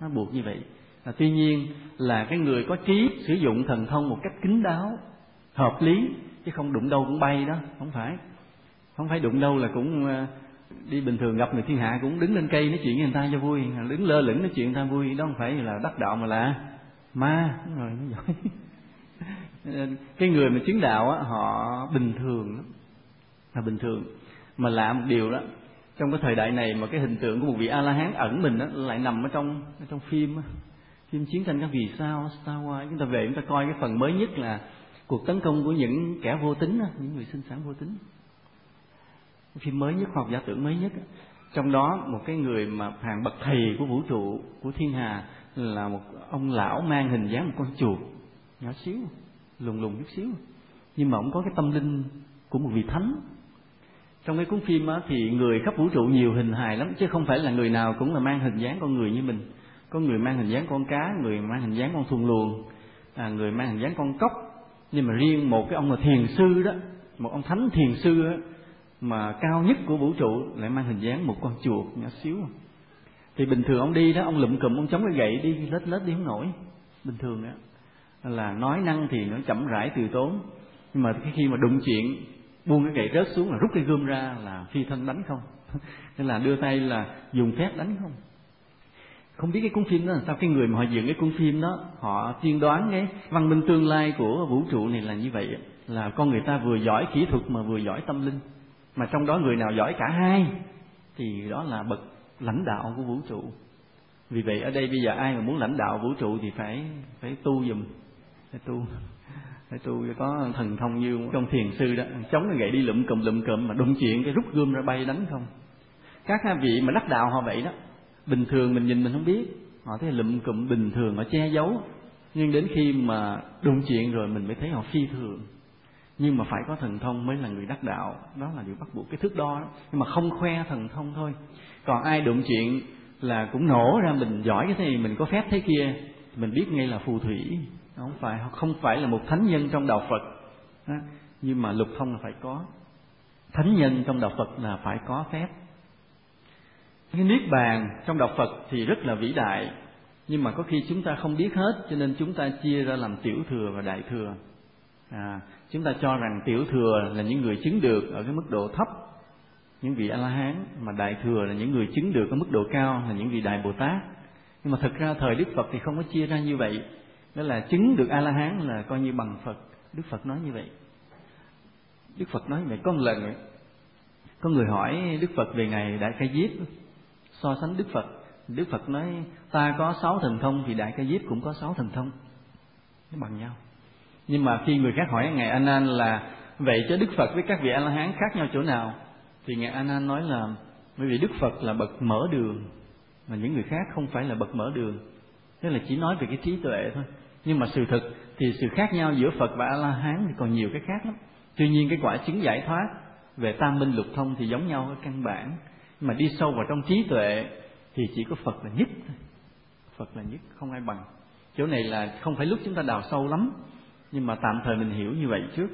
Nó buộc như vậy. À, tuy nhiên là cái người có trí sử dụng thần thông một cách kín đáo hợp lý chứ không đụng đâu cũng bay đó không phải. Không phải đụng đâu là cũng ờ, đi bình thường gặp người thiên hạ cũng đứng lên cây nói chuyện với người ta cho vui. Đứng lơ lửng nói chuyện người ta vui đó không phải là đắc đạo mà là ma. Đúng rồi nó giỏi cái người mà chứng đạo á họ bình thường lắm. Là bình thường. Mà lạ một điều đó trong cái thời đại này mà cái hình tượng của một vị a la hán ẩn mình đó, lại nằm ở trong ở trong phim phim chiến tranh các vì sao Star Wars. Chúng ta về chúng ta coi cái phần mới nhất là cuộc tấn công của những kẻ vô tính những người sinh sản vô tính. Phim mới nhất khoa học giả tưởng mới nhất trong đó một cái người mà hàng bậc thầy của vũ trụ của thiên hà là một ông lão mang hình dáng một con chuột nhỏ xíu lùng lùng chút xíu. Nhưng mà ông có cái tâm linh của một vị thánh. Trong cái cuốn phim á, thì người khắp vũ trụ nhiều hình hài lắm chứ không phải là người nào cũng là mang hình dáng con người như mình. Có người mang hình dáng con cá người mang hình dáng con thùng luồng à, người mang hình dáng con cốc nhưng mà riêng một cái ông là thiền sư đó một ông thánh thiền sư đó, mà cao nhất của vũ trụ lại mang hình dáng một con chuột nhỏ xíu. Thì bình thường ông đi đó ông lụm cụm ông chống cái gậy đi lết lết đi không nổi. Bình thường đó là nói năng thì nó chậm rãi từ tốn. Nhưng mà khi mà đụng chuyện buông cái gậy rớt xuống là rút cái gươm ra là phi thân đánh không. Nên là đưa tay là dùng phép đánh không không biết cái cuốn phim đó làm sao? Cái người mà họ dựng cái cuốn phim đó, họ tiên đoán cái văn minh tương lai của vũ trụ này là như vậy là con người ta vừa giỏi kỹ thuật mà vừa giỏi tâm linh. Mà trong đó người nào giỏi cả hai, thì đó là bậc lãnh đạo của vũ trụ. Vì vậy ở đây bây giờ ai mà muốn lãnh đạo vũ trụ thì phải phải tu dùm phải tu. Phải tu có thần thông như trong thiền sư đó. Chống cái gậy đi lụm cụm lụm cụm mà đụng chuyện cái rút gươm ra bay đánh không? Các vị mà đắc đạo họ vậy đó bình thường mình nhìn mình không biết. Họ thấy lụm cụm bình thường, họ che giấu. Nhưng đến khi mà đụng chuyện rồi mình mới thấy họ phi thường. Nhưng mà phải có thần thông mới là người đắc đạo. Đó là điều bắt buộc. Cái thước đo đó. Nhưng mà không khoe thần thông thôi. Còn ai đụng chuyện là cũng nổ ra mình giỏi cái này, mình có phép thế kia, mình biết ngay là phù thủy. Không phải không phải là một thánh nhân trong đạo Phật. Đó. nhưng mà lục thông là phải có. Thánh nhân trong đạo Phật là phải có phép cái niết bàn trong đạo Phật thì rất là vĩ đại. Nhưng mà có khi chúng ta không biết hết cho nên chúng ta chia ra làm tiểu thừa và đại thừa. À, chúng ta cho rằng tiểu thừa là những người chứng được ở cái mức độ thấp những vị a la hán mà đại thừa là những người chứng được ở mức độ cao là những vị đại bồ tát nhưng mà thực ra thời đức phật thì không có chia ra như vậy. Đó là chứng được a la hán là coi như bằng phật. Đức phật nói như vậy. Đức phật nói vậy. Có một lần có người hỏi đức phật về ngày đại ca diếp so sánh đức phật. Đức phật nói, ta có sáu thần thông thì đại ca diếp cũng có sáu thần thông. Nó bằng nhau. Nhưng mà khi người khác hỏi ngài a nan là, vậy cho đức phật với các vị a la hán khác nhau chỗ nào? Thì ngài a nan nói là, bởi vì đức phật là bậc mở đường, mà những người khác không phải là bậc mở đường. Tức là chỉ nói về cái trí tuệ thôi. Nhưng mà sự thực thì sự khác nhau giữa phật và a la hán thì còn nhiều cái khác lắm. Tuy nhiên cái quả chứng giải thoát về tam minh lục thông thì giống nhau ở căn bản mà đi sâu vào trong trí tuệ thì chỉ có phật là nhất phật là nhất, không ai bằng. Chỗ này là không phải lúc chúng ta đào sâu lắm, nhưng mà tạm thời mình hiểu như vậy trước.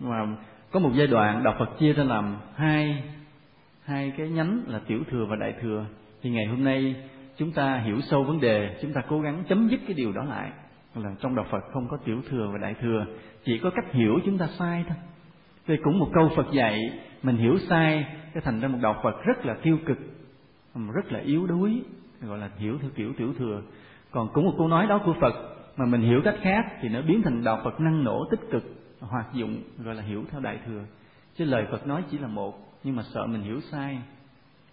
Mà có một giai đoạn đạo Phật chia ra làm hai hai cái nhánh là tiểu thừa và đại thừa. Thì ngày hôm nay chúng ta hiểu sâu vấn đề, chúng ta cố gắng chấm dứt cái điều đó lại. Là trong đạo Phật không có tiểu thừa và đại thừa, chỉ có cách hiểu chúng ta sai thôi thì cũng một câu Phật dạy, mình hiểu sai, cái thành ra một đạo Phật rất là tiêu cực rất là yếu đuối, gọi là hiểu theo kiểu tiểu thừa. Còn cũng một câu nói đó của Phật, mà mình hiểu cách khác thì nó biến thành đạo Phật năng nổ tích cực, hoạt dụng, gọi là hiểu theo đại thừa. Chứ lời Phật nói chỉ là một, nhưng mà sợ mình hiểu sai.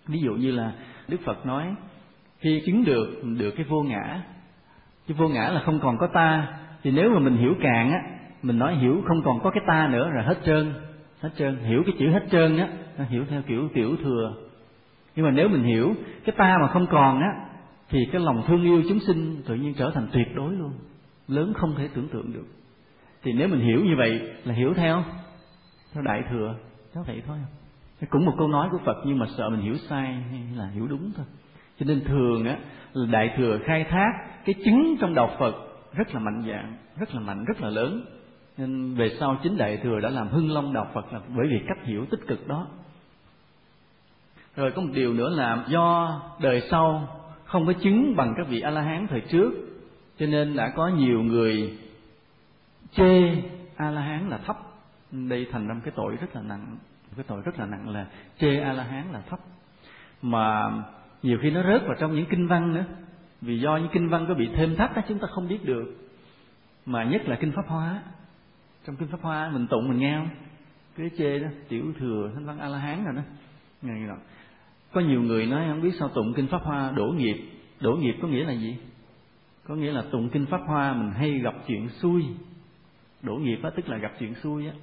Ví dụ như là Đức Phật nói, khi chứng được được cái vô ngã. Cái vô ngã là không còn có ta. Thì nếu mà mình hiểu cạn á mình nói hiểu không còn có cái ta nữa, rồi hết trơn. Hết trơn. Hiểu cái chữ hết trơn á, nó hiểu theo kiểu tiểu thừa. Nhưng mà nếu mình hiểu cái ta mà không còn á, thì cái lòng thương yêu chúng sinh tự nhiên trở thành tuyệt đối luôn. Lớn không thể tưởng tượng được. Thì nếu mình hiểu như vậy là hiểu theo theo đại thừa cháu vậy thôi. Cũng một câu nói của phật, nhưng mà sợ mình hiểu sai hay là hiểu đúng thôi. Cho nên thường á, là đại thừa khai thác cái chứng trong đạo phật rất là mạnh dạng, rất là mạnh, rất là lớn nên về sau chính đại thừa đã làm hưng long đạo phật là bởi vì cách hiểu tích cực đó. Rồi có một điều nữa là do đời sau không có chứng bằng các vị a la hán thời trước, cho nên đã có nhiều người chê a la hán là thấp. Đây thành ra cái tội rất là nặng cái tội rất là nặng là chê a la hán là thấp. Mà nhiều khi nó rớt vào trong những kinh văn nữa. Vì do những kinh văn có bị thêm thắt đó chúng ta không biết được. Mà nhất là kinh pháp hóa trong kinh pháp hoa, mình tụng mình nghe không? Cái chê đó, tiểu thừa thánh văn a la hán rồi đó. Ngày nào có nhiều người nói không biết sao tụng kinh pháp hoa đổ nghiệp. Đổ nghiệp có nghĩa là gì? Có nghĩa là tụng kinh pháp hoa mình hay gặp chuyện xui. Đổ nghiệp á, tức là gặp chuyện xui á.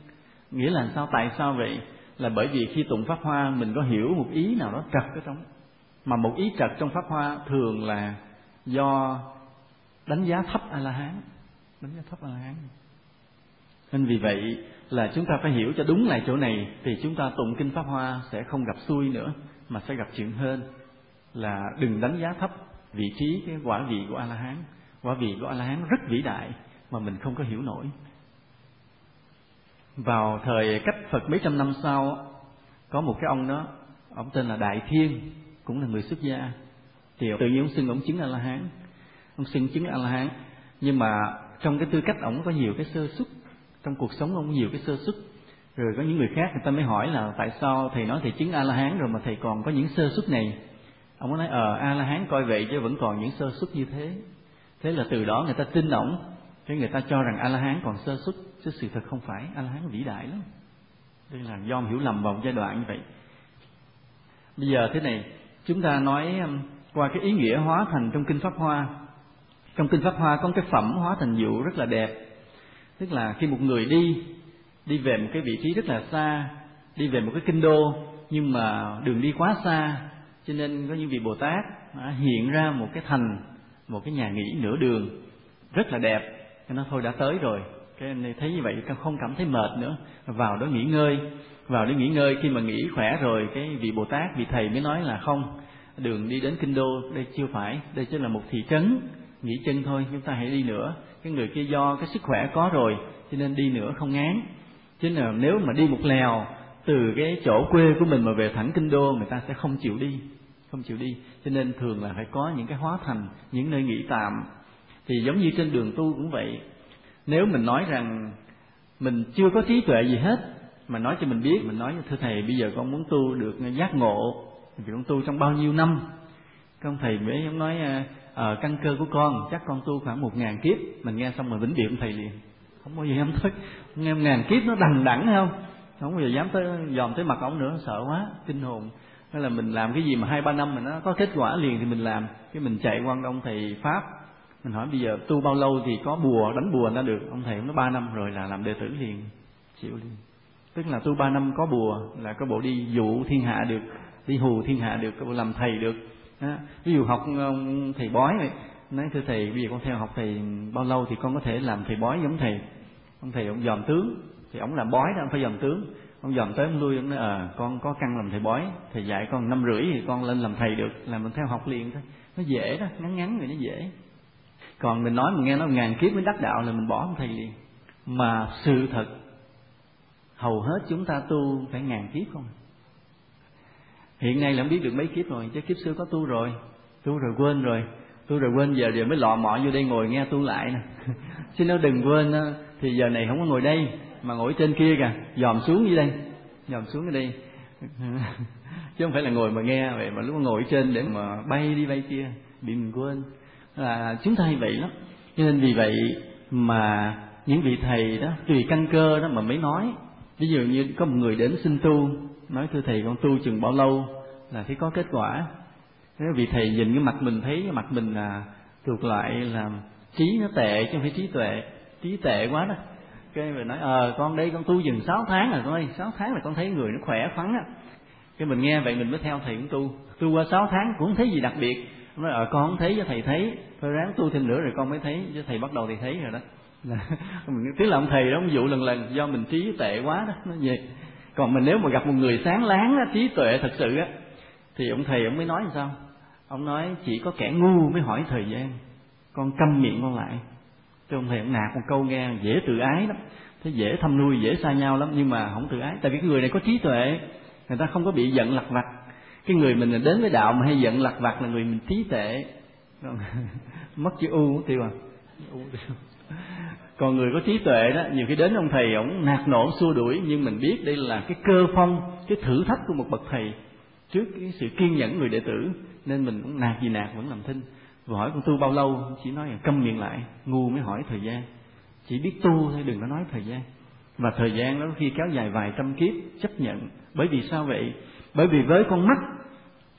Nghĩa là sao? Tại sao vậy? Là bởi vì khi tụng pháp hoa, mình có hiểu một ý nào đó trật ở trong. Mà một ý trật trong pháp hoa thường là do đánh giá thấp a la hán đánh giá thấp a la hán nên vì vậy là chúng ta phải hiểu cho đúng lại chỗ này, thì chúng ta tụng kinh pháp hoa sẽ không gặp xui nữa, mà sẽ gặp chuyện hơn là đừng đánh giá thấp vị trí cái quả vị của a la hán quả vị của a la hán rất vĩ đại mà mình không có hiểu nổi. Vào thời cách phật mấy trăm năm sau, có một cái ông đó, ông tên là đại thiên, cũng là người xuất gia, thì tự nhiên ông xưng ông chứng a la hán ông xưng chứng a la hán nhưng mà trong cái tư cách ông có nhiều cái sơ xuất trong cuộc sống ông nhiều cái sơ xuất. Rồi có những người khác người ta mới hỏi là tại sao thầy nói thầy chứng a la hán rồi mà thầy còn có những sơ xuất này? Ông có nói ờ a la hán coi vậy chứ vẫn còn những sơ xuất như thế. Thế là từ đó người ta tin ổng, cái người ta cho rằng a la hán còn sơ xuất, chứ sự thật không phải. A la hán vĩ đại lắm. Đây là do hiểu lầm vào một giai đoạn như vậy. Bây giờ thế này, chúng ta nói um, qua cái ý nghĩa hóa thành trong kinh pháp hoa. Trong kinh pháp hoa có một cái phẩm hóa thành diệu rất là đẹp tức là khi một người đi đi về một cái vị trí rất là xa, đi về một cái kinh đô, nhưng mà đường đi quá xa, cho nên có những vị bồ tát hiện ra một cái thành, một cái nhà nghỉ nửa đường, rất là đẹp. Cho nó thôi đã tới rồi. Cái anh thấy như vậy không cảm thấy mệt nữa. Vào đó nghỉ ngơi, vào để nghỉ ngơi. Khi mà nghỉ khỏe rồi, cái vị bồ tát, vị thầy mới nói là không, đường đi đến kinh đô đây chưa phải, đây chỉ là một thị trấn, nghỉ chân thôi, chúng ta hãy đi nữa cái người kia do cái sức khỏe có rồi, cho nên đi nữa không ngán. Chứ là nếu mà đi một lèo, từ cái chỗ quê của mình mà về thẳng kinh đô, người ta sẽ không chịu đi, không chịu đi. Cho nên thường là phải có những cái hóa thành, những nơi nghỉ tạm. Thì giống như trên đường tu cũng vậy. Nếu mình nói rằng mình chưa có trí tuệ gì hết, mà nói cho mình biết, mình nói, thưa thầy, bây giờ con muốn tu được giác ngộ vì con tu trong bao nhiêu năm? Con thầy mới ông nói à, à, căn cơ của con chắc con tu khoảng một ngàn kiếp. Mình nghe xong rồi vĩnh viễn thầy liền. Không bao giờ dám tới. Nghe ngàn kiếp nó đằng đẳng không? Không bao giờ dám tới dòm tới mặt ổng nữa sợ quá kinh hồn. Hay là mình làm cái gì mà hai ba năm mà nó có kết quả liền thì mình làm. Cái mình chạy quan ông thầy pháp. Mình hỏi bây giờ tu bao lâu thì có bùa đánh bùa ra được? Ông thầy nó ba năm rồi là làm đệ tử liền. Chịu liền. Tức là tu ba năm có bùa là có bộ đi dụ thiên hạ được đi hù thiên hạ được có bộ làm thầy được ví dụ học ờ, thầy bói này nói, thưa thầy, bây giờ con theo học thầy bao lâu thì con có thể làm thầy bói giống thầy? Ông thầy, ông dòm tướng. Thì ông làm bói đó, ông phải dòm tướng. Ông dòm tới ông lui, ông nói ờ con có căn làm thầy bói. Thầy dạy con năm rưỡi thì con lên làm thầy được, làm mình theo học liền thôi. Nó dễ đó, ngắn ngắn rồi nó dễ. Còn mình nói mình nghe nó ngàn kiếp mới đắc đạo là mình bỏ ông thầy liền. Mà sự thật, hầu hết chúng ta tu phải ngàn kiếp không à? Hiện nay là không biết được mấy kiếp rồi, chứ kiếp xưa có tu rồi tu rồi quên rồi, tu rồi quên giờ giờ mới lọ mọ vô đây ngồi nghe tu lại nè. Chứ nó đừng quên thì giờ này không có ngồi đây, mà ngồi trên kia kìa, dòm xuống dưới đây, dòm xuống dưới đây. Chứ không phải là ngồi mà nghe vậy mà lúc ngồi trên để mà bay đi bay kia bị mình quên. Là chúng ta hay vậy lắm. Cho nên vì vậy mà những vị thầy đó, tùy căn cơ đó mà mới nói. Ví dụ như có một người đến xin tu nói thưa thầy, con tu chừng bao lâu là thấy có kết quả? Thế vì thầy nhìn cái mặt mình thấy, cái mặt mình là thuộc loại là trí nó tệ chứ không phải trí tuệ. Trí tệ quá đó. Cái mình nói ờ con đây, con tu chừng sáu tháng rồi con ơi, sáu tháng là con thấy người nó khỏe khoắn á. Cái mình nghe vậy mình mới theo thầy cũng tu. Tu qua sáu tháng cũng không thấy gì đặc biệt. Nói ờ con không thấy cho thầy thấy. Thôi ráng tu thêm nữa rồi con mới thấy. Chứ thầy bắt đầu thì thấy rồi đó. Mình tức là ông thầy đó ông dụ lần lần do mình trí tệ quá đó. Nó vậy còn mình nếu mà gặp một người sáng láng á, trí tuệ thật sự á thì ông thầy ông mới nói làm sao? Ông nói chỉ có kẻ ngu mới hỏi thời gian con câm miệng con lại. Cho ông thầy ông nạt một câu nghe dễ tự ái lắm thế dễ thăm nuôi dễ xa nhau lắm nhưng mà không tự ái. Tại vì cái người này có trí tuệ người ta không có bị giận lặt vặt. Cái người mình đến với đạo mà hay giận lặt vặt là người mình trí tệ mất chữ u tiêu à? U tiêu còn người có trí tuệ đó, nhiều khi đến ông thầy ổng nạt nổ, xua đuổi, nhưng mình biết đây là cái cơ phong, cái thử thách của một bậc thầy trước cái sự kiên nhẫn người đệ tử. Nên mình cũng nạt gì nạt, vẫn làm thinh. Và hỏi con tu bao lâu? Chỉ nói là câm miệng lại, ngu mới hỏi thời gian. Chỉ biết tu thôi, đừng có nói thời gian. Và thời gian đó khi kéo dài vài trăm kiếp, chấp nhận. Bởi vì sao vậy? Bởi vì với con mắt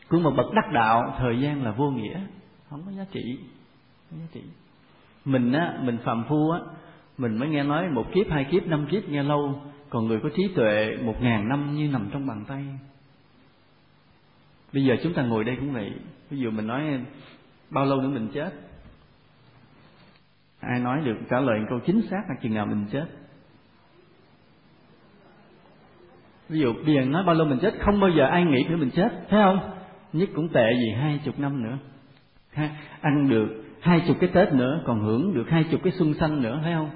của một bậc đắc đạo, thời gian là vô nghĩa. Không có giá trị. Không có giá trị. Mình á, mình phàm phu á mình mới nghe nói một kiếp hai kiếp năm kiếp nghe lâu còn người có trí tuệ một ngàn năm như nằm trong bàn tay. Bây giờ chúng ta ngồi đây cũng vậy. Ví dụ mình nói bao lâu nữa mình chết? Ai nói được trả lời câu chính xác là chừng nào mình chết? Ví dụ bây giờ nói bao lâu mình chết? Không bao giờ ai nghĩ nữa mình chết thấy không? Nhất cũng tệ gì hai chục năm nữa. Ha, ăn được hai chục cái tết nữa còn hưởng được hai chục cái xuân xanh nữa thấy không?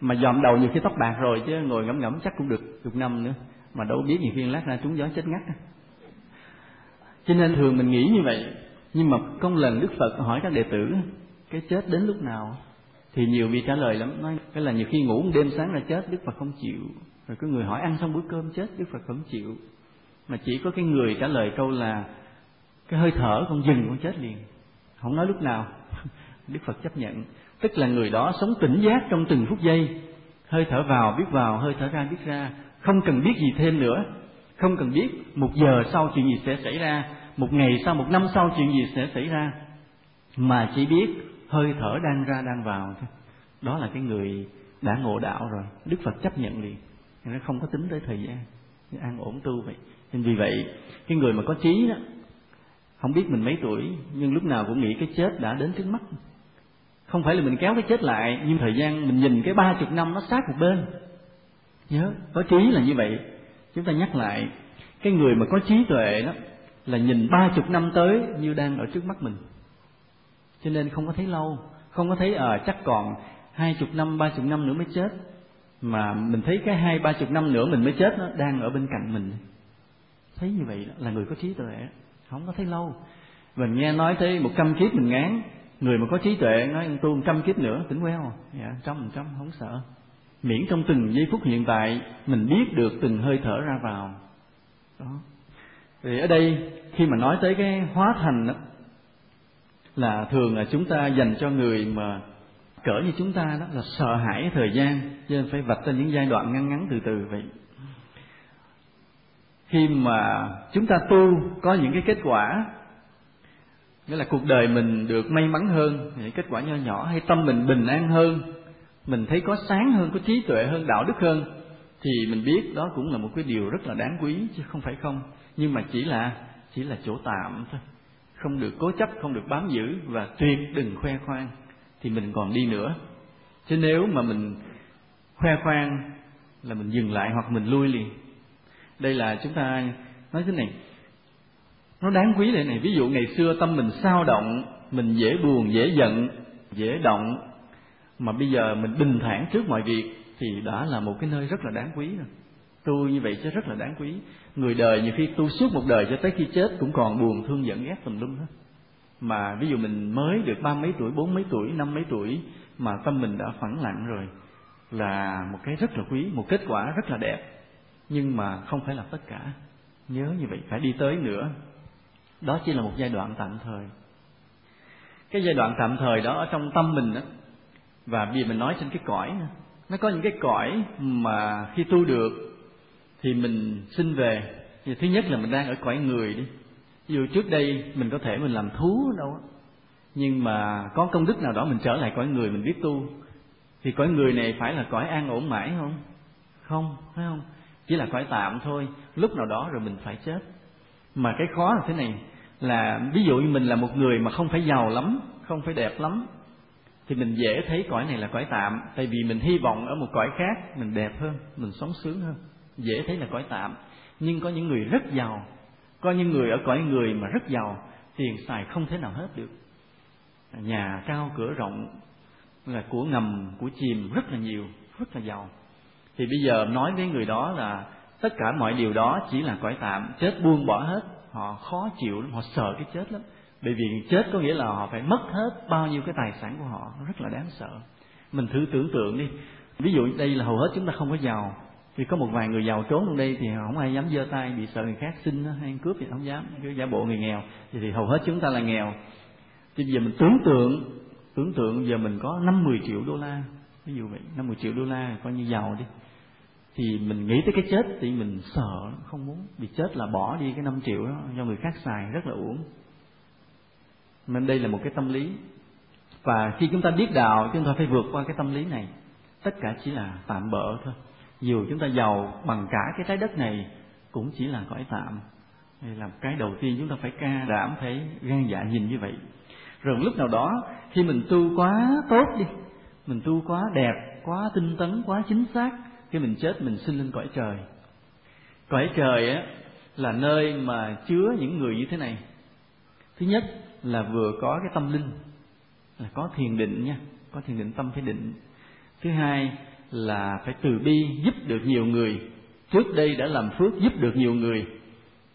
Mà dòm đầu nhiều khi tóc bạc rồi chứ ngồi ngẫm ngẫm chắc cũng được chục năm nữa. Mà đâu biết nhiều khi lát ra trúng gió chết ngắt cho nên thường mình nghĩ như vậy. Nhưng mà công lần đức phật hỏi các đệ tử, cái chết đến lúc nào? Thì nhiều vị trả lời lắm, nói cái là nhiều khi ngủ một đêm sáng là chết, đức phật không chịu. Rồi có người hỏi, ăn xong bữa cơm chết? Đức phật không chịu. Mà chỉ có cái người trả lời câu là, cái hơi thở con dừng con chết liền. Không nói lúc nào. Đức phật chấp nhận tức là người đó sống tỉnh giác trong từng phút giây. Hơi thở vào, biết vào, hơi thở ra, biết ra. Không cần biết gì thêm nữa. Không cần biết một giờ sau chuyện gì sẽ xảy ra, một ngày sau, một năm sau chuyện gì sẽ xảy ra. Mà chỉ biết hơi thở đang ra, đang vào thôi. Đó là cái người đã ngộ đạo rồi. Đức phật chấp nhận liền. Nó không có tính tới thời gian. An ổn tu vậy. Nên vì vậy, cái người mà có trí đó, không biết mình mấy tuổi, nhưng lúc nào cũng nghĩ cái chết đã đến trước mắt không phải là mình kéo cái chết lại nhưng thời gian mình nhìn cái ba chục năm nó sát một bên. Nhớ có trí là như vậy. Chúng ta nhắc lại cái người mà có trí tuệ đó là nhìn ba chục năm tới như đang ở trước mắt mình. Cho nên không có thấy lâu không có thấy ờ à, chắc còn hai chục năm ba chục năm nữa mới chết. Mà mình thấy cái hai ba chục năm nữa mình mới chết nó đang ở bên cạnh mình. Thấy như vậy đó, là người có trí tuệ không có thấy lâu. Mình nghe nói tới một trăm kiếp mình ngán người mà có trí tuệ, nói tu một trăm kiếp nữa, tỉnh queo. Dạ trăm trăm, không sợ. Miễn trong từng giây phút hiện tại, mình biết được từng hơi thở ra vào. Đó. Thì ở đây, khi mà nói tới cái hóa thành đó, là thường là chúng ta dành cho người mà cỡ như chúng ta đó, là sợ hãi thời gian cho nên phải vạch ra những giai đoạn ngắn ngắn từ từ vậy. Khi mà chúng ta tu, có những cái kết quả nghĩa là cuộc đời mình được may mắn hơn những kết quả nho nhỏ, hay tâm mình bình an hơn, mình thấy có sáng hơn, có trí tuệ hơn, đạo đức hơn, thì mình biết đó cũng là một cái điều rất là đáng quý, chứ không phải không. Nhưng mà chỉ là chỉ là chỗ tạm thôi. Không được cố chấp, không được bám giữ, và tuyệt đừng khoe khoang, thì mình còn đi nữa. Chứ nếu mà mình khoe khoang là mình dừng lại hoặc mình lui liền. Đây là chúng ta nói thế này nó đáng quý đây này. Ví dụ ngày xưa tâm mình sao động, mình dễ buồn, dễ giận, dễ động. Mà bây giờ mình bình thản trước mọi việc thì đã là một cái nơi rất là đáng quý rồi. Tu như vậy chứ rất là đáng quý. Người đời nhiều khi tu suốt một đời cho tới khi chết cũng còn buồn, thương giận, ghét tùm lum hết. Mà ví dụ mình mới được ba mấy tuổi, bốn mấy tuổi, năm mấy tuổi mà tâm mình đã phẳng lặng rồi là một cái rất là quý, một kết quả rất là đẹp. Nhưng mà không phải là tất cả. Nhớ như vậy, phải đi tới nữa đó chỉ là một giai đoạn tạm thời. Cái giai đoạn tạm thời đó ở trong tâm mình đó, và vì mình nói trên cái cõi nó có những cái cõi mà khi tu được thì mình sinh về. Thì thứ nhất là mình đang ở cõi người đi. Dù trước đây mình có thể mình làm thú đâu nhưng mà có công đức nào đó mình trở lại cõi người mình biết tu, thì cõi người này phải là cõi an ổn mãi không? Không, phải không? Chỉ là cõi tạm thôi, lúc nào đó rồi mình phải chết. Mà cái khó là thế này là ví dụ như mình là một người mà không phải giàu lắm, không phải đẹp lắm, thì mình dễ thấy cõi này là cõi tạm. Tại vì mình hy vọng ở một cõi khác, mình đẹp hơn, mình sống sướng hơn, dễ thấy là cõi tạm. Nhưng có những người rất giàu, có những người ở cõi người mà rất giàu, tiền xài không thể nào hết được. Nhà cao cửa rộng, là của ngầm, của chìm rất là nhiều, rất là giàu. Thì bây giờ nói với người đó là tất cả mọi điều đó chỉ là cõi tạm, chết buông bỏ hết họ khó chịu lắm họ sợ cái chết lắm. Bởi vì chết có nghĩa là họ phải mất hết bao nhiêu cái tài sản của họ rất là đáng sợ. Mình thử tưởng tượng đi. Ví dụ đây là hầu hết chúng ta không có giàu. Thì có một vài người giàu trốn trong đây thì không ai dám giơ tay bị sợ người khác xin hay cướp thì không dám. Cứ giả bộ người nghèo thì, thì hầu hết chúng ta là nghèo. Thì giờ mình tưởng tượng tưởng tượng giờ mình có năm mười triệu đô la. Ví dụ vậy năm mười triệu đô la coi như giàu đi thì mình nghĩ tới cái chết thì mình sợ, không muốn. Bị chết là bỏ đi cái năm triệu đó cho người khác xài, rất là uổng. Nên đây là một cái tâm lý. Và khi chúng ta biết đạo, chúng ta phải vượt qua cái tâm lý này. Tất cả chỉ là tạm bỡ thôi. Dù chúng ta giàu bằng cả cái trái đất này, cũng chỉ là cõi tạm. Đây là cái đầu tiên chúng ta phải ca đảm, phải gan dạ nhìn như vậy. Rồi lúc nào đó, khi mình tu quá tốt đi, mình tu quá đẹp, quá tinh tấn, quá chính xác khi mình chết mình sinh lên cõi trời. Cõi trời á là nơi mà chứa những người như thế này. Thứ nhất là vừa có cái tâm linh là có thiền định nha có thiền định tâm phải định. Thứ hai là phải từ bi giúp được nhiều người. Trước đây đã làm phước giúp được nhiều người.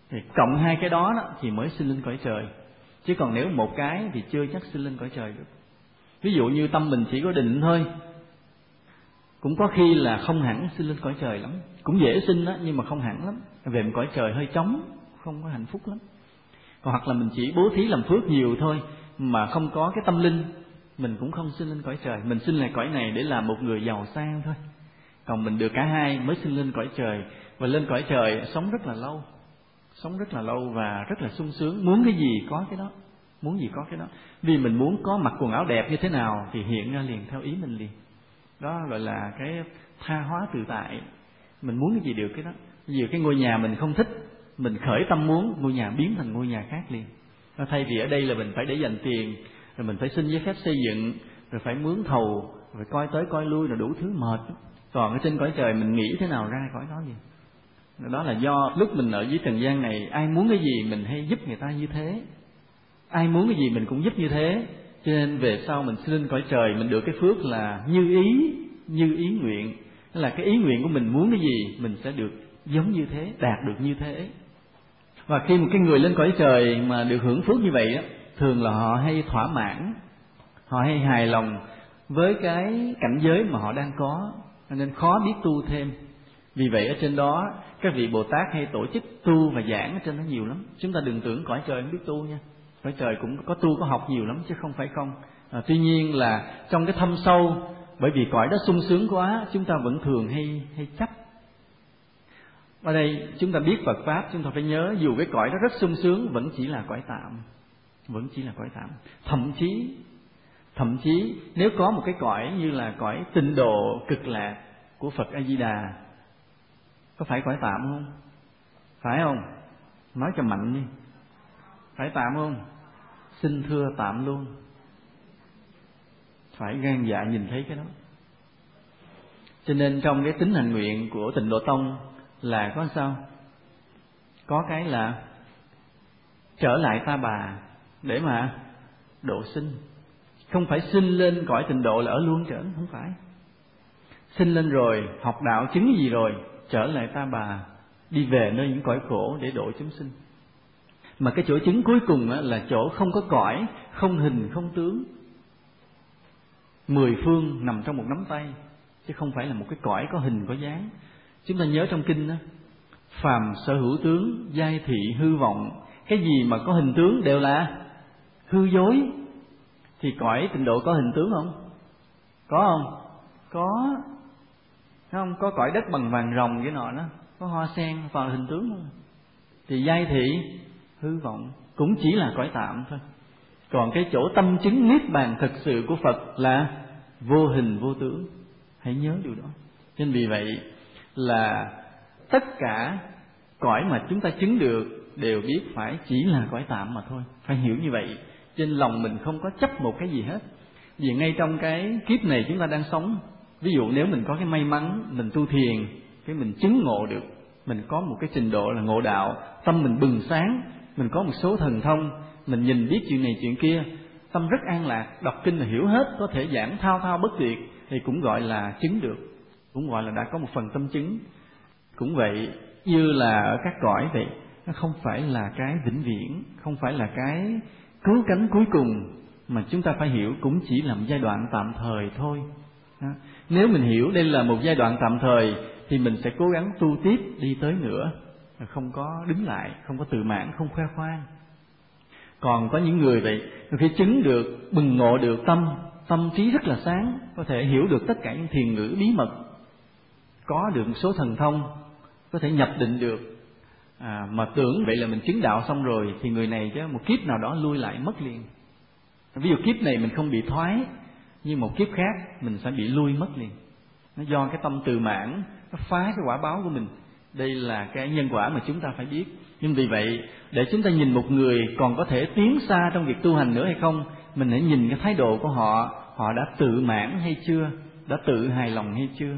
Thì cộng hai cái đó, đó thì mới sinh lên cõi trời. Chứ còn nếu một cái thì chưa chắc sinh lên cõi trời được. Ví dụ như tâm mình chỉ có định thôi cũng có khi là không hẳn sinh lên cõi trời lắm. Cũng dễ sinh đó, nhưng mà không hẳn lắm. Về một cõi trời hơi trống, không có hạnh phúc lắm. Còn hoặc là mình chỉ bố thí làm phước nhiều thôi, mà không có cái tâm linh, mình cũng không sinh lên cõi trời. Mình sinh lại cõi này để làm một người giàu sang thôi. Còn mình được cả hai mới sinh lên cõi trời. Và lên cõi trời sống rất là lâu. Sống rất là lâu và rất là sung sướng. Muốn cái gì có cái đó. Muốn gì có cái đó. Vì mình muốn có mặc quần áo đẹp như thế nào thì hiện ra liền theo ý mình liền đó gọi là cái tha hóa tự tại. Mình muốn cái gì được cái đó. Nhiều cái ngôi nhà mình không thích, mình khởi tâm muốn, ngôi nhà biến thành ngôi nhà khác liền. Thay vì ở đây là mình phải để dành tiền, rồi mình phải xin giấy phép xây dựng, rồi phải mướn thầu, rồi coi tới coi lui là đủ thứ mệt. Còn ở trên cõi trời mình nghĩ thế nào ra cõi đó gì đó là do lúc mình ở dưới trần gian này, ai muốn cái gì mình hay giúp người ta như thế. Ai muốn cái gì mình cũng giúp như thế cho nên về sau mình xin lên cõi trời, mình được cái phước là như ý như ý nguyện. Là cái ý nguyện của mình muốn cái gì, mình sẽ được giống như thế, đạt được như thế. Và khi một cái người lên cõi trời mà được hưởng phước như vậy á, thường là họ hay thỏa mãn, họ hay hài lòng với cái cảnh giới mà họ đang có nên khó biết tu thêm. Vì vậy ở trên đó, các vị bồ tát hay tổ chức tu và giảng ở trên đó nhiều lắm. Chúng ta đừng tưởng cõi trời không biết tu nha cõi trời cũng có tu có học nhiều lắm chứ không phải không. À, tuy nhiên là trong cái thâm sâu bởi vì cõi đó sung sướng quá chúng ta vẫn thường hay hay chấp. Ở đây chúng ta biết Phật pháp chúng ta phải nhớ dù cái cõi đó rất sung sướng vẫn chỉ là cõi tạm. Vẫn chỉ là cõi tạm. Thậm chí thậm chí nếu có một cái cõi như là cõi tịnh độ cực lạc của Phật A Di Đà có phải cõi tạm không? Phải không? Nói cho mạnh đi. Phải tạm không? Xin thưa tạm luôn. Phải gan dạ nhìn thấy cái đó. Cho nên trong cái tính hành nguyện của tịnh độ tông là có sao? Có cái là trở lại ta bà để mà độ sinh. Không phải sinh lên cõi tịnh độ là ở luôn trở, không phải. Sinh lên rồi, học đạo chứng gì rồi, trở lại ta bà, đi về nơi những cõi khổ để độ chúng sinh mà cái chỗ chứng cuối cùng là chỗ không có cõi, không hình, không tướng. Mười phương nằm trong một nắm tay, chứ không phải là một cái cõi có hình, có dáng. Chúng ta nhớ trong kinh đó phàm sở hữu tướng, giai thị, hư vọng, cái gì mà có hình tướng đều là hư dối. Thì cõi tịnh độ có hình tướng không? Có không? Có. Không? Có cõi đất bằng vàng rồng cái nọ đó, có hoa sen vào hình tướng không thì giai thị hư vọng, cũng chỉ là cõi tạm thôi. Còn cái chỗ tâm chứng niết bàn thật sự của phật là vô hình vô tướng. Hãy nhớ điều đó. Nên vì vậy là tất cả cõi mà chúng ta chứng được đều biết phải chỉ là cõi tạm mà thôi. Phải hiểu như vậy, trên lòng mình không có chấp một cái gì hết. Vì ngay trong cái kiếp này chúng ta đang sống, ví dụ nếu mình có cái may mắn, mình tu thiền, cái mình chứng ngộ được, mình có một cái trình độ là ngộ đạo, tâm mình bừng sáng mình có một số thần thông, mình nhìn biết chuyện này chuyện kia, tâm rất an lạc, đọc kinh là hiểu hết, có thể giảng thao thao bất tuyệt, thì cũng gọi là chứng được. Cũng gọi là đã có một phần tâm chứng. Cũng vậy, như là ở các cõi vậy, nó không phải là cái vĩnh viễn, không phải là cái cứu cánh cuối cùng, mà chúng ta phải hiểu cũng chỉ là một giai đoạn tạm thời thôi. Nếu mình hiểu đây là một giai đoạn tạm thời, thì mình sẽ cố gắng tu tiếp đi tới nữa không có đứng lại không có tự mãn không khoe khoang. Còn có những người vậy khi chứng được bừng ngộ được tâm tâm trí rất là sáng có thể hiểu được tất cả những thiền ngữ bí mật. Có được một số thần thông có thể nhập định được. À, mà tưởng vậy là mình chứng đạo xong rồi thì người này chứ một kiếp nào đó lui lại mất liền. Ví dụ kiếp này mình không bị thoái nhưng một kiếp khác mình sẽ bị lui mất liền. Nó do cái tâm từ mãn nó phá cái quả báo của mình đây là cái nhân quả mà chúng ta phải biết. Nhưng vì vậy, để chúng ta nhìn một người còn có thể tiến xa trong việc tu hành nữa hay không, mình hãy nhìn cái thái độ của họ. Họ đã tự mãn hay chưa? Đã tự hài lòng hay chưa?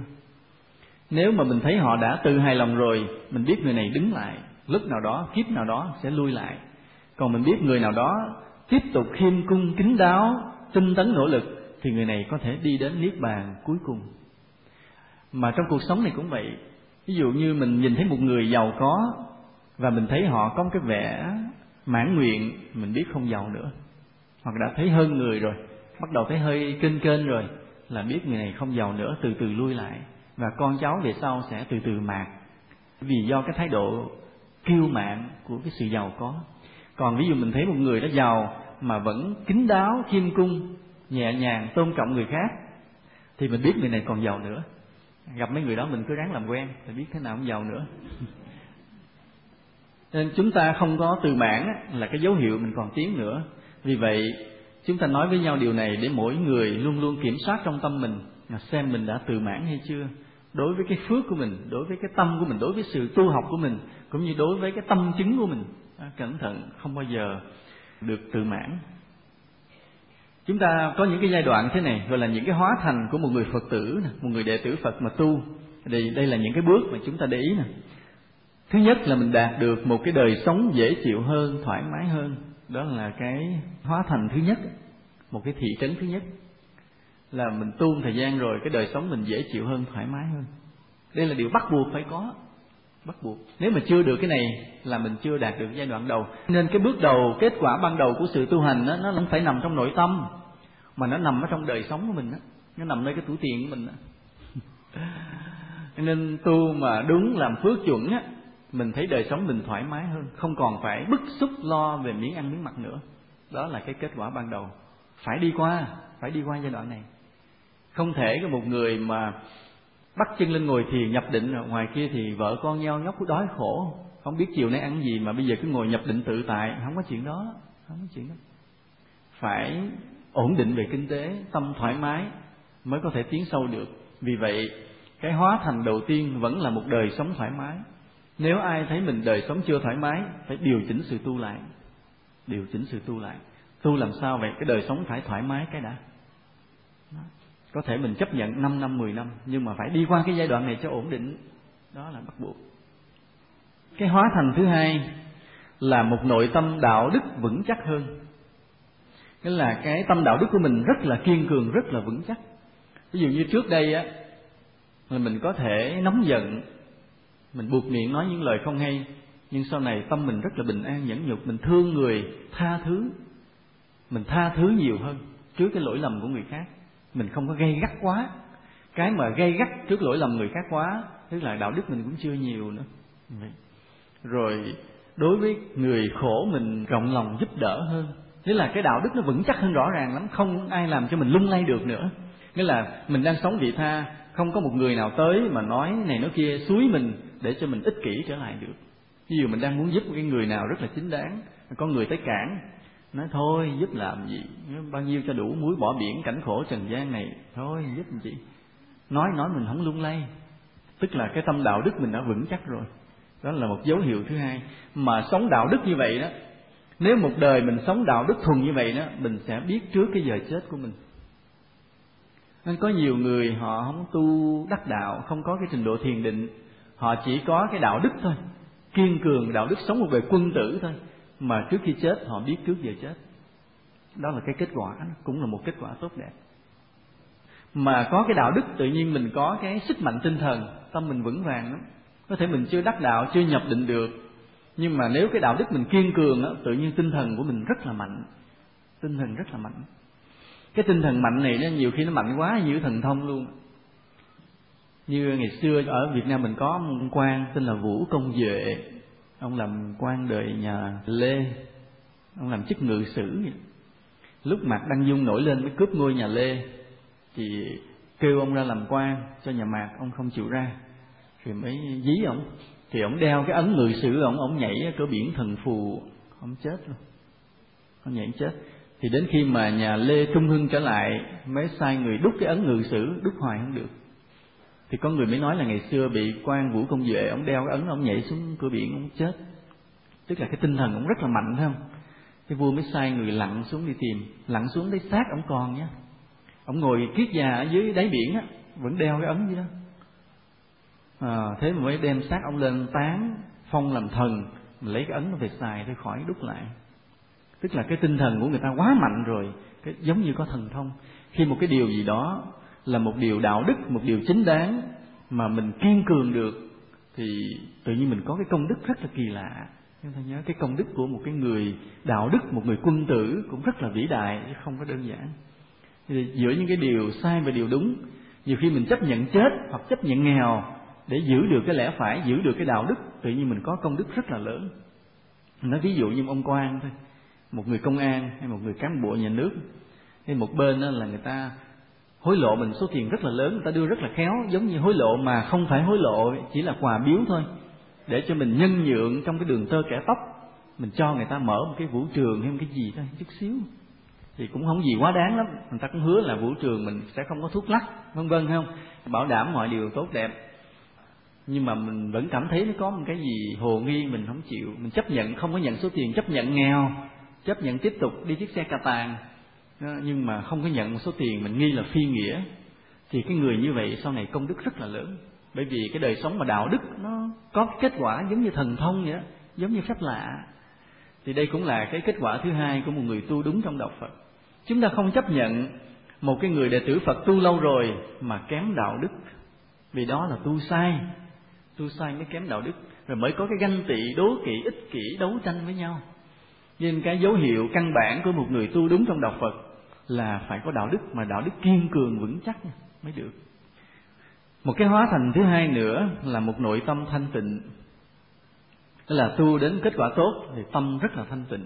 Nếu mà mình thấy họ đã tự hài lòng rồi, mình biết người này đứng lại. Lúc nào đó, kiếp nào đó sẽ lui lại. Còn mình biết người nào đó tiếp tục khiêm cung kính đáo, tinh tấn, nỗ lực, thì người này có thể đi đến niết bàn cuối cùng. Mà trong cuộc sống này cũng vậy ví dụ như mình nhìn thấy một người giàu có và mình thấy họ có một cái vẻ mãn nguyện, mình biết không giàu nữa. Hoặc đã thấy hơn người rồi, bắt đầu thấy hơi kênh kênh rồi, là biết người này không giàu nữa, từ từ lui lại. Và con cháu về sau sẽ từ từ mạt. Vì do cái thái độ kiêu mạn của cái sự giàu có. Còn ví dụ mình thấy một người đã giàu mà vẫn kính đáo, khiêm cung, nhẹ nhàng, tôn trọng người khác, thì mình biết người này còn giàu nữa gặp mấy người đó mình cứ ráng làm quen để biết thế nào cũng giàu nữa. Nên chúng ta không có từ mãn là cái dấu hiệu mình còn tiến nữa. Vì vậy, chúng ta nói với nhau điều này để mỗi người luôn luôn kiểm soát trong tâm mình là xem mình đã từ mãn hay chưa. Đối với cái phước của mình, đối với cái tâm của mình, đối với sự tu học của mình, cũng như đối với cái tâm chứng của mình. Cẩn thận, không bao giờ được tự mãn chúng ta có những cái giai đoạn thế này, gọi là những cái hóa thành của một người phật tử một người đệ tử phật mà tu. Thì đây là những cái bước mà chúng ta để ý nè. Thứ nhất là mình đạt được một cái đời sống dễ chịu hơn, thoải mái hơn. Đó là cái hóa thành thứ nhất, một cái thị trấn thứ nhất. Là mình tu thời gian rồi, cái đời sống mình dễ chịu hơn, thoải mái hơn. Đây là điều bắt buộc phải có bắt buộc. Nếu mà chưa được cái này là mình chưa đạt được giai đoạn đầu. Nên cái bước đầu kết quả ban đầu của sự tu hành đó, nó phải nằm trong nội tâm mà nó nằm ở trong đời sống của mình đó. nó nằm nơi cái tủ tiền của mình đó. nên tu mà đúng làm phước chuẩn á mình thấy đời sống mình thoải mái hơn. Không còn phải bức xúc lo về miếng ăn miếng mặc nữa. Đó là cái kết quả ban đầu. Phải đi qua phải đi qua giai đoạn này. Không thể có một người mà bắt chân lên ngồi thiền nhập định, ngoài kia thì vợ con nhau nhóc đói khổ. Không biết chiều nay ăn gì mà bây giờ cứ ngồi nhập định tự tại. Không có chuyện đó, không có chuyện đó. Phải ổn định về kinh tế, tâm thoải mái mới có thể tiến sâu được. Vì vậy, cái hóa thành đầu tiên vẫn là một đời sống thoải mái. Nếu ai thấy mình đời sống chưa thoải mái, phải điều chỉnh sự tu lại. Điều chỉnh sự tu lại. Tu làm sao vậy? Cái đời sống phải thoải mái cái đã có thể mình chấp nhận 5 năm 10 năm, nhưng mà phải đi qua cái giai đoạn này cho ổn định. Đó là bắt buộc. Cái hóa thành thứ hai là một nội tâm đạo đức vững chắc hơn. Nghĩa là cái tâm đạo đức của mình rất là kiên cường, rất là vững chắc. Ví dụ như trước đây á, là mình có thể nóng giận, mình buộc miệng nói những lời không hay, nhưng sau này tâm mình rất là bình an, nhẫn nhục, mình thương người, tha thứ, mình tha thứ nhiều hơn trước cái lỗi lầm của người khác mình không có gây gắt quá. Cái mà gây gắt trước lỗi lầm người khác quá tức là đạo đức mình cũng chưa nhiều nữa. Rồi đối với người khổ mình rộng lòng giúp đỡ hơn. Nghĩa là cái đạo đức nó vững chắc hơn rõ ràng lắm không ai làm cho mình lung lay được nữa. Nghĩa là mình đang sống vị tha không có một người nào tới mà nói này nói kia suối mình để cho mình ích kỷ trở lại được. Ví dụ mình đang muốn giúp cái người nào rất là chính đáng có người tới cản nói thôi, giúp làm gì? Bao nhiêu cho đủ muối bỏ biển cảnh khổ trần gian này? Thôi, giúp làm gì? Nói nói mình không lung lay. Tức là cái tâm đạo đức mình đã vững chắc rồi. Đó là một dấu hiệu thứ hai. Mà sống đạo đức như vậy đó, nếu một đời mình sống đạo đức thuần như vậy đó, mình sẽ biết trước cái giờ chết của mình. Nên có nhiều người họ không tu đắc đạo, không có cái trình độ thiền định. Họ chỉ có cái đạo đức thôi, kiên cường đạo đức sống một đời quân tử thôi mà trước khi chết, họ biết trước giờ chết. Đó là cái kết quả, cũng là một kết quả tốt đẹp. Mà có cái đạo đức, tự nhiên mình có cái sức mạnh tinh thần, tâm mình vững vàng lắm. Có thể mình chưa đắc đạo, chưa nhập định được. Nhưng mà nếu cái đạo đức mình kiên cường tự nhiên tinh thần của mình rất là mạnh. Tinh thần rất là mạnh. Cái tinh thần mạnh này nó nhiều khi nó mạnh quá như thần thông luôn. Như ngày xưa ở Việt Nam mình có một quan tên là Vũ Công Duệ ông làm quan đời nhà Lê. Ông làm chức ngự sử. Lúc Mạc Đăng Dung nổi lên mới cướp ngôi nhà Lê, thì kêu ông ra làm quan cho nhà Mạc. Ông không chịu ra. Thì mới dí ông. Thì ông đeo cái ấn ngự sử, ông ông nhảy cửa biển thần phù. Ông chết luôn. Ông nhảy chết. Thì đến khi mà nhà Lê Trung Hưng trở lại, mới sai người đúc cái ấn ngự sử, đúc hoài không được thì có người mới nói là ngày xưa bị quan vũ công duệ ông đeo cái ấn ông nhảy xuống cửa biển ông chết. Tức là cái tinh thần ông rất là mạnh phải không? Cái vua mới sai người lặn xuống đi tìm lặn xuống thấy xác ông còn nhá ông ngồi kiết già ở dưới đáy biển á vẫn đeo cái ấn gì đó. À, thế mà mới đem xác ông lên tán phong làm thần lấy cái ấn nó về xài thôi khỏi đúc lại. Tức là cái tinh thần của người ta quá mạnh rồi cái giống như có thần thông. Khi một cái điều gì đó là một điều đạo đức, một điều chính đáng mà mình kiên cường được, thì tự nhiên mình có cái công đức rất là kỳ lạ. Chúng ta nhớ cái công đức của một cái người đạo đức, một người quân tử cũng rất là vĩ đại, chứ không có đơn giản. Thì giữa những cái điều sai và điều đúng, nhiều khi mình chấp nhận chết hoặc chấp nhận nghèo để giữ được cái lẽ phải, giữ được cái đạo đức, tự nhiên mình có công đức rất là lớn. Nói ví dụ như ông quan thôi, một người công an hay một người cán bộ nhà nước hay một bên đó là người ta hối lộ mình số tiền rất là lớn, người ta đưa rất là khéo, giống như hối lộ mà không phải hối lộ, chỉ là quà biếu thôi. Để cho mình nhân nhượng trong cái đường tơ kẻ tóc, mình cho người ta mở một cái vũ trường hay một cái gì thôi chút xíu. Thì cũng không gì quá đáng lắm, người ta cũng hứa là vũ trường mình sẽ không có thuốc lắc, vân vân không? Bảo đảm mọi điều tốt đẹp. Nhưng mà mình vẫn cảm thấy nó có một cái gì hồ nghi mình không chịu. Mình chấp nhận, không có nhận số tiền, chấp nhận nghèo, chấp nhận tiếp tục đi chiếc xe cà tàng nhưng mà không có nhận một số tiền mình nghi là phi nghĩa thì cái người như vậy sau này công đức rất là lớn. Bởi vì cái đời sống mà đạo đức nó có cái kết quả giống như thần thông vậy đó, giống như phép lạ. Thì đây cũng là cái kết quả thứ hai của một người tu đúng trong đạo Phật. Chúng ta không chấp nhận một cái người đệ tử Phật tu lâu rồi mà kém đạo đức. Vì đó là tu sai. Tu sai mới kém đạo đức. Rồi mới có cái ganh tị đố kỵ ích kỷ đấu tranh với nhau. Nên cái dấu hiệu căn bản của một người tu đúng trong đạo Phật là phải có đạo đức, mà đạo đức kiên cường, vững chắc mới được. Một cái hóa thành thứ hai nữa là một nội tâm thanh tịnh. Tức là tu đến kết quả tốt thì tâm rất là thanh tịnh.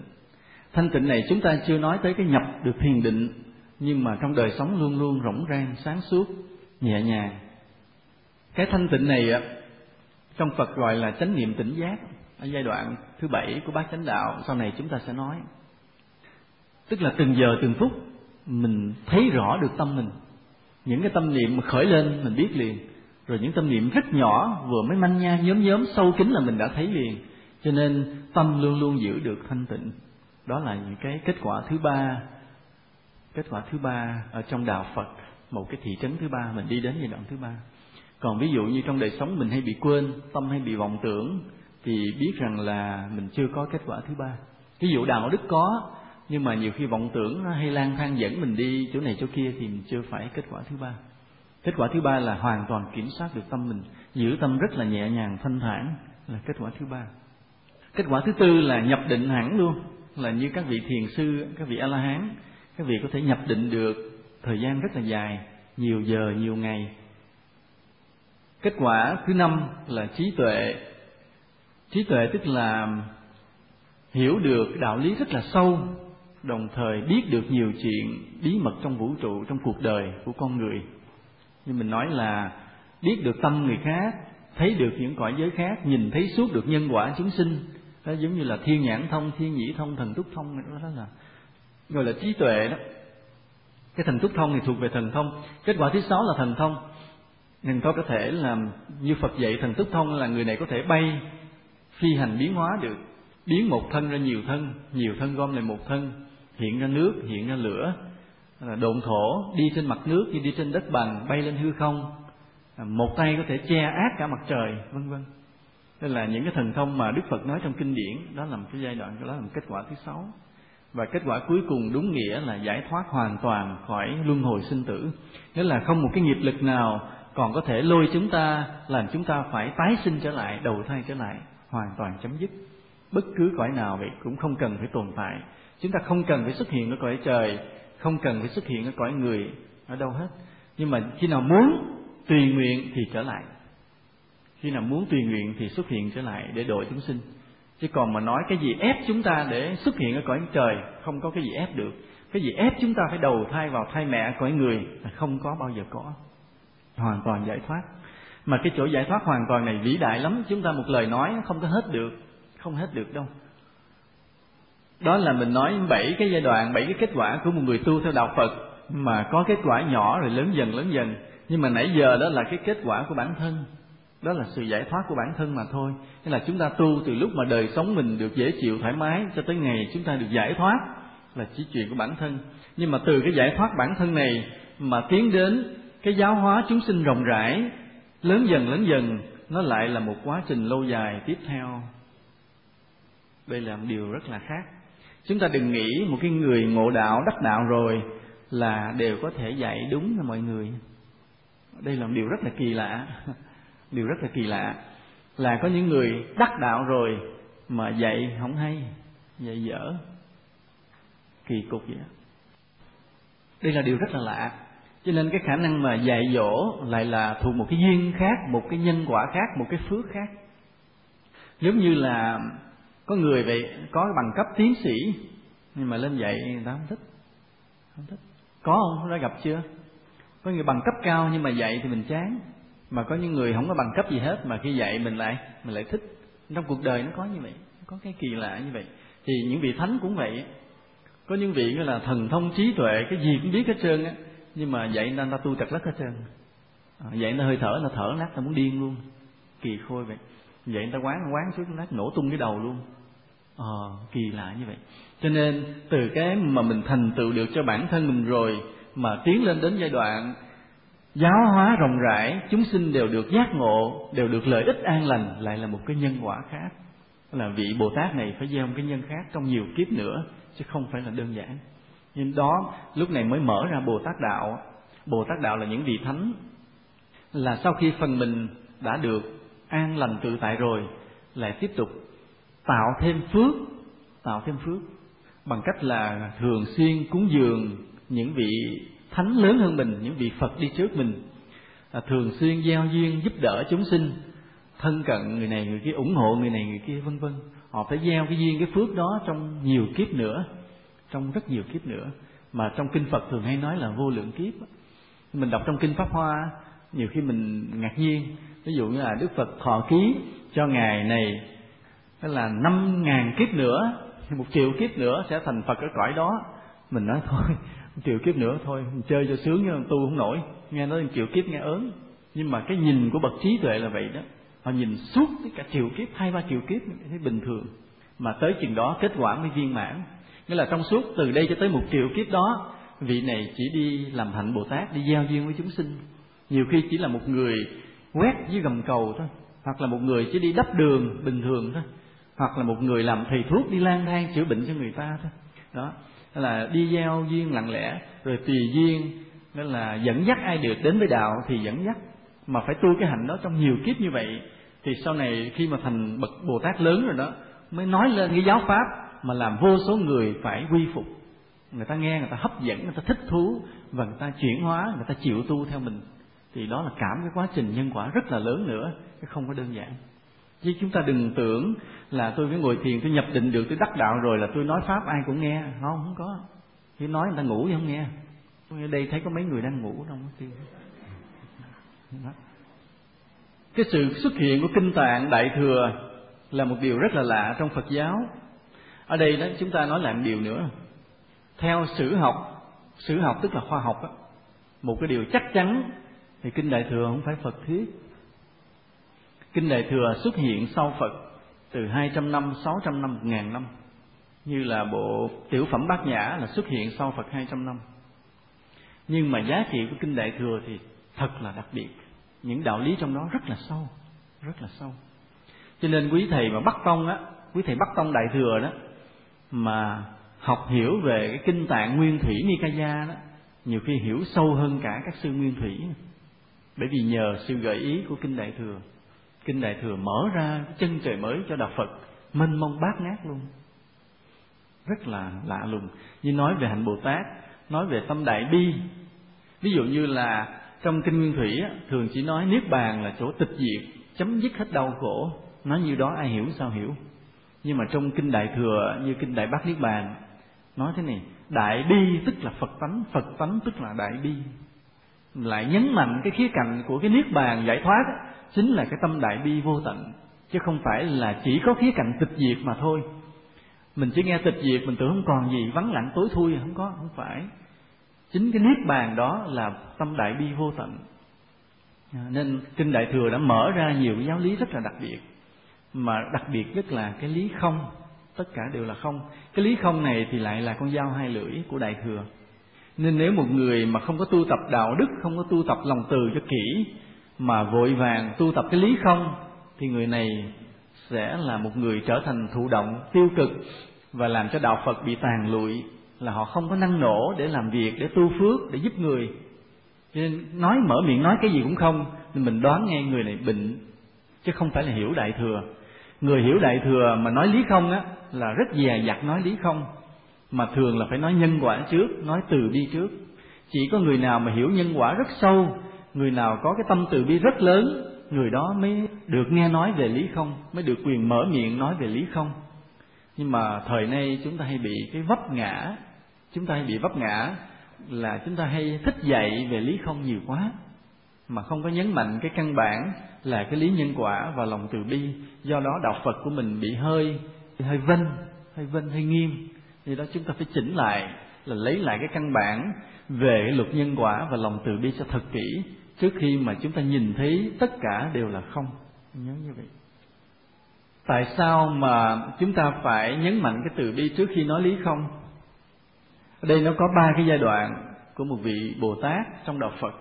Thanh tịnh này chúng ta chưa nói tới cái nhập được thiền định, nhưng mà trong đời sống luôn luôn rỗng rang, sáng suốt, nhẹ nhàng. Cái thanh tịnh này trong Phật gọi là chánh niệm tỉnh giác, ở giai đoạn thứ bảy của bát chánh đạo, sau này chúng ta sẽ nói. Tức là từng giờ từng phút mình thấy rõ được tâm mình. Những cái tâm niệm mà khởi lên, mình biết liền. Rồi những tâm niệm rất nhỏ, vừa mới manh nha, nhóm nhóm, sâu kín là mình đã thấy liền. Cho nên tâm luôn luôn giữ được thanh tịnh. Đó là những cái kết quả thứ ba, kết quả thứ ba ở trong đạo phật, một cái thị trấn thứ ba, mình đi đến giai đoạn thứ ba. Còn ví dụ như trong đời sống mình hay bị quên, tâm hay bị vọng tưởng, thì biết rằng là mình chưa có kết quả thứ ba. Ví dụ đạo đức có nhưng mà nhiều khi vọng tưởng hay lang thang dẫn mình đi chỗ này chỗ kia thì mình chưa phải kết quả thứ ba. Kết quả thứ ba là hoàn toàn kiểm soát được tâm mình, giữ tâm rất là nhẹ nhàng, thanh thản là kết quả thứ ba. Kết quả thứ tư là nhập định hẳn luôn, là như các vị thiền sư, các vị a la hán các vị có thể nhập định được thời gian rất là dài, nhiều giờ, nhiều ngày. Kết quả thứ năm là trí tuệ. Trí tuệ tức là hiểu được đạo lý rất là sâu đồng thời biết được nhiều chuyện bí mật trong vũ trụ trong cuộc đời của con người. Như mình nói là biết được tâm người khác thấy được những cõi giới khác nhìn thấy suốt được nhân quả chúng sinh. Đó giống như là thiên nhãn thông thiên nhĩ thông thần túc thông đó, đó là gọi là trí tuệ đó. Cái thần túc thông thì thuộc về thần thông. Kết quả thứ sáu là thần thông. Thần thông có thể làm như phật dạy thần túc thông là người này có thể bay phi hành biến hóa được. Biến một thân ra nhiều thân nhiều thân gom lại một thân hiện ra nước, hiện ra lửa. Là độn thổ đi trên mặt nước như đi trên đất bằng, bay lên hư không. À, một tay có thể che át cả mặt trời, vân vân. Đây là những cái thần thông mà đức phật nói trong kinh điển. Đó là một cái giai đoạn, đó là một kết quả thứ sáu. Và kết quả cuối cùng đúng nghĩa là giải thoát hoàn toàn khỏi luân hồi sinh tử. Nghĩa là không một cái nghiệp lực nào còn có thể lôi chúng ta, làm chúng ta phải tái sinh trở lại, đầu thai trở lại, hoàn toàn chấm dứt. Bất cứ cõi nào vậy cũng không cần phải tồn tại chúng ta không cần phải xuất hiện ở cõi trời, không cần phải xuất hiện ở cõi người ở đâu hết. Nhưng mà khi nào muốn tùy nguyện thì trở lại. Khi nào muốn tùy nguyện thì xuất hiện trở lại để độ chúng sinh. Chứ còn mà nói cái gì ép chúng ta để xuất hiện ở cõi trời, không có cái gì ép được. Cái gì ép chúng ta phải đầu thai vào thai mẹ cõi người là không có bao giờ có. Hoàn toàn giải thoát. Mà cái chỗ giải thoát hoàn toàn này vĩ đại lắm. Chúng ta một lời nói không có hết được, không hết được đâu đó là mình nói bảy cái giai đoạn, bảy cái kết quả của một người tu theo đạo phật. Mà có kết quả nhỏ rồi lớn dần lớn dần. Nhưng mà nãy giờ đó là cái kết quả của bản thân. Đó là sự giải thoát của bản thân mà thôi. Nên là chúng ta tu từ lúc mà đời sống mình được dễ chịu, thoải mái, cho tới ngày chúng ta được giải thoát là chỉ chuyện của bản thân. Nhưng mà từ cái giải thoát bản thân này mà tiến đến cái giáo hóa chúng sinh rộng rãi, lớn dần lớn dần, nó lại là một quá trình lâu dài tiếp theo. Đây là một điều rất là khác chúng ta đừng nghĩ một cái người ngộ đạo đắc đạo rồi là đều có thể dạy đúng cho mọi người. Đây là một điều rất là kỳ lạ. Điều rất là kỳ lạ. Là có những người đắc đạo rồi mà dạy không hay, dạy dở. Kỳ cục vậy. Đây là điều rất là lạ. Cho nên cái khả năng mà dạy dỗ lại là thuộc một cái duyên khác, một cái nhân quả khác, một cái phước khác. Giống như là có người vậy có bằng cấp tiến sĩ. Nhưng mà lên dạy người ta không thích. Không thích. Có không? Đã gặp chưa? Có người bằng cấp cao nhưng mà dạy thì mình chán. Mà có những người không có bằng cấp gì hết mà khi dạy mình lại mình lại thích. Trong cuộc đời nó có như vậy có cái kỳ lạ như vậy. Thì những vị thánh cũng vậy. Có những vị là thần thông trí tuệ cái gì cũng biết hết trơn á. Nhưng mà dạy nên ta tu trật lất hết trơn. À, dạy nó hơi thở nó thở nát ta muốn điên luôn. Kỳ khôi vậy. Vậy người ta quán quán suốt nát nổ tung cái đầu luôn ờ kỳ lạ như vậy. Cho nên, từ cái mà mình thành tựu được cho bản thân mình rồi, mà tiến lên đến giai đoạn giáo hóa rộng rãi, chúng sinh đều được giác ngộ, đều được lợi ích an lành, lại là một cái nhân quả khác. Là vị bồ tát này phải gieo một cái nhân khác trong nhiều kiếp nữa, chứ không phải là đơn giản. Nhưng đó, lúc này mới mở ra bồ tát đạo. Bồ tát đạo là những vị thánh, là sau khi phần mình đã được an lành tự tại rồi, lại tiếp tục tạo thêm phước tạo thêm phước bằng cách là thường xuyên cúng dường những vị thánh lớn hơn mình những vị phật đi trước mình. À, thường xuyên giao duyên giúp đỡ chúng sinh thân cận người này người kia ủng hộ người này người kia vân vân. Họ phải gieo cái duyên cái phước đó trong nhiều kiếp nữa trong rất nhiều kiếp nữa. Mà trong kinh Phật thường hay nói là vô lượng kiếp. Mình đọc trong kinh Pháp Hoa nhiều khi mình ngạc nhiên. Ví dụ như là Đức Phật thọ ký cho ngài này tức là năm ngàn kiếp nữa một triệu kiếp nữa sẽ thành Phật ở cõi đó. Mình nói thôi, một triệu kiếp nữa thôi, mình chơi cho sướng nhưng tu không nổi. Nghe nói một triệu kiếp nghe ớn. Nhưng mà cái nhìn của bậc trí tuệ là vậy đó. Họ nhìn suốt cả triệu kiếp, hai, ba triệu kiếp, thấy bình thường. Mà tới chừng đó kết quả mới viên mãn. Nghĩa là trong suốt từ đây cho tới một triệu kiếp đó, vị này chỉ đi làm hạnh bồ tát, đi giao duyên với chúng sinh. Nhiều khi chỉ là một người quét dưới gầm cầu thôi, hoặc là một người chỉ đi đắp đường bình thường thôi hoặc là một người làm thầy thuốc đi lang thang chữa bệnh cho người ta thôi. Đó là đi giao duyên lặng lẽ, rồi tùy duyên nên là dẫn dắt ai được đến với đạo thì dẫn dắt. Mà phải tu cái hạnh đó trong nhiều kiếp như vậy, thì sau này khi mà thành bậc bồ tát lớn rồi đó, mới nói lên cái giáo pháp mà làm vô số người phải quy phục. Người ta nghe, người ta hấp dẫn, người ta thích thú và người ta chuyển hóa, người ta chịu tu theo mình. Thì đó là cảm cái quá trình nhân quả rất là lớn nữa, chứ không có đơn giản chứ chúng ta đừng tưởng là tôi mới ngồi thiền tôi nhập định được tôi đắc đạo rồi là tôi nói pháp ai cũng nghe. Không không có. Khi nói người ta ngủ thì không nghe. Ở đây thấy có mấy người đang ngủ trong cái cái sự xuất hiện của kinh tạng đại thừa là một điều rất là lạ trong Phật giáo. Ở đây đó chúng ta nói lại một điều nữa. Theo sử học sử học tức là khoa học đó, một cái điều chắc chắn thì kinh đại thừa không phải Phật thuyết kinh đại thừa xuất hiện sau Phật từ 200 năm, 600 năm, 1000 năm. Như là bộ tiểu phẩm bát nhã là xuất hiện sau Phật 200 năm. Nhưng mà giá trị của kinh đại thừa thì thật là đặc biệt. Những đạo lý trong đó rất là sâu rất là sâu. Cho nên quý thầy mà bắt tông á quý thầy bắt tông đại thừa đó mà học hiểu về cái kinh tạng nguyên thủy nikaya đó nhiều khi hiểu sâu hơn cả các sư nguyên thủy. Bởi vì nhờ sự gợi ý của kinh đại thừa kinh đại thừa mở ra cái chân trời mới cho đạo phật, mênh mông bát ngát luôn. Rất là lạ lùng. Như nói về hạnh bồ tát, nói về tâm đại bi. Ví dụ như là trong kinh nguyên thủy thường chỉ nói niết bàn là chỗ tịch diệt, chấm dứt hết đau khổ. Nói như đó ai hiểu sao hiểu. Nhưng mà trong kinh đại thừa, như kinh đại bát niết bàn, nói thế này, đại bi tức là phật tánh phật tánh tức là đại bi. Lại nhấn mạnh cái khía cạnh của cái niết bàn giải thoát chính là cái tâm đại bi vô tận, chứ không phải là chỉ có khía cạnh tịch diệt mà thôi. Mình chỉ nghe tịch diệt, mình tưởng không còn gì, vắng lặng tối thui, không có, không phải. Chính cái niết bàn đó là tâm đại bi vô tận. À, nên kinh đại thừa đã mở ra nhiều cái giáo lý rất là đặc biệt. Mà đặc biệt nhất là cái lý không, tất cả đều là không. Cái lý không này thì lại là con dao hai lưỡi của đại thừa. Nên nếu một người mà không có tu tập đạo đức, không có tu tập lòng từ cho kỹ mà vội vàng tu tập cái lý không, thì người này sẽ là một người trở thành thụ động tiêu cực và làm cho đạo phật bị tàn lụi, là họ không có năng nổ để làm việc, để tu phước, để giúp người. Cho nên nói, mở miệng nói cái gì cũng không, nên mình đoán nghe người này bệnh, chứ không phải là hiểu đại thừa. Người hiểu đại thừa mà nói lý không á, là rất dè dặt nói lý không, mà thường là phải nói nhân quả trước, nói từ bi trước. Chỉ có người nào mà hiểu nhân quả rất sâu người nào có cái tâm từ bi rất lớn, người đó mới được nghe nói về lý không, mới được quyền mở miệng nói về lý không. Nhưng mà thời nay chúng ta hay bị cái vấp ngã, chúng ta hay bị vấp ngã là chúng ta hay thích dạy về lý không nhiều quá, mà không có nhấn mạnh cái căn bản là cái lý nhân quả và lòng từ bi. Do đó đạo phật của mình bị hơi hơi vinh hơi vinh hơi nghiêm. Vì đó chúng ta phải chỉnh lại, là lấy lại cái căn bản về luật nhân quả và lòng từ bi cho thật kỹ trước khi mà chúng ta nhìn thấy tất cả đều là không. Nhớ như vậy. Tại sao mà chúng ta phải nhấn mạnh cái từ bi trước khi nói lý không? Ở đây nó có ba cái giai đoạn của một vị bồ tát trong đạo phật.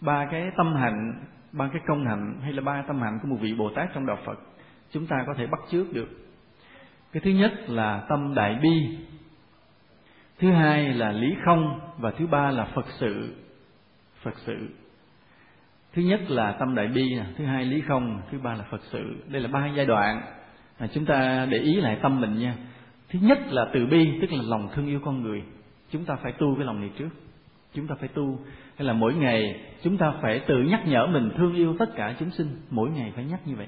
Ba cái tâm hạnh ba cái công hạnh hay là ba tâm hạnh của một vị bồ tát trong đạo phật chúng ta có thể bắt chước được. Cái thứ nhất là tâm đại bi thứ hai là lý không và thứ ba là phật sự phật sự. Thứ nhất là tâm đại bi thứ hai lý không thứ ba là phật sự. Đây là ba giai đoạn. À, chúng ta để ý lại tâm mình nha. Thứ nhất là từ bi tức là lòng thương yêu con người. Chúng ta phải tu cái lòng này trước. Chúng ta phải tu. Hay là mỗi ngày chúng ta phải tự nhắc nhở mình thương yêu tất cả chúng sinh. Mỗi ngày phải nhắc như vậy.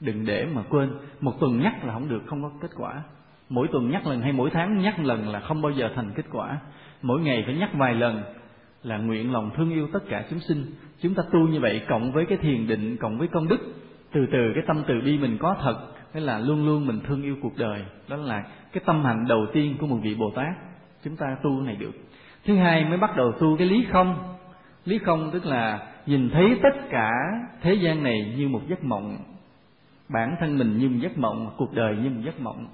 Đừng để mà quên. Một tuần nhắc là không được không có kết quả. Mỗi tuần nhắc lần hay mỗi tháng nhắc lần là không bao giờ thành kết quả. Mỗi ngày phải nhắc vài lần là nguyện lòng thương yêu tất cả chúng sinh. Chúng ta tu như vậy cộng với cái thiền định, cộng với công đức, từ từ cái tâm từ bi mình có thật hay là luôn luôn mình thương yêu cuộc đời. Đó là cái tâm hạnh đầu tiên của một vị bồ tát. Chúng ta tu này được. Thứ hai mới bắt đầu tu cái lý không. Lý không tức là nhìn thấy tất cả thế gian này như một giấc mộng. Bản thân mình như một giấc mộng, cuộc đời như một giấc mộng.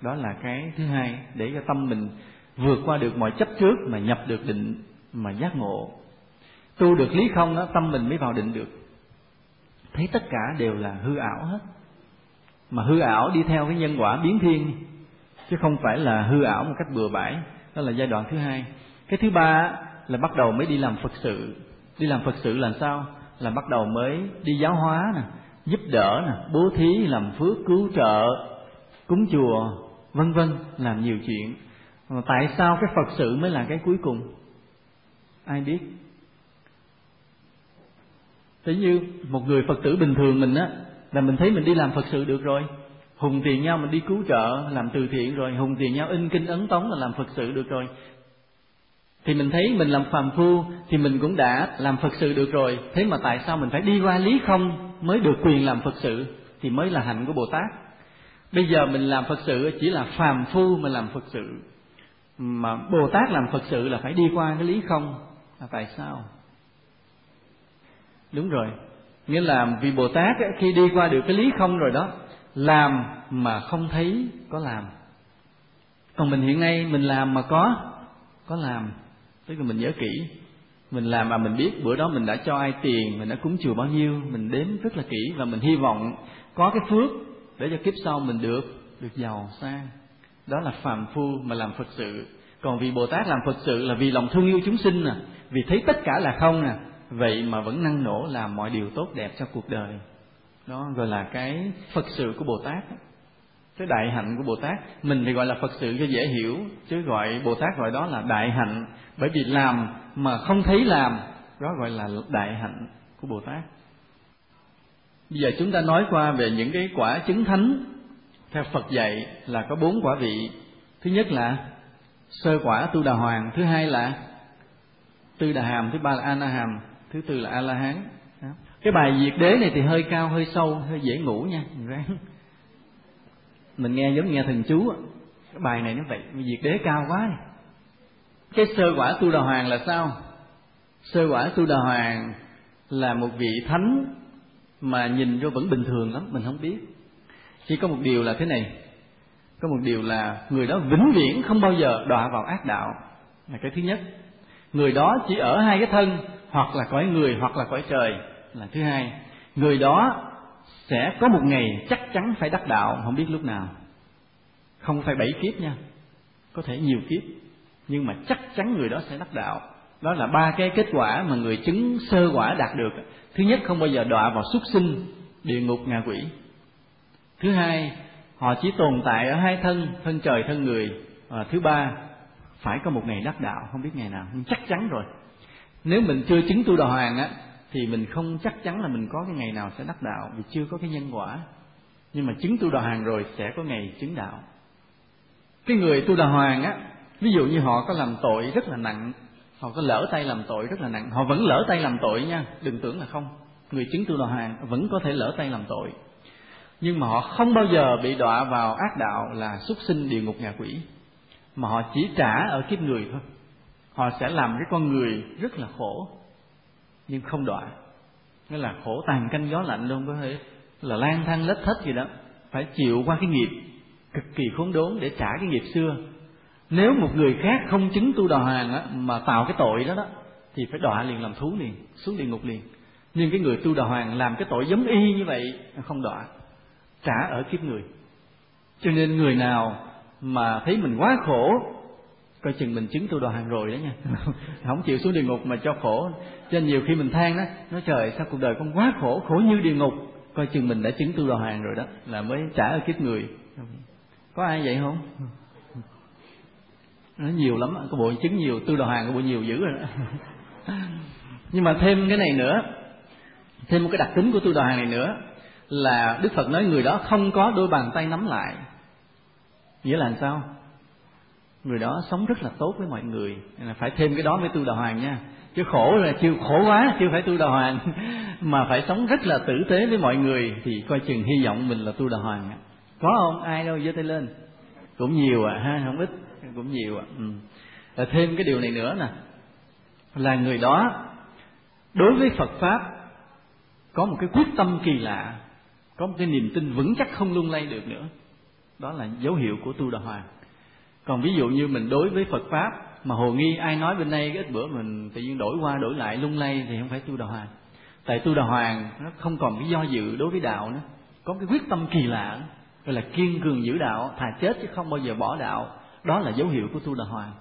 Đó là cái thứ hai để cho tâm mình vượt qua được mọi chấp trước mà nhập được định mà giác ngộ. Tu được lý không đó tâm mình mới vào định được. Thấy tất cả đều là hư ảo hết. Mà hư ảo đi theo cái nhân quả biến thiên, chứ không phải là hư ảo một cách bừa bãi. Đó là giai đoạn thứ hai. Cái thứ ba là bắt đầu mới đi làm phật sự. Đi làm phật sự là sao? Là bắt đầu mới đi giáo hóa nè, giúp đỡ nè, bố thí, làm phước, cứu trợ, cúng chùa, vân vân, làm nhiều chuyện. Mà tại sao cái phật sự mới là cái cuối cùng? Ai biết? Thế như một người Phật tử bình thường mình á, là mình thấy mình đi làm Phật sự được rồi. Hùng tiền nhau mình đi cứu trợ, làm từ thiện rồi. Hùng tiền nhau in kinh ấn tống là làm phật sự được rồi. Thì mình thấy mình làm phàm phu thì mình cũng đã làm phật sự được rồi. Thế mà tại sao mình phải đi qua lý không mới được quyền làm phật sự? Thì mới là hạnh của bồ tát. Bây giờ mình làm phật sự chỉ là phàm phu mà làm phật sự. Mà bồ tát làm phật sự là phải đi qua cái lý không? Là tại sao? Đúng rồi. Nghĩa là vì bồ tát khi đi qua được cái lý không rồi đó, làm mà không thấy có làm. Còn mình hiện nay mình làm mà có có làm. Tức là mình nhớ kỹ, mình làm mà mình biết bữa đó mình đã cho ai tiền, mình đã cúng chùa bao nhiêu, mình đếm rất là kỹ và mình hy vọng có cái phước để cho kiếp sau mình được được giàu sang. Đó là phàm phu mà làm phật sự. Còn vì bồ tát làm phật sự là vì lòng thương yêu chúng sinh nè vì thấy tất cả là không nè. Vậy mà vẫn năng nổ làm mọi điều tốt đẹp cho cuộc đời. Đó, gọi là cái phật sự của bồ tát cái đại hạnh của bồ tát, mình thì gọi là phật sự cho dễ hiểu, chứ gọi bồ tát gọi đó là đại hạnh. Bởi vì làm mà không thấy làm, đó gọi là đại hạnh của bồ tát. Bây giờ chúng ta nói qua về những cái quả chứng thánh. Theo phật dạy là có bốn quả vị. Thứ nhất là sơ quả tu đà hoàng, thứ hai là tư đà hàm, thứ ba là a na hàm, thứ tư là a la hán. Cái bài diệt đế này thì hơi cao, hơi sâu, hơi dễ ngủ nha, mình nghe giống nghe thần chú cái bài này nó vậy diệt đế cao quá. Này. cái sơ quả tu đà hoàng là sao? Sơ quả tu đà hoàng là một vị thánh mà nhìn vô vẫn bình thường lắm, mình không biết. Chỉ có một điều là thế này, có một điều là người đó vĩnh viễn không bao giờ đọa vào ác đạo. Là cái thứ nhất người đó chỉ ở hai cái thân, hoặc là cõi người hoặc là cõi trời. Là thứ hai. Người đó sẽ có một ngày chắc chắn phải đắc đạo, không biết lúc nào. Không phải bảy kiếp nha. Có thể nhiều kiếp. Nhưng mà chắc chắn người đó sẽ đắc đạo. Đó là ba cái kết quả mà người chứng sơ quả đạt được. Thứ nhất, không bao giờ đọa vào súc sinh, địa ngục, ngạ quỷ. Thứ hai, họ chỉ tồn tại ở hai thân thân trời, thân người. Và thứ ba phải có một ngày đắc đạo, không biết ngày nào, nhưng chắc chắn rồi. Nếu mình chưa chứng tu đà hoàng á, thì mình không chắc chắn là mình có cái ngày nào sẽ đắc đạo, vì chưa có cái nhân quả. Nhưng mà chứng tu đà hoàng rồi, sẽ có ngày chứng đạo. Cái người tu đà hoàng á, ví dụ như họ có làm tội rất là nặng, họ có lỡ tay làm tội rất là nặng, họ vẫn lỡ tay làm tội nha, đừng tưởng là không. Người chứng tu đà hoàng vẫn có thể lỡ tay làm tội. Nhưng mà họ không bao giờ bị đọa vào ác đạo là xuất sinh địa ngục ngạ quỷ mà họ chỉ trả ở kiếp người thôi. Họ sẽ làm cái con người rất là khổ nhưng không đọa nghĩa là khổ tàn canh gió lạnh luôn có thể là lang thang lết thất gì đó. Phải chịu qua cái nghiệp cực kỳ khốn đốn để trả cái nghiệp xưa. Nếu một người khác không chứng tu đà hoàng á, mà tạo cái tội đó đó thì phải đọa liền làm thú liền xuống địa ngục liền. Nhưng cái người tu đà hoàng làm cái tội giống y như vậy không đọa trả ở kiếp người. Cho nên người nào mà thấy mình quá khổ, coi chừng mình chứng tu đoàn hoàng rồi đó nha. Không chịu xuống địa ngục mà cho khổ. Cho nên nhiều khi mình than đó, nói trời, sao cuộc đời con quá khổ khổ như địa ngục. Coi chừng mình đã chứng tu đoàn hoàng rồi đó, là mới trả ở kiếp người. Có ai vậy không? Nó nhiều lắm có bộ chứng nhiều, tu đà hàng có bộ nhiều dữ rồi đó. Nhưng mà thêm cái này nữa, thêm một cái đặc tính của tu đà hàng này nữa, là đức phật nói người đó không có đôi bàn tay nắm lại nghĩa là làm sao? Người đó sống rất là tốt với mọi người. Là phải thêm cái đó mới tu đà hoàng nha. Chứ khổ là chưa khổ quá, chưa phải tu đà hoàng. Mà phải sống rất là tử tế với mọi người thì coi chừng hy vọng mình là tu đà hoàng có không? Ai đâu, giơ tay lên. Cũng nhiều à ha, không ít. Cũng nhiều à ừ. Thêm cái điều này nữa nè. Là người đó, đối với Phật pháp, có một cái quyết tâm kỳ lạ, có một cái niềm tin vững chắc không lung lay được nữa đó là dấu hiệu của tu đà hoàng. Còn ví dụ như mình đối với phật pháp, mà hồ nghi ai nói bên đây ít bữa mình tự nhiên đổi qua đổi lại lung lay thì không phải tu đà hoàng. Tại tu đà hoàng, nó không còn cái do dự đối với đạo nữa. Có cái quyết tâm kỳ lạ, gọi là kiên cường giữ đạo, thà chết chứ không bao giờ bỏ đạo. Đó là dấu hiệu của tu đà hoàng.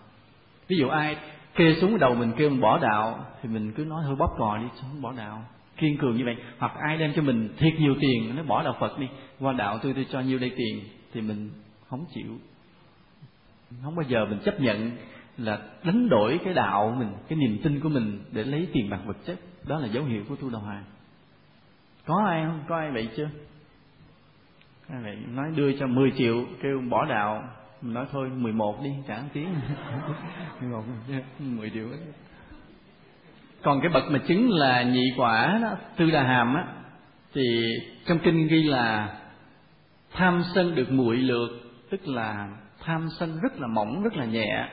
Ví dụ ai kê xuống đầu mình kêu mình bỏ đạo, thì mình cứ nói thôi bóp cò đi không bỏ đạo. Kiên cường như vậy. Hoặc ai đem cho mình thiệt nhiều tiền, nó bỏ đạo phật đi. Qua đạo tôi tôi cho nhiêu đây tiền thì mình không chịu. Không bao giờ mình chấp nhận là đánh đổi cái đạo mình, cái niềm tin của mình để lấy tiền bạc vật chất. Đó là dấu hiệu của tu đầu hàng. Có ai không? Có ai vậy chưa? Ai vậy? Nói đưa cho 10 triệu, kêu bỏ đạo. Mình nói thôi 11 đi, trả tiếng. 11 10 triệu còn cái bậc mà chứng là nhị quả đó, tư đà hàm á, thì trong kinh ghi là tham sân được muội lược, tức là tham sân rất là mỏng, rất là nhẹ.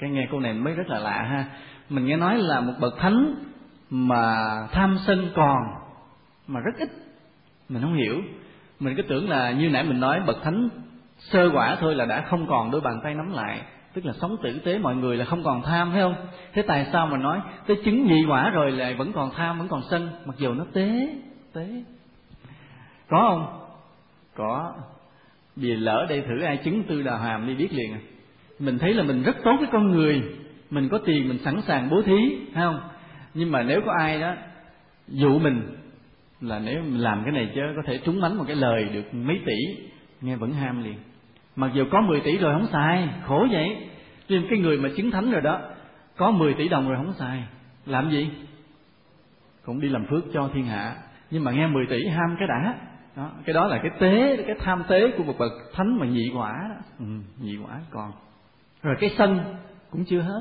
Cái nghe câu này mới rất là lạ ha. Mình nghe nói là một bậc thánh mà tham sân còn, mà rất ít. Mình không hiểu. Mình cứ tưởng là như nãy mình nói, bậc thánh sơ quả thôi là đã không còn, đôi bàn tay nắm lại. Tức là sống tử tế mọi người là không còn tham phải không? Thế tại sao mà nói, tới chứng nhị quả rồi lại vẫn còn tham, vẫn còn sân, mặc dù nó tế tế. Có không? Có. Vì lỡ đây thử ai chứng tư đà hàm đi biết liền. À mình thấy là mình rất tốt với con người. Mình có tiền, mình sẵn sàng bố thí phải không? Nhưng mà nếu có ai đó dụ mình, là nếu mình làm cái này chứ, có thể trúng mánh một cái lời được mấy tỷ, nghe vẫn ham liền. Mặc dù có 10 tỷ rồi không xài, khổ vậy. Nhưng cái người mà chứng thánh rồi đó, có 10 tỷ đồng rồi không xài. Làm gì? Cũng đi làm phước cho thiên hạ. Nhưng mà nghe 10 tỷ ham cái đã đó cái đó là cái tế cái tham tế của một bậc thánh mà nhị quả đó. Ừ, nhị quả còn. Rồi cái sân cũng chưa hết.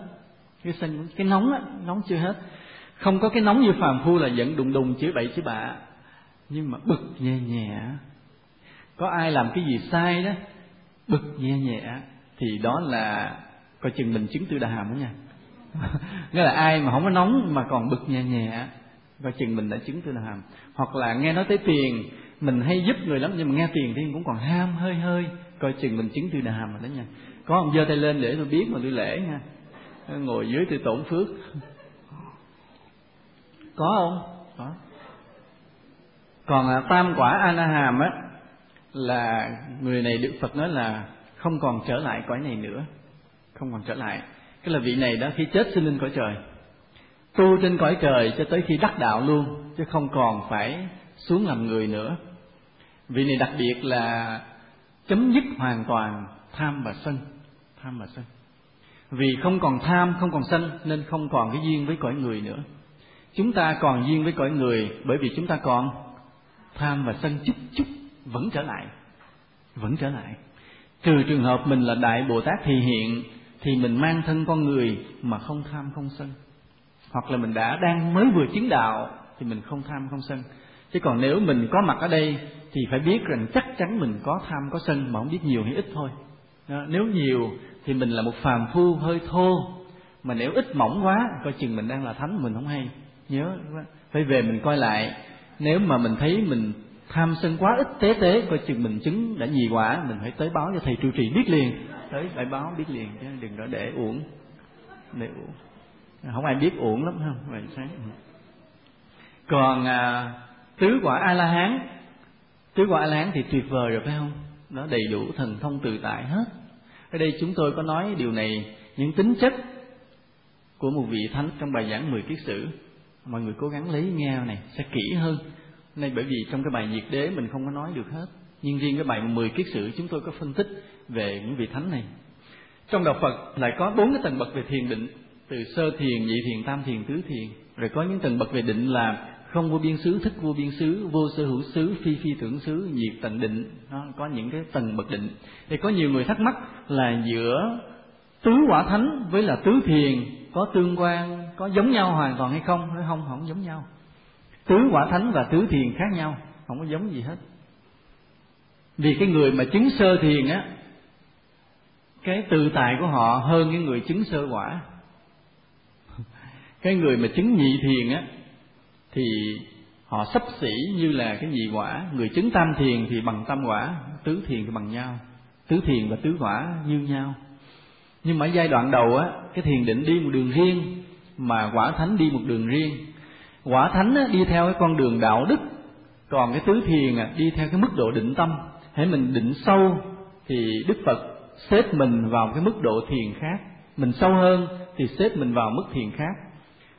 Cái sân cái nóng á nóng chưa hết. Không có cái nóng như phàm phu là giận đùng đùng chửi bậy chửi bạ. Nhưng mà bực nhẹ nhẹ. Có ai làm cái gì sai đó bực nhẹ nhẹ thì đó là coi chừng mình chứng tư đà hàm đó nha. Nghĩa là ai mà không có nóng mà còn bực nhẹ nhẹ coi chừng mình đã chứng tư đà hàm hoặc là nghe nói tới tiền mình hay giúp người lắm nhưng mà nghe tiền thì cũng còn ham hơi hơi. Coi chừng mình chứng tư đàm rồi đó nha. Có ông giơ tay lên để tôi biết mà tôi lễ nha. Ngồi dưới tôi tổn phước. Có không? Có. Còn à, tam quả a hàm á là người này được phật nói là không còn trở lại cõi này nữa. Không còn trở lại. Cái là vị này đó khi chết sinh lên cõi trời. Tu trên cõi trời cho tới khi đắc đạo luôn chứ không còn phải xuống làm người nữa. Vị này đặc biệt là chấm dứt hoàn toàn tham và sân, tham và sân. Vì không còn tham, không còn sân, nên không còn cái duyên với cõi người nữa. Chúng ta còn duyên với cõi người bởi vì chúng ta còn tham và sân chút chút vẫn trở lại, vẫn trở lại. Trừ trường hợp mình là đại bồ tát thì hiện, thì mình mang thân con người mà không tham, không sân. Hoặc là mình đã đang mới vừa chứng đạo thì mình không tham, không sân chứ còn nếu mình có mặt ở đây thì phải biết rằng chắc chắn mình có tham có sân mà không biết nhiều hay ít thôi. Đó, nếu nhiều thì mình là một phàm phu hơi thô. Mà nếu ít mỏng quá coi chừng mình đang là thánh mình không hay. Nhớ phải về mình coi lại. Nếu mà mình thấy mình tham sân quá ít tế tế coi chừng mình chứng đã nhì quả mình phải tới báo cho thầy trụ trì biết liền. Tới phải báo biết liền chứ đừng có để uổng. Để uổng. Không ai biết uổng lắm không vậy sáng còn à, tứ quả a la hán tứ quả a la hán thì tuyệt vời rồi, phải không? Nó đầy đủ thần thông tự tại hết. Ở đây chúng tôi có nói điều này, những tính chất của một vị thánh trong bài giảng mười kiết sử. Mọi người cố gắng lấy nghe này, sẽ kỹ hơn. Nên bởi vì trong cái bài nhiệt đế mình không có nói được hết. Nhưng riêng cái bài mười kiết sử chúng tôi có phân tích về những vị thánh này. Trong đạo Phật lại có bốn cái tầng bậc về thiền định. Từ sơ thiền, nhị thiền, tam thiền, tứ thiền. Rồi có những tầng bậc về định là không vô biên xứ thức vô biên xứ, vô sở hữu xứ, phi phi tưởng xứ, nhiệt tận định. Nó có những cái tầng bậc định. Thì có nhiều người thắc mắc là giữa tứ quả thánh với là tứ thiền, có tương quan, có giống nhau hoàn toàn hay không? Nói, không không giống nhau. Tứ quả thánh và tứ thiền khác nhau, không có giống gì hết. Vì cái người mà chứng sơ thiền á, cái tự tại của họ hơn cái người chứng sơ quả. Cái người mà chứng nhị thiền á thì họ sắp xỉ như là cái nhị quả. Người chứng tam thiền thì bằng tam quả tứ thiền thì bằng nhau. Tứ thiền và tứ quả như nhau. Nhưng mà giai đoạn đầu á cái thiền định đi một đường riêng mà quả thánh đi một đường riêng. Quả thánh á, đi theo cái con đường đạo đức còn cái tứ thiền á, đi theo cái mức độ định tâm. Hãy mình định sâu thì đức phật xếp mình vào cái mức độ thiền khác. Mình sâu hơn thì xếp mình vào mức thiền khác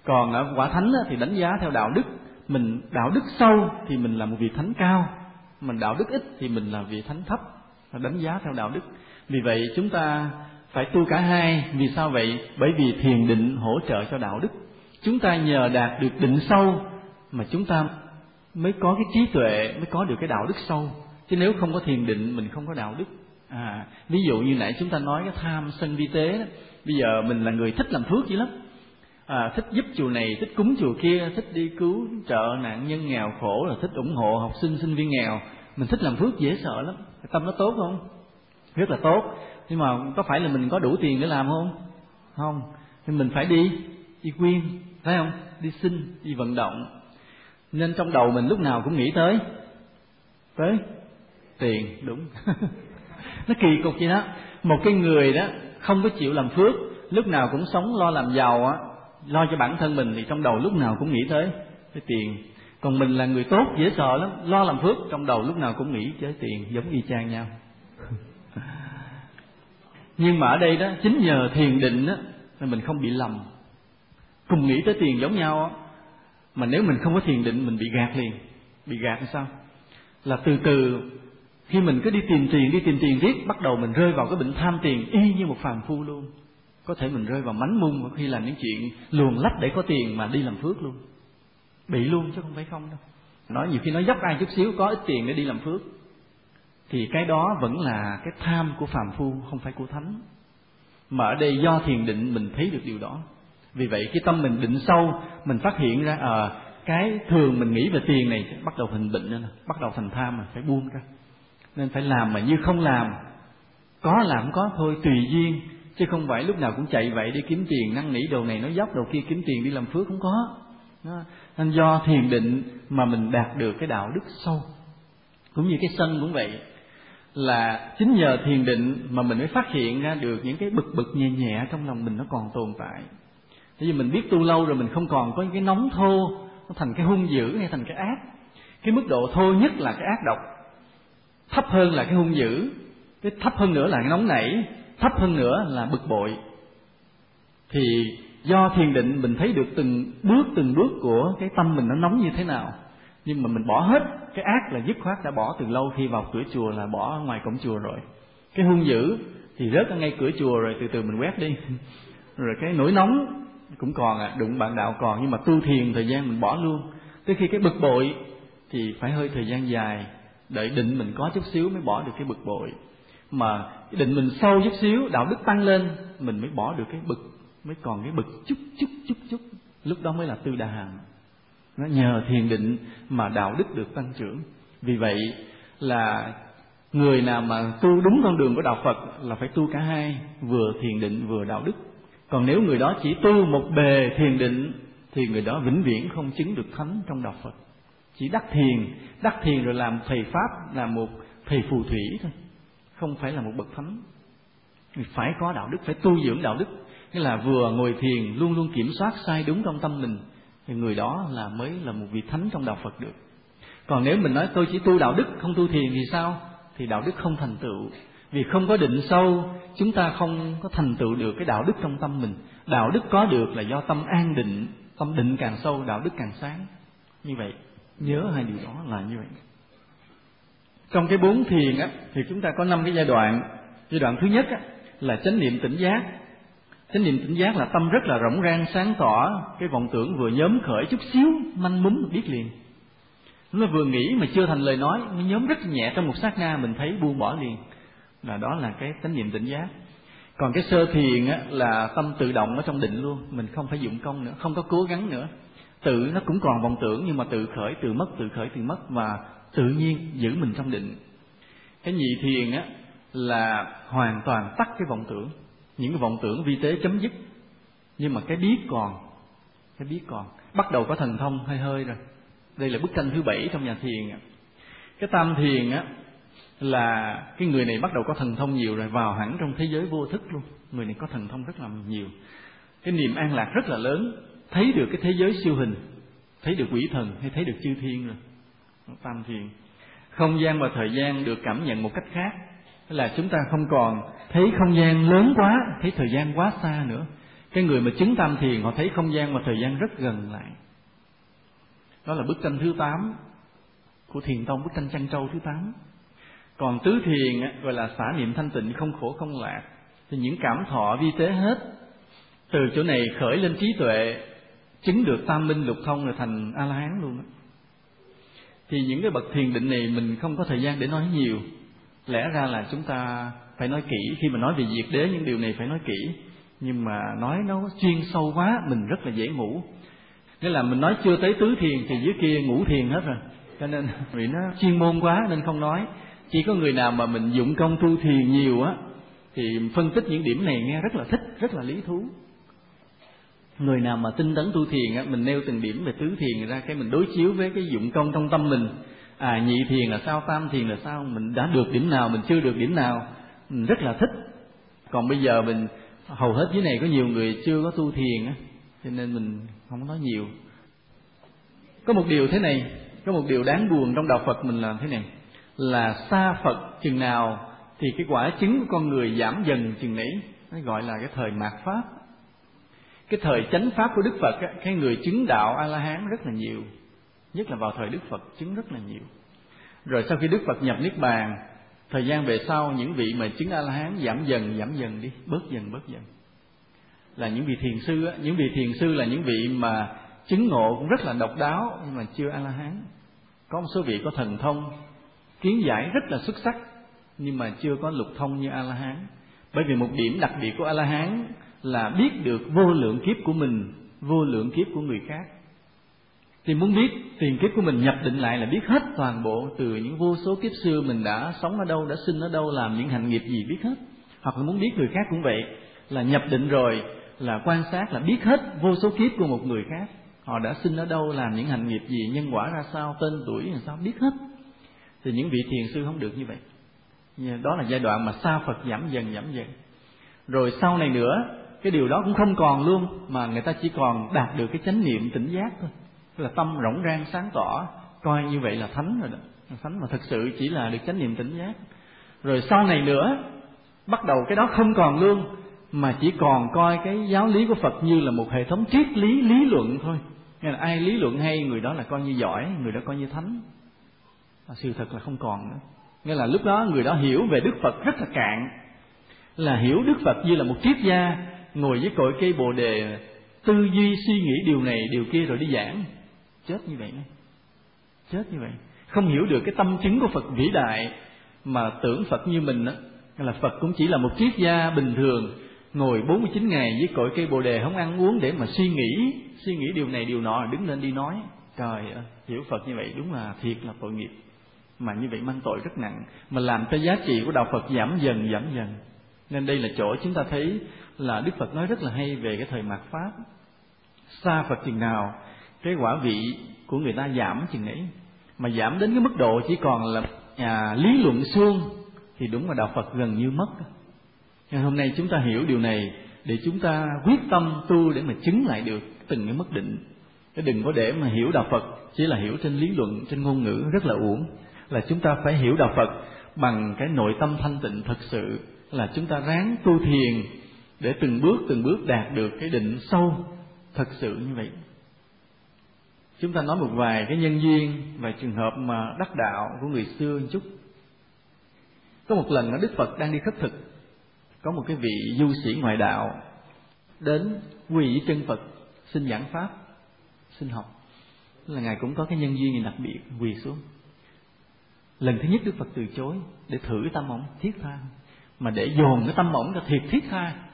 còn ở quả thánh thì đánh giá theo đạo đức, mình, đạo đức sâu thì mình là một vị thánh cao, mình đạo đức ít thì mình là vị thánh thấp. Đánh giá theo đạo đức. Vì vậy chúng ta phải tu cả hai. Vì sao vậy? Bởi vì thiền định hỗ trợ cho đạo đức. Chúng ta nhờ đạt được định sâu mà chúng ta mới có cái trí tuệ, mới có được cái đạo đức sâu. Chứ nếu không có thiền định, mình không có đạo đức. À ví dụ như nãy chúng ta nói cái tham sân vi tế đó. Bây giờ mình là người thích làm phước dữ lắm à, thích giúp chùa này thích cúng chùa kia thích đi cứu trợ nạn nhân nghèo khổ là thích ủng hộ học sinh sinh viên nghèo. Mình thích làm phước dễ sợ lắm. Tâm nó tốt không? Rất là tốt. Nhưng mà có phải là mình có đủ tiền để làm không? Không. Thì mình phải đi đi quyên phải không? Đi xin đi vận động. Nên trong đầu mình lúc nào cũng nghĩ tới tới tiền đúng. Nó kỳ cục vậy đó. Một cái người đó không có chịu làm phước lúc nào cũng sống lo làm giàu á lo cho bản thân mình thì trong đầu lúc nào cũng nghĩ tới cái tiền. Còn mình là người tốt dễ sợ lắm lo làm phước trong đầu lúc nào cũng nghĩ tới tiền giống y chang nhau. Nhưng mà ở đây đó chính nhờ thiền định đó nên mình không bị lầm. Cùng nghĩ tới tiền giống nhau đó, mà nếu mình không có thiền định mình bị gạt liền. Bị gạt làm sao? Là từ từ khi mình cứ đi tìm tiền đi tìm tiền riết bắt đầu mình rơi vào cái bệnh tham tiền y như một phàm phu luôn có thể mình rơi vào mánh mung khi làm những chuyện luồn lách để có tiền mà đi làm phước luôn. Bị luôn chứ không phải không đâu. Nói nhiều khi nói dốc ai chút xíu có ít tiền để đi làm phước. Thì cái đó vẫn là cái tham của phàm phu không phải của thánh. Mà ở đây do thiền định mình thấy được điều đó. Vì vậy cái tâm mình định sâu mình phát hiện ra à, cái thường mình nghĩ về tiền này bắt đầu thành bệnh nên bắt đầu thành tham mà phải buông ra. Nên phải làm mà như không làm. Có làm có thôi tùy duyên chứ không phải lúc nào cũng chạy vậy đi kiếm tiền, năn nỉ đồ này nói dốc, đồ kia kiếm tiền đi làm phước không có. Nên do thiền định mà mình đạt được cái đạo đức sâu. Cũng như cái sân cũng vậy. Là chính nhờ thiền định mà mình mới phát hiện ra được những cái bực bực nhẹ nhẹ trong lòng mình nó còn tồn tại. Bởi vì mình biết tu lâu rồi mình không còn có những cái nóng thô, nó thành cái hung dữ hay thành cái ác. Cái mức độ thô nhất là cái ác độc. Thấp hơn là cái hung dữ. Cái thấp hơn nữa là cái nóng nảy thấp hơn nữa là bực bội. Thì do thiền định mình thấy được từng bước từng bước của cái tâm mình nó nóng như thế nào, nhưng mà mình bỏ hết cái ác là dứt khoát đã bỏ từ lâu, khi vào cửa chùa là bỏ ngoài cổng chùa rồi. Cái hung dữ thì rớt ở ngay cửa chùa rồi từ từ mình quét đi. Rồi cái nỗi nóng cũng còn à đụng bạn đạo còn, nhưng mà tu thiền thời gian mình bỏ luôn. Tới khi cái bực bội thì phải hơi thời gian dài, đợi định mình có chút xíu mới bỏ được cái bực bội mà định mình sâu chút xíu, đạo đức tăng lên, mình mới bỏ được cái bực, mới còn cái bực chút chút chút chút. Lúc đó mới là tư đà hàm. Nó nhờ thiền định mà đạo đức được tăng trưởng. Vì vậy là người nào mà tu đúng con đường của đạo phật là phải tu cả hai, vừa thiền định vừa đạo đức. Còn nếu người đó chỉ tu một bề thiền định, thì người đó vĩnh viễn không chứng được thánh trong đạo phật. Chỉ đắc thiền đắc thiền rồi làm thầy pháp là một thầy phù thủy thôi không phải là một bậc thánh phải có đạo đức phải tu dưỡng đạo đức nghĩa là vừa ngồi thiền luôn luôn kiểm soát sai đúng trong tâm mình thì người đó là mới là một vị thánh trong đạo Phật được. Còn nếu mình nói tôi chỉ tu đạo đức không tu thiền thì sao? Thì đạo đức không thành tựu. Vì không có định sâu, chúng ta không có thành tựu được cái đạo đức trong tâm mình. Đạo đức có được là do tâm an định, tâm định càng sâu, đạo đức càng sáng. Như vậy, nhớ hai điều đó là như vậy. Trong cái bốn thiền á, thì chúng ta có năm cái giai đoạn. Giai đoạn thứ nhất á, là chánh niệm tỉnh giác Chánh niệm tỉnh giác là tâm rất là rộng rang sáng tỏ, cái vọng tưởng vừa nhóm khởi chút xíu manh mún biết liền. Nó vừa nghĩ mà chưa thành lời nói, nó nhóm rất nhẹ trong một sát na mình thấy buông bỏ liền. Là đó là cái chánh niệm tỉnh giác. Còn cái sơ thiền á, là tâm tự động ở trong định luôn, mình không phải dụng công nữa, không có cố gắng nữa. Tự nó cũng còn vọng tưởng nhưng mà tự khởi, tự mất, tự khởi, tự mất và tự nhiên giữ mình trong định. Cái nhị thiền á, là hoàn toàn tắt cái vọng tưởng. Những cái vọng tưởng vi tế chấm dứt. Nhưng mà cái biết còn, cái biết còn. Bắt đầu có thần thông hơi hơi rồi. Đây là bức tranh thứ bảy trong nhà thiền cái tam thiền á, là cái người này bắt đầu có thần thông nhiều rồi, vào hẳn trong thế giới vô thức luôn. Người này có thần thông rất là nhiều. Cái niềm an lạc rất là lớn. Thấy được cái thế giới siêu hình, thấy được quỷ thần hay thấy được chư thiên rồi tam thiền không gian và thời gian được cảm nhận một cách khác. Là chúng ta không còn thấy không gian lớn quá, thấy thời gian quá xa nữa. Cái người mà chứng tam thiền họ thấy không gian và thời gian rất gần lại. Đó là bức tranh thứ tám của thiền tông, bức tranh trăng trâu thứ tám. Còn tứ thiền gọi là xả niệm thanh tịnh không khổ không lạc. Thì những cảm thọ vi tế hết, từ chỗ này khởi lên trí tuệ, chứng được tam minh lục thông rồi thành a la hán luôn đó thì những cái bậc thiền định này mình không có thời gian để nói nhiều. Lẽ ra là chúng ta phải nói kỹ. Khi mà nói về diệt đế, những điều này phải nói kỹ. Nhưng mà nói nó chuyên sâu quá, mình rất là dễ ngủ. Nghĩa là mình nói chưa tới tứ thiền thì dưới kia ngủ thiền hết rồi. Cho nên vì nó chuyên môn quá nên không nói. Chỉ có người nào mà mình dụng công tu thiền nhiều á, thì phân tích những điểm này nghe rất là thích, rất là lý thú người nào mà tinh tấn tu thiền á, mình nêu từng điểm về tứ thiền ra cái mình đối chiếu với cái dụng công trong tâm mình. À nhị thiền là sao, tam thiền là sao, mình đã được điểm nào, mình chưa được điểm nào, mình rất là thích. Còn bây giờ mình, hầu hết dưới này có nhiều người chưa có tu thiền á, cho nên mình không nói nhiều. Có một điều thế này, có một điều đáng buồn trong đạo phật mình là thế này, là xa phật chừng nào thì cái quả chứng của con người giảm dần chừng nấy, nó gọi là cái thời mạt pháp cái thời chánh pháp của đức phật cái người chứng đạo a la hán rất là nhiều. Nhất là vào thời Đức Phật chứng rất là nhiều. Rồi sau khi Đức Phật nhập niết bàn thời gian về sau những vị mà chứng a la hán giảm dần giảm dần đi bớt dần bớt dần. Là những vị thiền sư á, những vị thiền sư là những vị mà chứng ngộ cũng rất là độc đáo nhưng mà chưa a la hán có một số vị có thần thông kiến giải rất là xuất sắc nhưng mà chưa có lục thông như a la hán bởi vì một điểm đặc biệt của a la hán là biết được vô lượng kiếp của mình, vô lượng kiếp của người khác. Thì muốn biết tiền kiếp của mình nhập định lại là biết hết toàn bộ từ những vô số kiếp xưa mình đã sống ở đâu, đã sinh ở đâu, làm những hành nghiệp gì biết hết. Hoặc là muốn biết người khác cũng vậy, là nhập định rồi, là quan sát, là biết hết vô số kiếp của một người khác. Họ đã sinh ở đâu, làm những hành nghiệp gì, nhân quả ra sao, tên tuổi làm sao, biết hết. Thì những vị thiền sư không được như vậy. Đó là giai đoạn mà xa phật giảm dần giảm dần. Rồi sau này nữa cái điều đó cũng không còn luôn, mà người ta chỉ còn đạt được cái chánh niệm tỉnh giác thôi. Tức là tâm rỗng rang, sáng tỏ, coi như vậy là thánh rồi đó. Thánh mà thật sự chỉ là được chánh niệm tỉnh giác. Rồi sau này nữa, bắt đầu cái đó không còn luôn, mà chỉ còn coi cái giáo lý của Phật như là một hệ thống triết lý lý luận thôi. Nên là ai lý luận hay, người đó là coi như giỏi, người đó coi như thánh. Và sự thật là không còn nữa. Nghĩa là lúc đó người đó hiểu về Đức Phật rất là cạn. Là hiểu Đức Phật như là một triết gia ngồi với cội cây bồ đề, tư duy suy nghĩ điều này, điều kia rồi đi giảng. Chết như vậy chết như vậy. Không hiểu được cái tâm chứng của Phật vĩ đại mà tưởng Phật như mình đó là Phật cũng chỉ là một triết gia bình thường, ngồi 49 ngày với cội cây bồ đề không ăn uống để mà suy nghĩ suy nghĩ điều này điều nọ, đứng lên đi nói. Trời ơi, hiểu Phật như vậy đúng là thiệt là tội nghiệp. Mà như vậy mang tội rất nặng, mà làm cho giá trị của đạo Phật giảm dần giảm dần. Nên đây là chỗ chúng ta thấy là Đức Phật nói rất là hay về cái thời mạt pháp. Xa Phật chừng nào cái quả vị của người ta giảm chừng ấy. Mà giảm đến cái mức độ chỉ còn là à, lý luận suông thì đúng là đạo Phật gần như mất. Nhưng hôm nay chúng ta hiểu điều này để chúng ta quyết tâm tu để mà chứng lại được từng cái mức định. Cái đừng có để mà hiểu đạo Phật chỉ là hiểu trên lý luận trên ngôn ngữ rất là uổng. Là chúng ta phải hiểu đạo Phật bằng cái nội tâm thanh tịnh thật sự là chúng ta ráng tu thiền để từng bước từng bước đạt được cái định sâu thật sự như vậy. Chúng ta nói một vài cái nhân duyên và trường hợp mà đắc đạo của người xưa một chút. Có một lần ở đức phật đang đi khất thực, có một cái vị du sĩ ngoại đạo đến quỳ chân phật, xin giảng pháp, xin học. Là ngài cũng có cái nhân duyên gì đặc biệt, quỳ xuống. Lần thứ nhất đức phật từ chối để thử tâm ổng thiết tha, mà để dồn cái tâm ổng ra thiệt thiết tha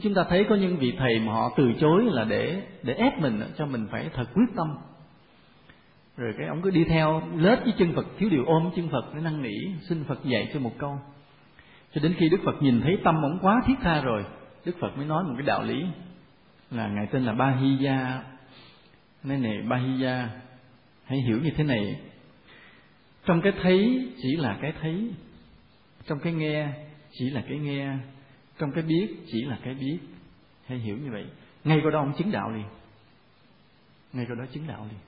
chúng ta thấy có những vị thầy mà họ từ chối là để để ép mình cho mình phải thật quyết tâm. Rồi cái ông cứ đi theo, lết với chân Phật, thiếu điều ôm chân Phật để năn nỉ, xin Phật dạy cho một câu. Cho đến khi Đức Phật nhìn thấy tâm ông quá thiết tha rồi, Đức Phật mới nói một cái đạo lý là ngài tên là Ba Hi Gia nói này Ba Hi Gia hãy hiểu như thế này. Trong cái thấy chỉ là cái thấy, trong cái nghe chỉ là cái nghe trong cái biết, chỉ là cái biết. Hay hiểu như vậy, ngay có đó ông chứng đạo liền. Ngay có đó chứng đạo liền.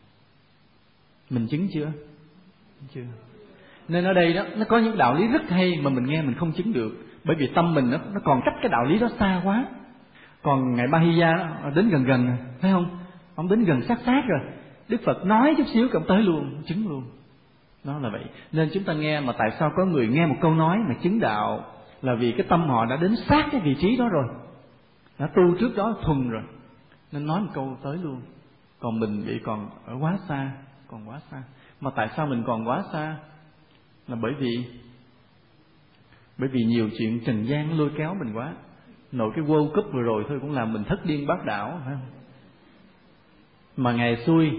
Mình chứng chưa? Chưa. Nên ở đây đó, nó có những đạo lý rất hay mà mình nghe mình không chứng được. Bởi vì tâm mình nó nó còn cách cái đạo lý đó xa quá. Còn ngài Bahiya đến gần gần, phải không? Ông đến gần sát sát rồi. Đức phật nói chút xíu cộng tới luôn, chứng luôn. Nó là vậy. Nên chúng ta nghe mà tại sao có người nghe một câu nói mà chứng đạo là vì cái tâm họ đã đến sát cái vị trí đó rồi. Đã tu trước đó thuần rồi. Nên nói một câu tới luôn. Còn mình bị còn ở quá xa, còn quá xa. Mà tại sao mình còn quá xa? Là bởi vì bởi vì nhiều chuyện trần gian lôi kéo mình quá. Nội cái World Cup vừa rồi thôi cũng làm mình thất điên bác đảo, phải không? Mà ngày xui,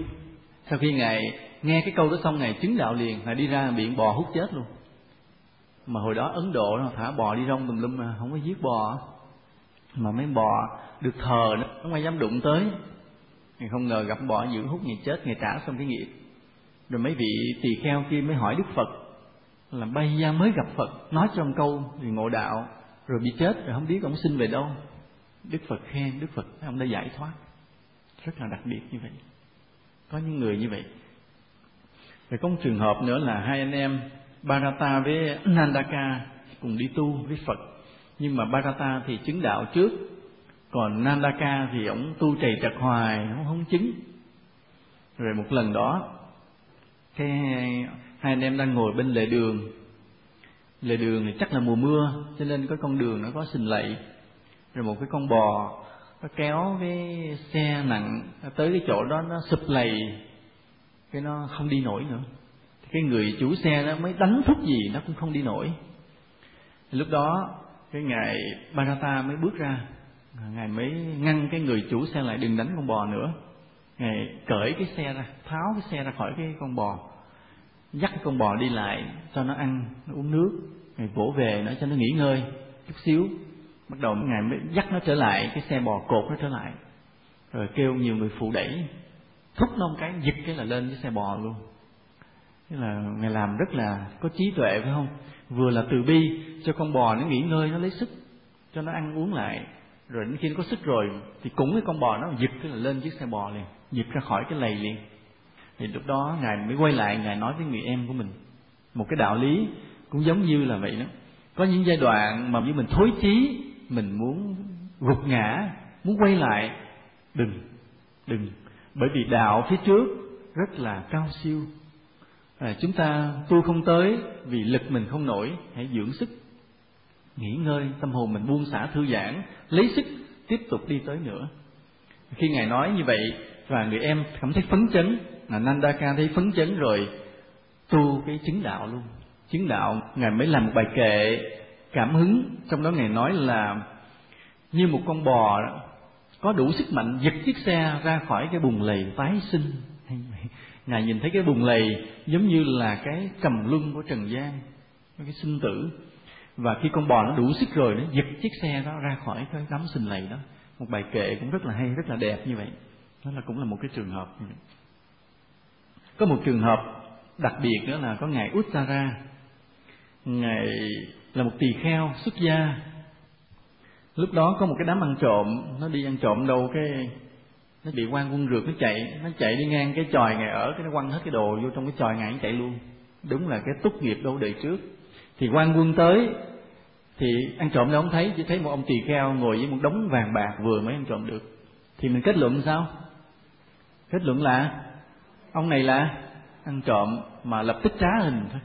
sau khi ngài nghe cái câu đó xong, ngài chứng đạo liền, ngài đi ra biển bò hút chết luôn mà hồi đó ấn độ nó thả bò đi rong tùm lum mà, không có giết bò. Mà mấy bò được thờ nó không ai dám đụng tới. Thì không ngờ gặp bò giữ hút, ngày chết, ngày trả xong cái nghiệp. Rồi mấy vị tỳ kheo kia mới hỏi đức phật, là bay ra mới gặp phật, nói trong câu thì ngộ đạo, rồi bị chết, rồi không biết ông sinh về đâu. Đức phật khen, đức phật ông đã giải thoát. Rất là đặc biệt như vậy. Có những người như vậy. Rồi có một trường hợp nữa là hai anh em Bharata với Nandaka cùng đi tu với Phật. Nhưng mà Bharata thì chứng đạo trước, còn Nandaka thì ổng tu trầy trật hoài ổng không chứng. Rồi một lần đó, cái hai anh em đang ngồi bên lề đường. Lề đường thì chắc là mùa mưa, cho nên có con đường nó có sình lầy rồi một cái con bò nó kéo cái xe nặng, tới cái chỗ đó nó sụp lầy, cái nó không đi nổi nữa cái người chủ xe đó mới đánh thúc gì nó cũng không đi nổi. Lúc đó, cái ngài Barata mới bước ra. Ngài mới ngăn cái người chủ xe lại đừng đánh con bò nữa. Ngài cởi cái xe ra, tháo cái xe ra khỏi cái con bò, dắt cái con bò đi lại cho nó ăn, nó uống nước. Ngài vỗ về nó cho nó nghỉ ngơi chút xíu. Bắt đầu ngài mới dắt nó trở lại, cái xe bò cột nó trở lại. Rồi kêu nhiều người phụ đẩy, thúc nó một cái, giật cái là lên cái xe bò luôn thế là ngài làm rất là có trí tuệ, phải không? Vừa là từ bi, cho con bò nó nghỉ ngơi, nó lấy sức, cho nó ăn uống lại. Rồi đến khi nó có sức rồi, thì cũng cái con bò nó giật cái là lên chiếc xe bò liền, giật ra khỏi cái lầy liền. Thì lúc đó ngài mới quay lại, ngài nói với người em của mình một cái đạo lý cũng giống như là vậy đó. Có những giai đoạn mà như mình thối chí, mình muốn gục ngã, muốn quay lại, đừng đừng. Bởi vì đạo phía trước rất là cao siêu à, chúng ta tu không tới vì lực mình không nổi hãy dưỡng sức. Nghỉ ngơi tâm hồn mình buông xả thư giãn lấy sức tiếp tục đi tới nữa. Khi ngài nói như vậy và người em cảm thấy phấn chấn là Nandaka thấy phấn chấn rồi tu cái chứng đạo luôn. Chứng đạo ngài mới làm một bài kệ cảm hứng. Trong đó ngài nói là như một con bò có đủ sức mạnh giật chiếc xe ra khỏi cái bùn lầy tái sinh ngài nhìn thấy cái bùn lầy giống như là cái trầm luân của trần gian cái sinh tử. Và khi con bò nó đủ sức rồi, nó giật chiếc xe đó ra khỏi cái đám sinh lầy đó. Một bài kệ cũng rất là hay, rất là đẹp như vậy. Đó là cũng là một cái trường hợp có một trường hợp đặc biệt đó là có ngài Uttara. Ngài là một tỳ kheo, xuất gia. Lúc đó có một cái đám ăn trộm. Nó đi ăn trộm đâu, cái nó bị quan quân rượt, nó chạy nó chạy đi ngang cái tròi ngày ở, cái nó quăng hết cái đồ vô trong cái tròi ngày nó chạy luôn. Đúng là cái túc nghiệp đâu đời trước. Thì quan quân tới, thì ăn trộm đâu không thấy, chỉ thấy một ông tỳ kheo ngồi với một đống vàng bạc vừa mới ăn trộm được. Thì mình kết luận sao? Kết luận là, ông này là ăn trộm mà lập tức trá hình thôi.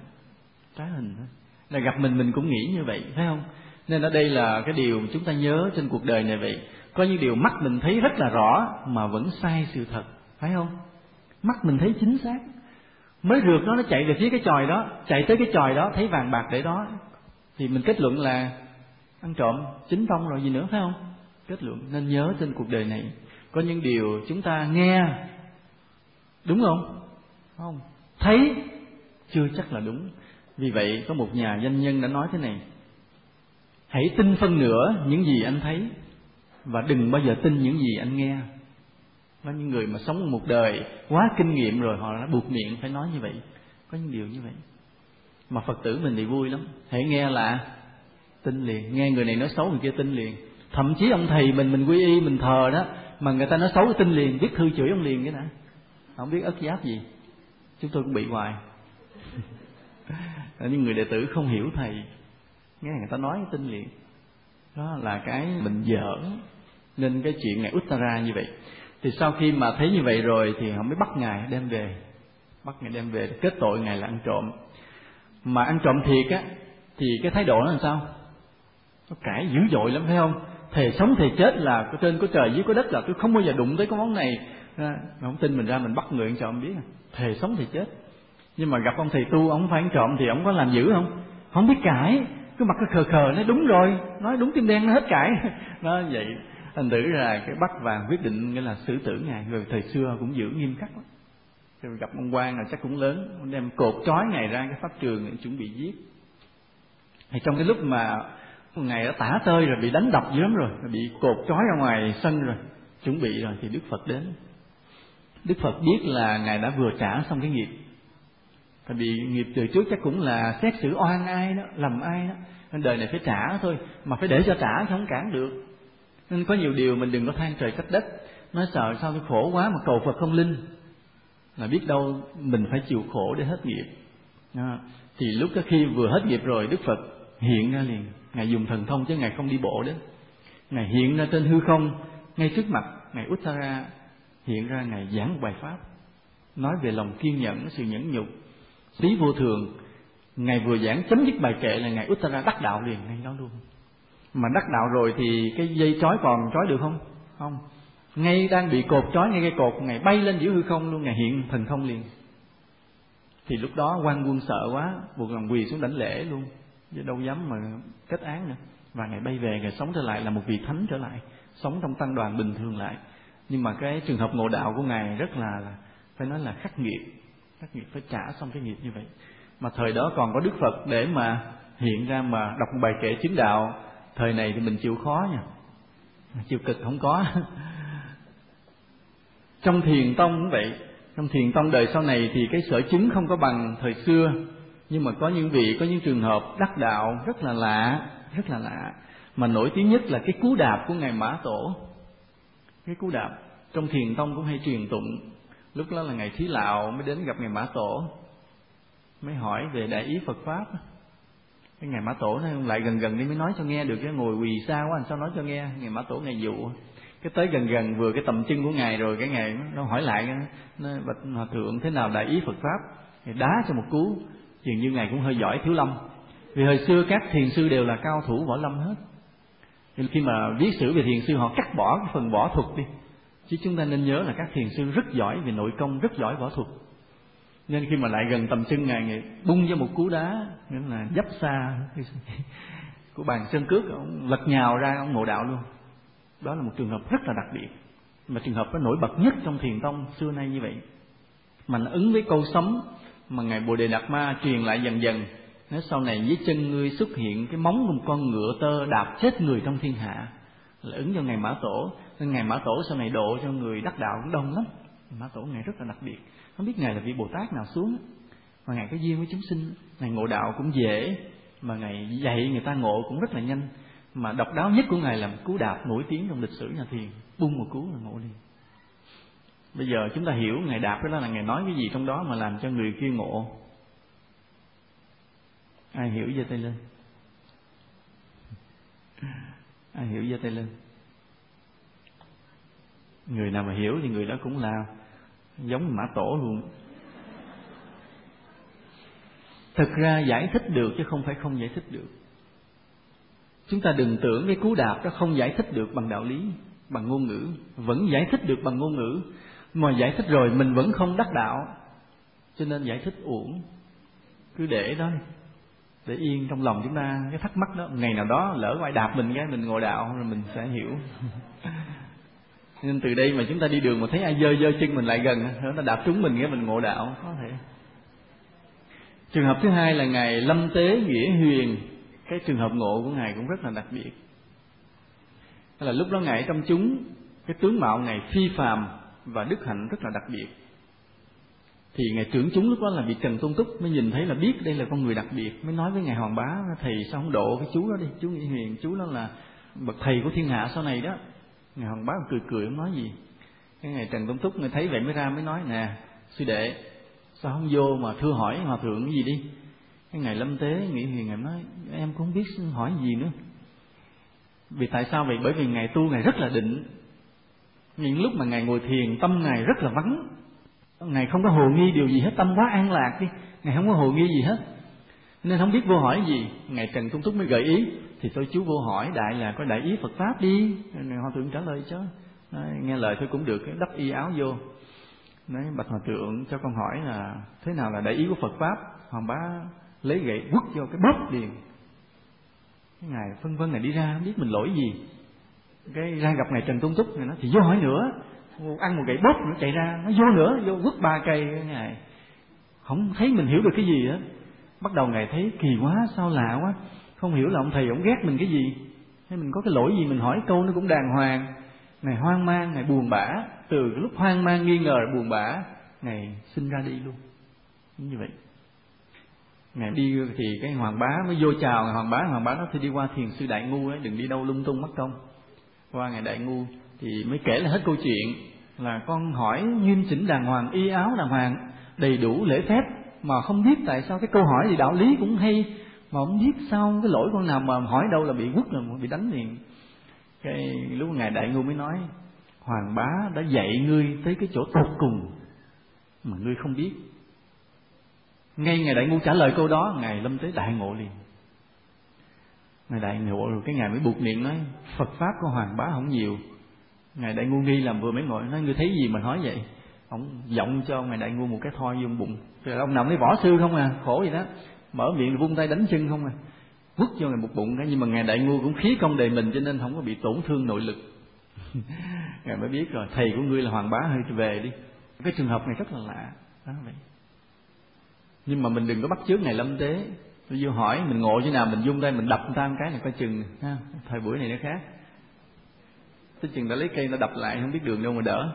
Trá hình thôi. Là gặp mình mình cũng nghĩ như vậy phải không? Nên ở đây là cái điều chúng ta nhớ trên cuộc đời này vậy có những điều mắt mình thấy rất là rõ mà vẫn sai sự thật, phải không? Mắt mình thấy chính xác. Mới rượt nó nó chạy về phía cái chòi đó, chạy tới cái chòi đó, thấy vàng bạc để đó. Thì mình kết luận là, ăn trộm, chính tông rồi gì nữa, phải không? Kết luận. Nên nhớ trên cuộc đời này. Có những điều chúng ta nghe, đúng không? Không? Thấy, chưa chắc là đúng. Vì vậy, có một nhà doanh nhân đã nói thế này. Hãy tin phân nửa những gì anh thấy và đừng bao giờ tin những gì anh nghe. Có những người mà sống một đời quá kinh nghiệm rồi họ đã buộc miệng phải nói như vậy. Có những điều như vậy. Mà phật tử mình thì vui lắm. Hãy nghe là tin liền. Nghe người này nói xấu người kia tin liền. Thậm chí ông thầy mình mình quy y, mình thờ đó, mà người ta nói xấu tin liền. Viết thư chửi ông liền cái đã. Không biết ất giáp gì. Chúng tôi cũng bị hoài. Những người đệ tử không hiểu thầy. Nghe người ta nói tin liền. Đó là cái mình dở nên cái chuyện ngài Uttara như vậy. Thì sau khi mà thấy như vậy rồi thì họ mới bắt ngài đem về bắt ngài đem về kết tội ngài là ăn trộm. Mà ăn trộm thiệt á thì cái thái độ nó làm sao? Nó cãi dữ dội lắm phải không? Thề sống thề chết là có trên có trời dưới có đất là tôi không bao giờ đụng tới cái món này. À, không tin mình ra mình bắt người ăn trộm biết à. thề sống thề chết. Nhưng mà gặp ông thầy tu ông phải ăn trộm thì ông có làm dữ không? Không biết cãi cứ mặt cứ khờ khờ nói đúng rồi nói đúng tim đen nó hết cãi. Nó vậy thành thử là cái bắt vàng quyết định nghĩa là xử tử ngài. Rồi thời xưa cũng giữ nghiêm khắc lắm. Rồi gặp ông quan là chắc cũng lớn. Đem cột trói ngài ra cái pháp trường để chuẩn bị giết. Thì trong cái lúc mà ngài đã tả tơi rồi, bị đánh đập dữ lắm rồi, bị cột trói ra ngoài sân rồi, chuẩn bị rồi, thì đức phật đến. Đức phật biết là ngài đã vừa trả xong cái nghiệp. Tại vì nghiệp từ trước chắc cũng là xét xử oan ai đó, lầm ai đó. Nên đời này phải trả thôi, mà phải để cho trả chứ không cản được nên có nhiều điều mình đừng có than trời trách đất. Nói sợ sao tôi khổ quá mà cầu phật không linh. Là biết đâu mình phải chịu khổ để hết nghiệp. À, thì lúc đó khi vừa hết nghiệp rồi đức phật hiện ra liền. Ngài dùng thần thông chứ ngài không đi bộ đến ngài hiện ra trên hư không ngay trước mặt ngài uttara hiện ra ngài giảng một bài pháp. Nói về lòng kiên nhẫn sự nhẫn nhục. Lý vô thường ngài vừa giảng chấm dứt bài kệ là ngài Uttara đắc đạo liền ngay đó luôn mà đắc đạo rồi thì cái dây trói còn trói được không? Không. Ngay đang bị cột trói ngay cái cột ngài bay lên giữa hư không luôn ngài hiện thần thông liền. Thì lúc đó quan quân sợ quá buộc lòng quỳ xuống đảnh lễ luôn. Chứ đâu dám mà kết án nữa. Và ngài bay về ngài sống trở lại là một vị thánh trở lại. Sống trong tăng đoàn bình thường lại. Nhưng mà cái trường hợp ngộ đạo của ngài rất là, là phải nói là khắc nghiệt. Khắc nghiệt phải trả xong cái nghiệp như vậy. Mà thời đó còn có đức phật để mà hiện ra mà đọc một bài kệ chứng đạo thời này thì mình chịu khó nha. Chịu cực không có. Trong thiền tông cũng vậy. Trong thiền tông đời sau này thì cái sở chứng không có bằng thời xưa. Nhưng mà có những vị, có những trường hợp đắc đạo rất là lạ, rất là lạ. Mà nổi tiếng nhất là cái cú đạp của ngài mã tổ. Cái cú đạp. Trong thiền tông cũng hay truyền tụng. Lúc đó là ngày thí lạo mới đến gặp ngài mã tổ. Mới hỏi về đại ý phật pháp cái ngày mã tổ nó lại gần gần đi mới nói cho nghe được cái ngồi quỳ xa quá làm sao nói cho nghe? Ngày mã tổ, ngày dụ. Cái tới gần gần vừa cái tầm chân của ngài rồi, cái ngày nó hỏi lại, nó bạch, hòa thượng, thế nào đại ý phật pháp? Thì đá cho một cú. Dường như ngài cũng hơi giỏi thiếu lâm. Vì hồi xưa các thiền sư đều là cao thủ võ lâm hết. Nên khi mà viết sử về thiền sư, họ cắt bỏ cái phần võ thuật đi. Chứ chúng ta nên nhớ là các thiền sư rất giỏi về nội công, rất giỏi võ thuật nên khi mà lại gần tầm chân ngài ngài bung ra một cú đá, nghĩa là dấp xa của bàn chân cước, ông lật nhào ra, ông ngộ đạo luôn. Đó là một trường hợp rất là đặc biệt, mà trường hợp nó nổi bật nhất trong thiền tông xưa nay như vậy. Mà nó ứng với câu sống mà ngài bồ đề đạt ma truyền lại dần dần. Nếu sau này dưới chân ngươi xuất hiện cái móng của một con ngựa tơ đạp chết người trong thiên hạ. Là ứng cho ngài mã tổ. Nên ngài mã tổ sau này độ cho người đắc đạo cũng đông lắm. Mã tổ ngài rất là đặc biệt không biết ngài là vị bồ tát nào xuống. Mà ngài có duyên với chúng sinh, ngài ngộ đạo cũng dễ, mà ngài dạy người ta ngộ cũng rất là nhanh. Mà độc đáo nhất của ngài là một cú đạp nổi tiếng trong lịch sử nhà thiền. Bung một cú là ngộ liền. Bây giờ chúng ta hiểu ngài đạp đó là ngài nói cái gì trong đó mà làm cho người kia ngộ. Ai hiểu giơ tay lên? Ai hiểu giơ tay lên? Người nào mà hiểu thì người đó cũng là giống mã tổ luôn. Thực ra giải thích được chứ không phải không giải thích được. Chúng ta đừng tưởng cái cú đạp đó không giải thích được bằng đạo lý, bằng ngôn ngữ. Vẫn giải thích được bằng ngôn ngữ. Mà giải thích rồi mình vẫn không đắc đạo. Cho nên giải thích uổng. Cứ để đó để yên trong lòng chúng ta. Cái thắc mắc đó, ngày nào đó lỡ ngoài đạp mình cái, mình ngồi đạo, rồi mình sẽ hiểu. nên từ đây mà chúng ta đi đường mà thấy ai dơ dơ chân mình lại gần, nó đạp trúng mình nghĩa mình ngộ đạo, có thể. Trường hợp thứ hai là ngày lâm tế nghĩa huyền. Cái trường hợp ngộ của ngài cũng rất là đặc biệt. Là lúc đó ngài trong chúng, cái tướng mạo ngài phi phàm và đức hạnh rất là đặc biệt. Thì ngài trưởng chúng lúc đó là bị trần tôn túc mới nhìn thấy là biết đây là con người đặc biệt, mới nói với ngài hoàng bá, thầy, sao không độ cái chú đó đi? Chú nghĩa huyền, chú đó là bậc thầy của thiên hạ sau này đó ngài hoàng bá cười cười không nói gì? Cái ngày trần tôn túc người thấy vậy mới ra mới nói nè, sư đệ, sao không vô mà thưa hỏi hòa thượng cái gì đi? Cái ngày lâm tế nghĩ thì ngài nói, em cũng không biết hỏi gì nữa. Vì tại sao vậy? Bởi vì ngài tu ngài rất là định. Những lúc mà ngài ngồi thiền, tâm ngài rất là vắng. Ngài không có hồ nghi điều gì hết, tâm quá an lạc đi. Ngài không có hồ nghi gì hết. Nên không biết vô hỏi gì. Ngài trần tung túc mới gợi ý thì tôi chú vô hỏi đại là có đại ý phật pháp đi. Ngài hòa thượng trả lời chứ Đấy, nghe lời tôi cũng được đắp y áo vô. Đấy, bạch hòa thượng cho con hỏi là thế nào là đại ý của phật pháp? Hoàng bá lấy gậy quất vô cái bóp liền. Cái ngài phân vân này đi ra không biết mình lỗi gì. Cái ra gặp ngài trần tôn túc này nó thì vô hỏi nữa. Ăn một gậy bóp nó chạy ra nó vô nữa vô quất ba cây cái ngài. Không thấy mình hiểu được cái gì á. Bắt đầu ngài thấy kỳ quá sao lạ quá không hiểu là ông thầy ông ghét mình cái gì. Hay mình có cái lỗi gì mình hỏi câu nó cũng đàng hoàng. Ngài hoang mang ngài buồn bã. Từ lúc hoang mang, nghi ngờ, buồn bã ngài sinh ra đi luôn. Như vậy. Ngài đi thì cái hoàng bá mới vô chào. Ngài hoàng bá hoàng bá nó thì đi qua thiền sư đại ngu ấy, đừng đi đâu lung tung mất công. Qua ngài đại ngu thì mới kể là hết câu chuyện là con hỏi nghiêm chỉnh đàng hoàng, y áo đàng hoàng, đầy đủ lễ phép, mà không biết tại sao cái câu hỏi gì đạo lý cũng hay mà không biết sao cái lỗi con nào mà hỏi đâu là bị quất là bị đánh liền. Cái lúc ngài đại ngu mới nói, hoàng bá đã dạy ngươi tới cái chỗ tột cùng mà ngươi không biết. Ngay ngày đại ngu trả lời câu đó ngài lâm tới đại ngộ liền. Ngài đại ngộ rồi cái ngài mới buộc miệng nói, phật pháp của hoàng bá không nhiều. Ngài đại ngu nghi làm vừa mới ngồi, nói, ngươi thấy gì mà nói vậy? Ông giọng cho ngài đại ngu một cái thoi vô bụng. Rồi ông nằm lấy võ sư không à khổ gì đó mở miệng vung tay đánh chân không à? Vứt cho ngài một bụng cái, nhưng mà ngài đại ngu cũng khí công đề mình, cho nên không có bị tổn thương nội lực. Ngài mới biết rồi, thầy của ngươi là hoàng bá, hơi về đi. Cái trường hợp này rất là lạ. Đó, vậy. Nhưng mà mình đừng có bắt chước ngày lâm tế. Tôi vô hỏi, mình ngộ như nào, mình dung tay, mình đập người ta một cái này coi chừng, ha, thời buổi này nó khác. Tới chừng đã lấy cây, nó đập lại, không biết đường đâu mà đỡ.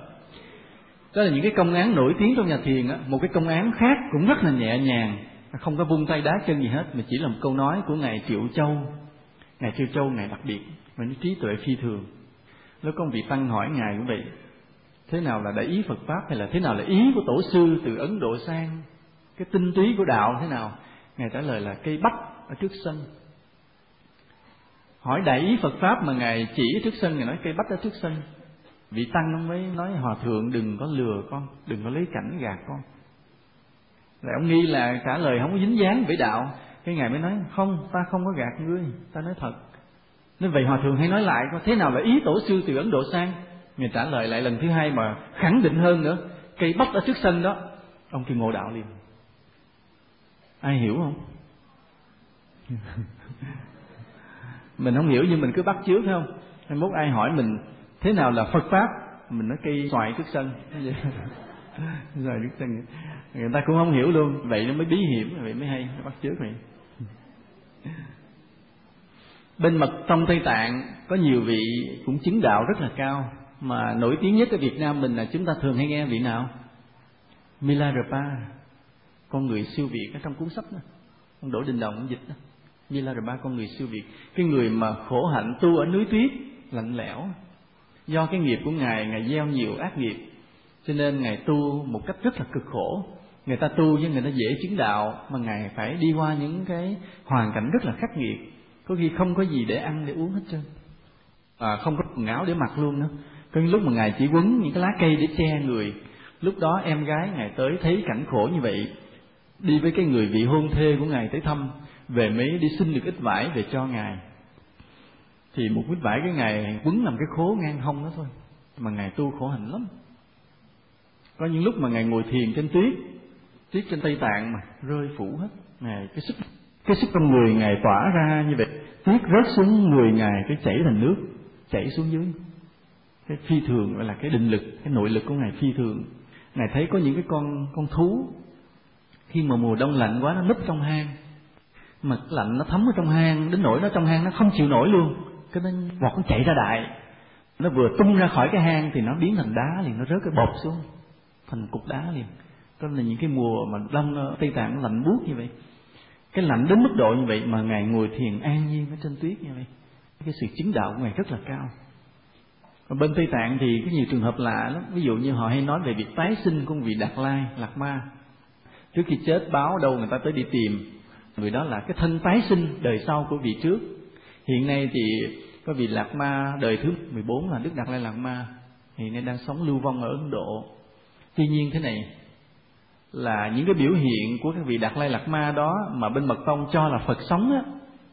Đó là những cái công án nổi tiếng trong nhà thiền á, một cái công án khác cũng rất là nhẹ nhàng không có vung tay đá chân gì hết, mà chỉ là một câu nói của ngài triệu châu. Ngài triệu châu, ngài đặc biệt, và nó trí tuệ phi thường. Lúc con vị tăng hỏi ngài cũng vậy, thế nào là đại ý phật pháp hay là thế nào là ý của tổ sư từ ấn độ sang? Cái tinh túy của đạo thế nào? Ngài trả lời là cây bách ở trước sân. Hỏi đại ý phật pháp mà ngài chỉ ở trước sân, ngài nói cây bách ở trước sân. Vị tăng ông mới nói, hòa thượng đừng có lừa con, đừng có lấy cảnh gạt con rồi ông nghi là trả lời không có dính dáng với đạo. Cái ngài mới nói, không, ta không có gạt ngươi, ta nói thật. Nên vậy hòa thượng hay nói lại thế nào là ý tổ sư từ ấn độ sang? Ngài trả lời lại lần thứ hai mà khẳng định hơn nữa, cây bắp ở trước sân đó. Ông kia ngộ đạo liền. Ai hiểu không? Mình không hiểu nhưng mình cứ bắt trước không? Hay mốt ai hỏi mình thế nào là phật pháp, mình nói cây xoài trước sân. Rồi trước sân người ta cũng không hiểu luôn. Vậy nó mới bí hiểm, vậy mới hay. Bắt chước vậy bên mật tông tây tạng có nhiều vị cũng chứng đạo rất là cao, mà nổi tiếng nhất ở việt nam mình là chúng ta thường hay nghe vị nào? Milarepa, con người siêu việt ở trong cuốn sách đó. Ông đỗ đình đồng dịch đó. Milarepa, con người siêu việt. Cái người mà khổ hạnh tu ở núi tuyết, lạnh lẽo. Do cái nghiệp của ngài ngài gieo nhiều ác nghiệp. Cho nên ngài tu một cách rất là cực khổ người ta tu với người ta dễ chứng đạo mà ngài phải đi qua những cái hoàn cảnh rất là khắc nghiệt. Có khi không có gì để ăn để uống hết trơn. À, không có quần áo để mặc luôn nữa. Có những lúc mà ngài chỉ quấn những cái lá cây để che người. Lúc đó em gái ngài tới thấy cảnh khổ như vậy đi với cái người vị hôn thê của ngài tới thăm về mới đi xin được ít vải về cho ngài. Thì một ít vải cái ngài quấn làm cái khố ngang hông đó thôi. Mà ngài tu khổ hạnh lắm. Có những lúc mà ngài ngồi thiền trên tuyết tiết trên tây tạng mà, rơi phủ hết. Ngài cái sức cái sức trong người ngài tỏa ra như vậy tiết rớt xuống người ngài cái chảy thành nước, chảy xuống dưới. Cái phi thường, gọi là cái định lực, cái nội lực của ngài phi thường. Ngài thấy có những cái con con thú, khi mà mùa đông lạnh quá, nó núp trong hang. Mà lạnh nó thấm ở trong hang, đến nỗi nó trong hang nó không chịu nổi luôn. Cái nó vọt nó chạy ra đại. Nó vừa tung ra khỏi cái hang thì nó biến thành đá liền, nó rớt cái bột xuống, thành cục đá liền đó là những cái mùa mà đông ờ, tây tạng lạnh buốt như vậy. Cái lạnh đến mức độ như vậy mà ngài ngồi thiền an nhiên ở trên tuyết như vậy, cái sự chứng đạo của ngài rất là cao. Còn bên tây tạng thì có nhiều trường hợp lạ lắm. Ví dụ như họ hay nói về việc tái sinh của vị đạt lai, lạc ma. Trước khi chết, báo đâu người ta tới đi tìm. Người đó là cái thân tái sinh đời sau của vị trước. Hiện nay thì có vị lạc ma đời thứ 14 là đức đạt lai lạc ma. Hiện nay đang sống lưu vong ở ấn độ. Tuy nhiên thế này là những cái biểu hiện của các vị đạt lai lạt ma đó mà bên mật tông cho là phật sống á,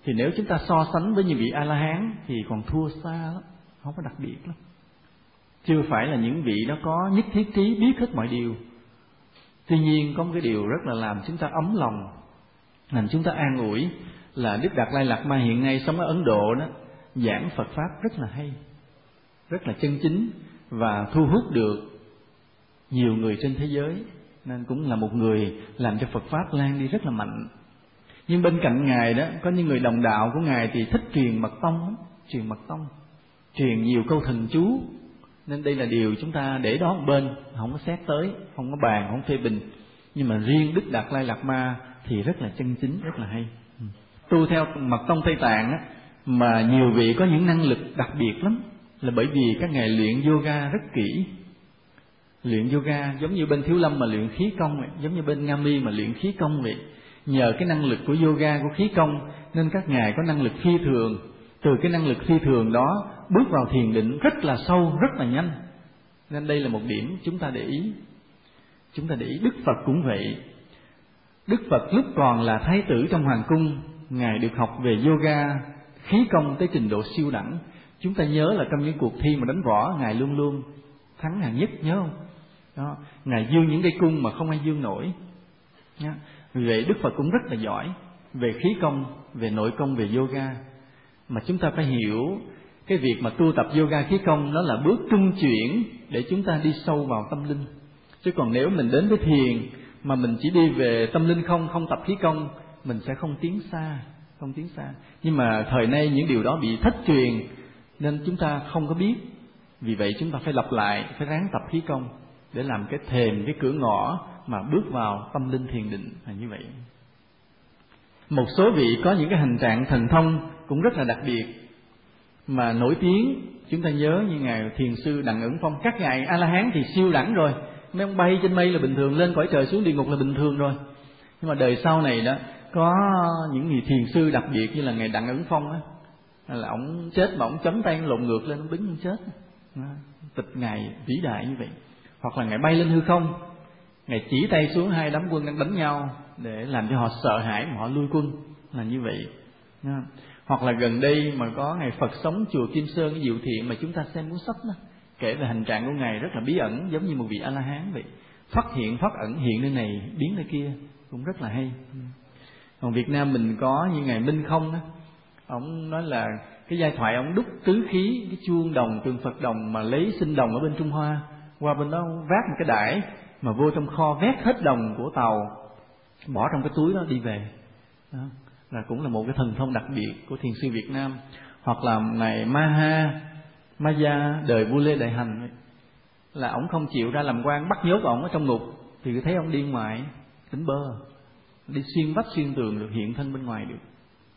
thì nếu chúng ta so sánh với những vị a la hán thì còn thua xa lắm, không có đặc biệt lắm. Chưa phải là những vị đó có nhất thiết trí biết hết mọi điều. Tuy nhiên có một cái điều rất là làm chúng ta ấm lòng, làm chúng ta an ủi là đức đạt lai lạt ma hiện nay sống ở ấn độ đó, giảng phật pháp rất là hay, rất là chân chính và thu hút được nhiều người trên thế giới nên cũng là một người làm cho phật pháp lan đi rất là mạnh. Nhưng bên cạnh ngài đó có những người đồng đạo của ngài thì thích truyền mật tông truyền mật tông truyền nhiều câu thần chú. Nên đây là điều chúng ta để đó một bên không có xét tới không có bàn không phê bình. Nhưng mà riêng đức đạt lai lạt ma thì rất là chân chính rất là hay. Ừ. Tu theo mật tông tây tạng á, mà nhiều vị có những năng lực đặc biệt lắm. Là bởi vì các ngài luyện yoga rất kỹ luyện yoga giống như bên thiếu lâm mà luyện khí công vậy giống như bên nga mi mà luyện khí công vậy. Nhờ cái năng lực của yoga của khí công nên các ngài có năng lực phi thường. Từ cái năng lực phi thường đó bước vào thiền định rất là sâu rất là nhanh. Nên đây là một điểm chúng ta để ý. Chúng ta để ý đức phật cũng vậy. Đức Phật lúc còn là thái tử trong hoàng cung, ngài được học về yoga, khí công tới trình độ siêu đẳng. Chúng ta nhớ là trong những cuộc thi mà đánh võ, ngài luôn luôn thắng hàng nhất nhớ không? Đó, ngài dương những cây cung mà không ai dương nổi. Nhá. Vì vậy Đức Phật cũng rất là giỏi về khí công, về nội công, về yoga. Mà chúng ta phải hiểu cái việc mà tu tập yoga khí công nó là bước trung chuyển để chúng ta đi sâu vào tâm linh. Chứ còn nếu mình đến với thiền mà mình chỉ đi về tâm linh không, không tập khí công, mình sẽ không tiến xa, không tiến xa. Nhưng mà thời nay những điều đó bị thất truyền nên chúng ta không có biết. Vì vậy chúng ta phải lặp lại, phải ráng tập khí công để làm cái thềm, cái cửa ngõ mà bước vào tâm linh thiền định là như vậy. Một số vị có những cái hành trạng thần thông cũng rất là đặc biệt mà nổi tiếng. Chúng ta nhớ như ngài thiền sư đặng ẩn phong các ngài a la hán thì siêu đẳng rồi mấy ông bay trên mây là bình thường lên cõi trời xuống địa ngục là bình thường rồi. Nhưng mà đời sau này đó có những người thiền sư đặc biệt như là ngài đặng ẩn phong á là ông chết mà ông chấm tay lộn ngược lên ổng đứng chết. Tịch ngài vĩ đại như vậy hoặc là ngài bay lên hư không, ngài chỉ tay xuống hai đám quân đang đánh nhau để làm cho họ sợ hãi mà họ lui quân, là như vậy. Hoặc là gần đây mà có ngày Phật sống chùa Kim Sơn cái diệu thiện mà chúng ta xem cuốn sách đó, kể về hành trạng của ngài rất là bí ẩn, giống như một vị a la hán vậy. Phát hiện, phát ẩn, hiện nơi này, biến nơi kia, cũng rất là hay. Còn Việt Nam mình có như ngài Minh Không đó, ông nói là cái giai thoại ông đúc tứ khí, cái chuông đồng, tượng Phật đồng mà lấy sinh đồng ở bên Trung Hoa qua bên đó vác một cái đải mà vô trong kho vét hết đồng của tàu, bỏ trong cái túi đó đi về. Đó, là cũng là một cái thần thông đặc biệt của thiền sư Việt Nam. Hoặc là ngài Maha, Maya, đời vua Lê Đại Hành là ông không chịu ra làm quan bắt nhốt ông ở trong ngục, thì thấy ông đi ngoài tính bơ, đi xuyên vách xuyên tường được hiện thân bên ngoài được.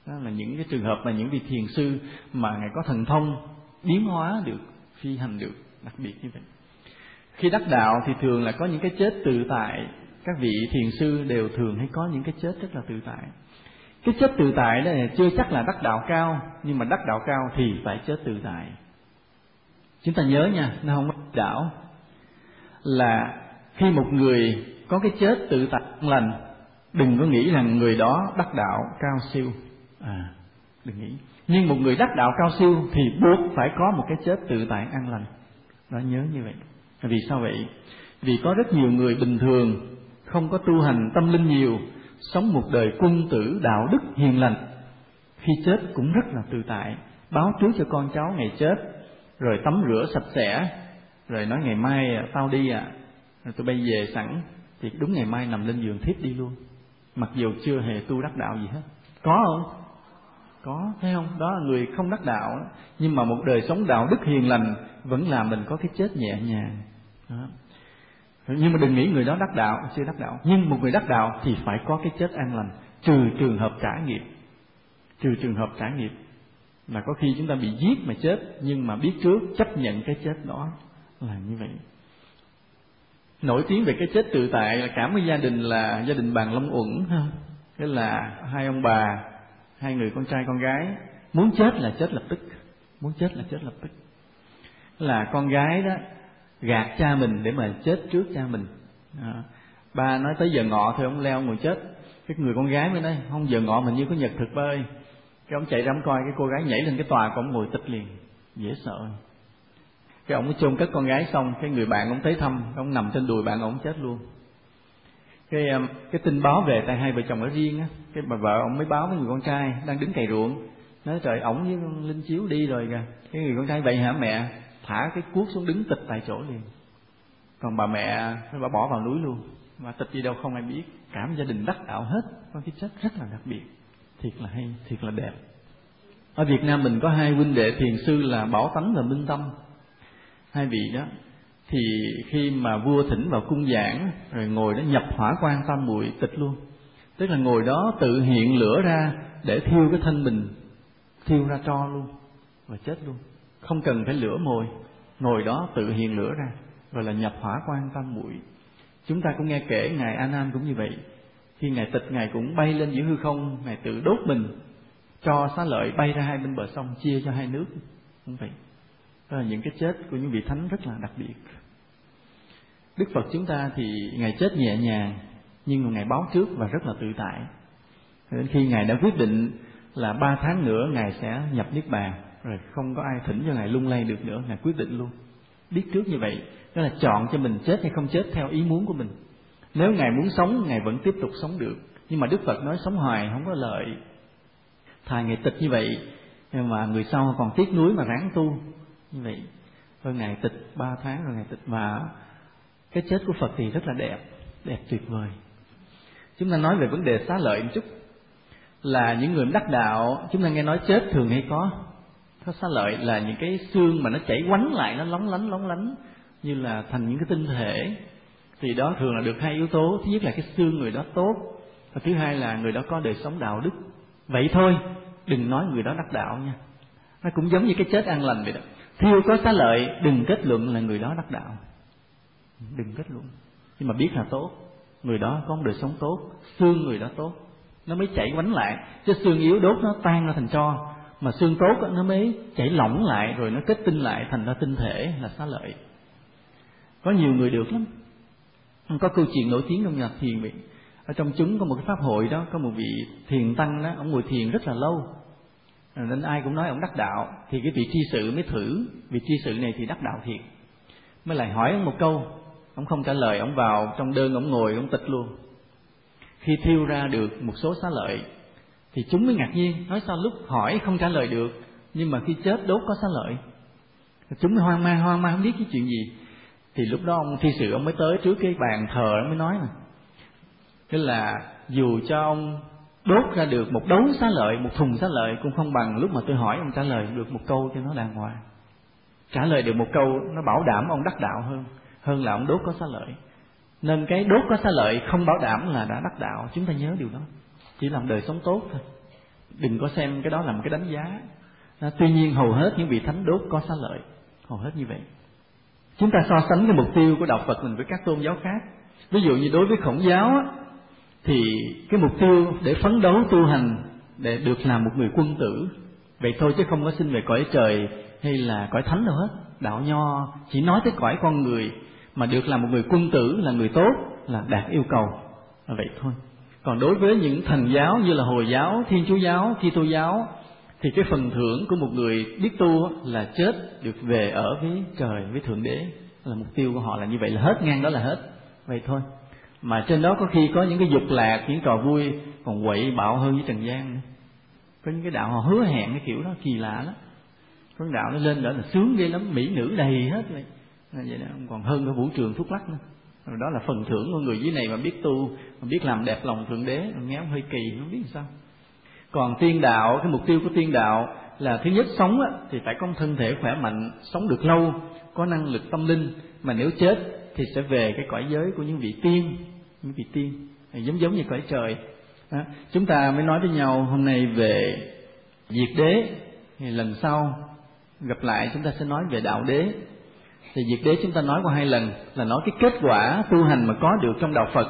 Đó là những cái trường hợp mà những vị thiền sư mà ngài có thần thông biến hóa được, phi hành được, đặc biệt như vậy khi đắc đạo thì thường là có những cái chết tự tại. Các vị thiền sư đều thường hay có những cái chết rất là tự tại. Cái chết tự tại đó chưa chắc là đắc đạo cao, nhưng mà đắc đạo cao thì phải chết tự tại. Chúng ta nhớ nha, nó không đạo. Là khi một người có cái chết tự tại lành đừng có nghĩ rằng người đó đắc đạo cao siêu. À đừng nghĩ. Nhưng một người đắc đạo cao siêu thì buộc phải có một cái chết tự tại an lành. Đó, nhớ như vậy vì sao vậy? Vì có rất nhiều người bình thường, không có tu hành tâm linh nhiều, sống một đời quân tử đạo đức hiền lành. Khi chết cũng rất là tự tại, báo trước cho con cháu ngày chết, rồi tắm rửa sạch sẽ, rồi nói ngày mai à, tao đi à rồi tôi bay về sẵn, thì đúng ngày mai nằm lên giường thiếp đi luôn. Mặc dù chưa hề tu đắc đạo gì hết. Có không? Có, thấy không? Đó là người không đắc đạo, nhưng mà một đời sống đạo đức hiền lành vẫn làm mình có cái chết nhẹ nhàng đó. Nhưng mà đừng nghĩ người đó đắc đạo, chưa đắc đạo. Nhưng một người đắc đạo thì phải có cái chết an lành, trừ trường hợp trả nghiệp trừ trường hợp trả nghiệp là có khi chúng ta bị giết mà chết, nhưng mà biết trước, chấp nhận cái chết đó là như vậy. Nổi tiếng về cái chết tự tại là cả một gia đình là gia đình bàn long uẩn ha. Cái là hai ông bà, hai người con trai con gái, muốn chết là chết lập tức. Muốn chết là chết lập tức. Là con gái đó gạt cha mình để mà chết trước cha mình. À, ba nói tới giờ ngọ thôi ông leo ngồi chết. Cái người con gái mới nói không giờ ngọ mình như có nhật thực ba ơi cái ông chạy ra ông coi cái cô gái nhảy lên cái tòa của ông ngồi tịch liền dễ sợ. Cái ông mới chôn cất con gái xong cái người bạn ông tới thăm ông nằm trên đùi bạn ông chết luôn. Cái um, cái tin báo về tại hai vợ chồng ở riêng á cái bà vợ ông mới báo với người con trai đang đứng cày ruộng nói trời ổng với linh chiếu đi rồi kìa. Cái người con trai vậy hả mẹ? Thả cái cuốc xuống đứng tịch tại chỗ liền. Còn bà mẹ bà bỏ vào núi luôn. Mà tịch gì đâu không ai biết. Cả một gia đình đắc đạo hết. Có cái chất rất là đặc biệt. Thiệt là hay, thiệt là đẹp. Ở Việt Nam mình có hai huynh đệ thiền sư là Bảo Tánh và Minh Tâm. Hai vị đó, thì khi mà vua thỉnh vào cung giảng, rồi ngồi đó nhập hỏa quan tam muội tịch luôn. Tức là ngồi đó tự hiện lửa ra để thiêu cái thân mình, thiêu ra tro luôn và chết luôn không cần phải lửa mồi, ngồi đó tự hiện lửa ra gọi là nhập hỏa quan tam muội chúng ta cũng nghe kể ngài a nan cũng như vậy. Khi ngài tịch ngài cũng bay lên giữa hư không, ngài tự đốt mình, cho xá lợi bay ra hai bên bờ sông, chia cho hai nước. Không vậy. Đó là những cái chết của những vị thánh rất là đặc biệt. Đức phật chúng ta thì ngài chết nhẹ nhàng, nhưng mà ngài báo trước và rất là tự tại. Đến khi ngài đã quyết định là ba tháng nữa ngài sẽ nhập niết bàn rồi không có ai thỉnh cho ngài lung lay được nữa, ngài quyết định luôn. Biết trước như vậy, đó là chọn cho mình chết hay không chết theo ý muốn của mình. Nếu ngài muốn sống, ngài vẫn tiếp tục sống được. Nhưng mà đức phật nói sống hoài không có lợi. Thà ngài tịch như vậy, nhưng mà người sau còn tiếc nuối mà ráng tu. Như vậy rồi ngài tịch ba tháng rồi ngài tịch. Và cái chết của phật thì rất là đẹp đẹp tuyệt vời. Chúng ta nói về vấn đề xá lợi một chút. Là những người đắc đạo, chúng ta nghe nói chết thường hay có có xá lợi là những cái xương mà nó chảy quánh lại, nó lóng lánh lóng lánh, như là thành những cái tinh thể. Thì đó thường là được hai yếu tố. Thứ nhất là cái xương người đó tốt, và thứ hai là người đó có đời sống đạo đức. Vậy thôi, đừng nói người đó đắc đạo nha. Nó cũng giống như cái chết an lành vậy đó. Thiêu có xá lợi, đừng kết luận là người đó đắc đạo. Đừng kết luận. Nhưng mà biết là tốt. Người đó có một đời sống tốt, xương người đó tốt. Nó mới chảy quánh lại. Chứ xương yếu đốt nó tan ra thành tro mà xương tốt nó mới chảy lỏng lại, rồi nó kết tinh lại, thành ra tinh thể là xá lợi. Có nhiều người được lắm. Có câu chuyện nổi tiếng trong nhà thiền vậy. Ở trong chúng có một cái pháp hội đó, có một vị thiền tăng đó, ông ngồi thiền rất là lâu. Nên ai cũng nói ông đắc đạo, thì cái vị tri sự mới thử. Vị tri sự này thì đắc đạo thiệt. Mới lại hỏi ông một câu, ông không trả lời, ông vào trong đơn ông ngồi, ông tịch luôn. Khi thiêu ra được một số xá lợi thì chúng mới ngạc nhiên, nói sao lúc hỏi không trả lời được, nhưng mà khi chết đốt có xá lợi. Chúng mới hoang mang hoang mang, không biết cái chuyện gì. Thì lúc đó ông thi sự ông mới tới trước cái bàn thờ, ông mới nói mà tức là dù cho ông đốt ra được một đống xá lợi, một thùng xá lợi cũng không bằng lúc mà tôi hỏi ông trả lời được một câu cho nó đàng hoàng. Trả lời được một câu nó bảo đảm ông đắc đạo hơn hơn là ông đốt có xá lợi. Nên cái đốt có xá lợi không bảo đảm là đã đắc đạo, chúng ta nhớ điều đó chỉ làm đời sống tốt thôi. Đừng có xem cái đó là một cái đánh giá. À, tuy nhiên hầu hết những vị thánh đốt có xá lợi. Hầu hết như vậy. Chúng ta so sánh cái mục tiêu của đạo phật mình với các tôn giáo khác. Ví dụ như đối với khổng giáo á, thì cái mục tiêu để phấn đấu tu hành để được làm một người quân tử vậy thôi chứ không có xin về cõi trời hay là cõi thánh đâu hết. Đạo nho chỉ nói tới cõi con người mà được làm một người quân tử là người tốt là đạt yêu cầu. Là vậy thôi còn đối với những thần giáo như là hồi giáo, thiên chúa giáo, kitô giáo, thì cái phần thưởng của một người biết tu là chết được về ở với trời, với thượng đế. Là mục tiêu của họ là như vậy, là hết ngang đó là hết. Vậy thôi. Mà trên đó có khi có những cái dục lạc, những trò vui, còn quậy bạo hơn với trần gian nữa. Có những cái đạo họ hứa hẹn cái kiểu đó, kỳ lạ lắm. Có đạo nó lên đó là sướng ghê lắm, mỹ nữ đầy hết vậy. Vậy đó, còn hơn cái vũ trường thuốc lắc nữa đó là phần thưởng của người dưới này mà biết tu mà biết làm đẹp lòng thượng đế nghe hơi kỳ không biết sao. Còn tiên đạo cái mục tiêu của tiên đạo là thứ nhất sống á, thì phải có một thân thể khỏe mạnh sống được lâu có năng lực tâm linh. Mà nếu chết thì sẽ về cái cõi giới của những vị tiên những vị tiên giống giống như cõi trời. Đó. chúng ta mới nói với nhau hôm nay về diệt đế. Thì lần sau gặp lại chúng ta sẽ nói về đạo đế thì diệt đế chúng ta nói qua hai lần là nói cái kết quả tu hành mà có được trong đạo phật,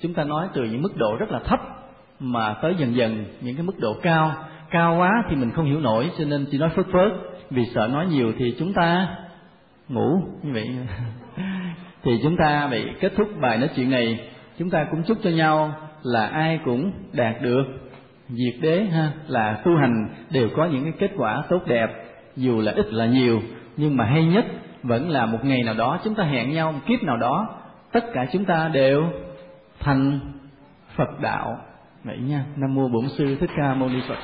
chúng ta nói từ những mức độ rất là thấp mà tới dần dần những cái mức độ cao. Cao quá thì mình không hiểu nổi, cho nên chỉ nói phớt phớt. Vì sợ nói nhiều thì chúng ta ngủ, như vậy. Thì chúng ta bị kết thúc bài nói chuyện này. Chúng ta cũng chúc cho nhau là ai cũng đạt được. Diệt đế ha, là tu hành đều có những cái kết quả tốt đẹp, dù là ít là nhiều, nhưng mà hay nhất vẫn là một ngày nào đó chúng ta hẹn nhau, một kiếp nào đó, tất cả chúng ta đều thành phật đạo. Vậy nha. Nam mô bổn sư thích ca mâu ni phật.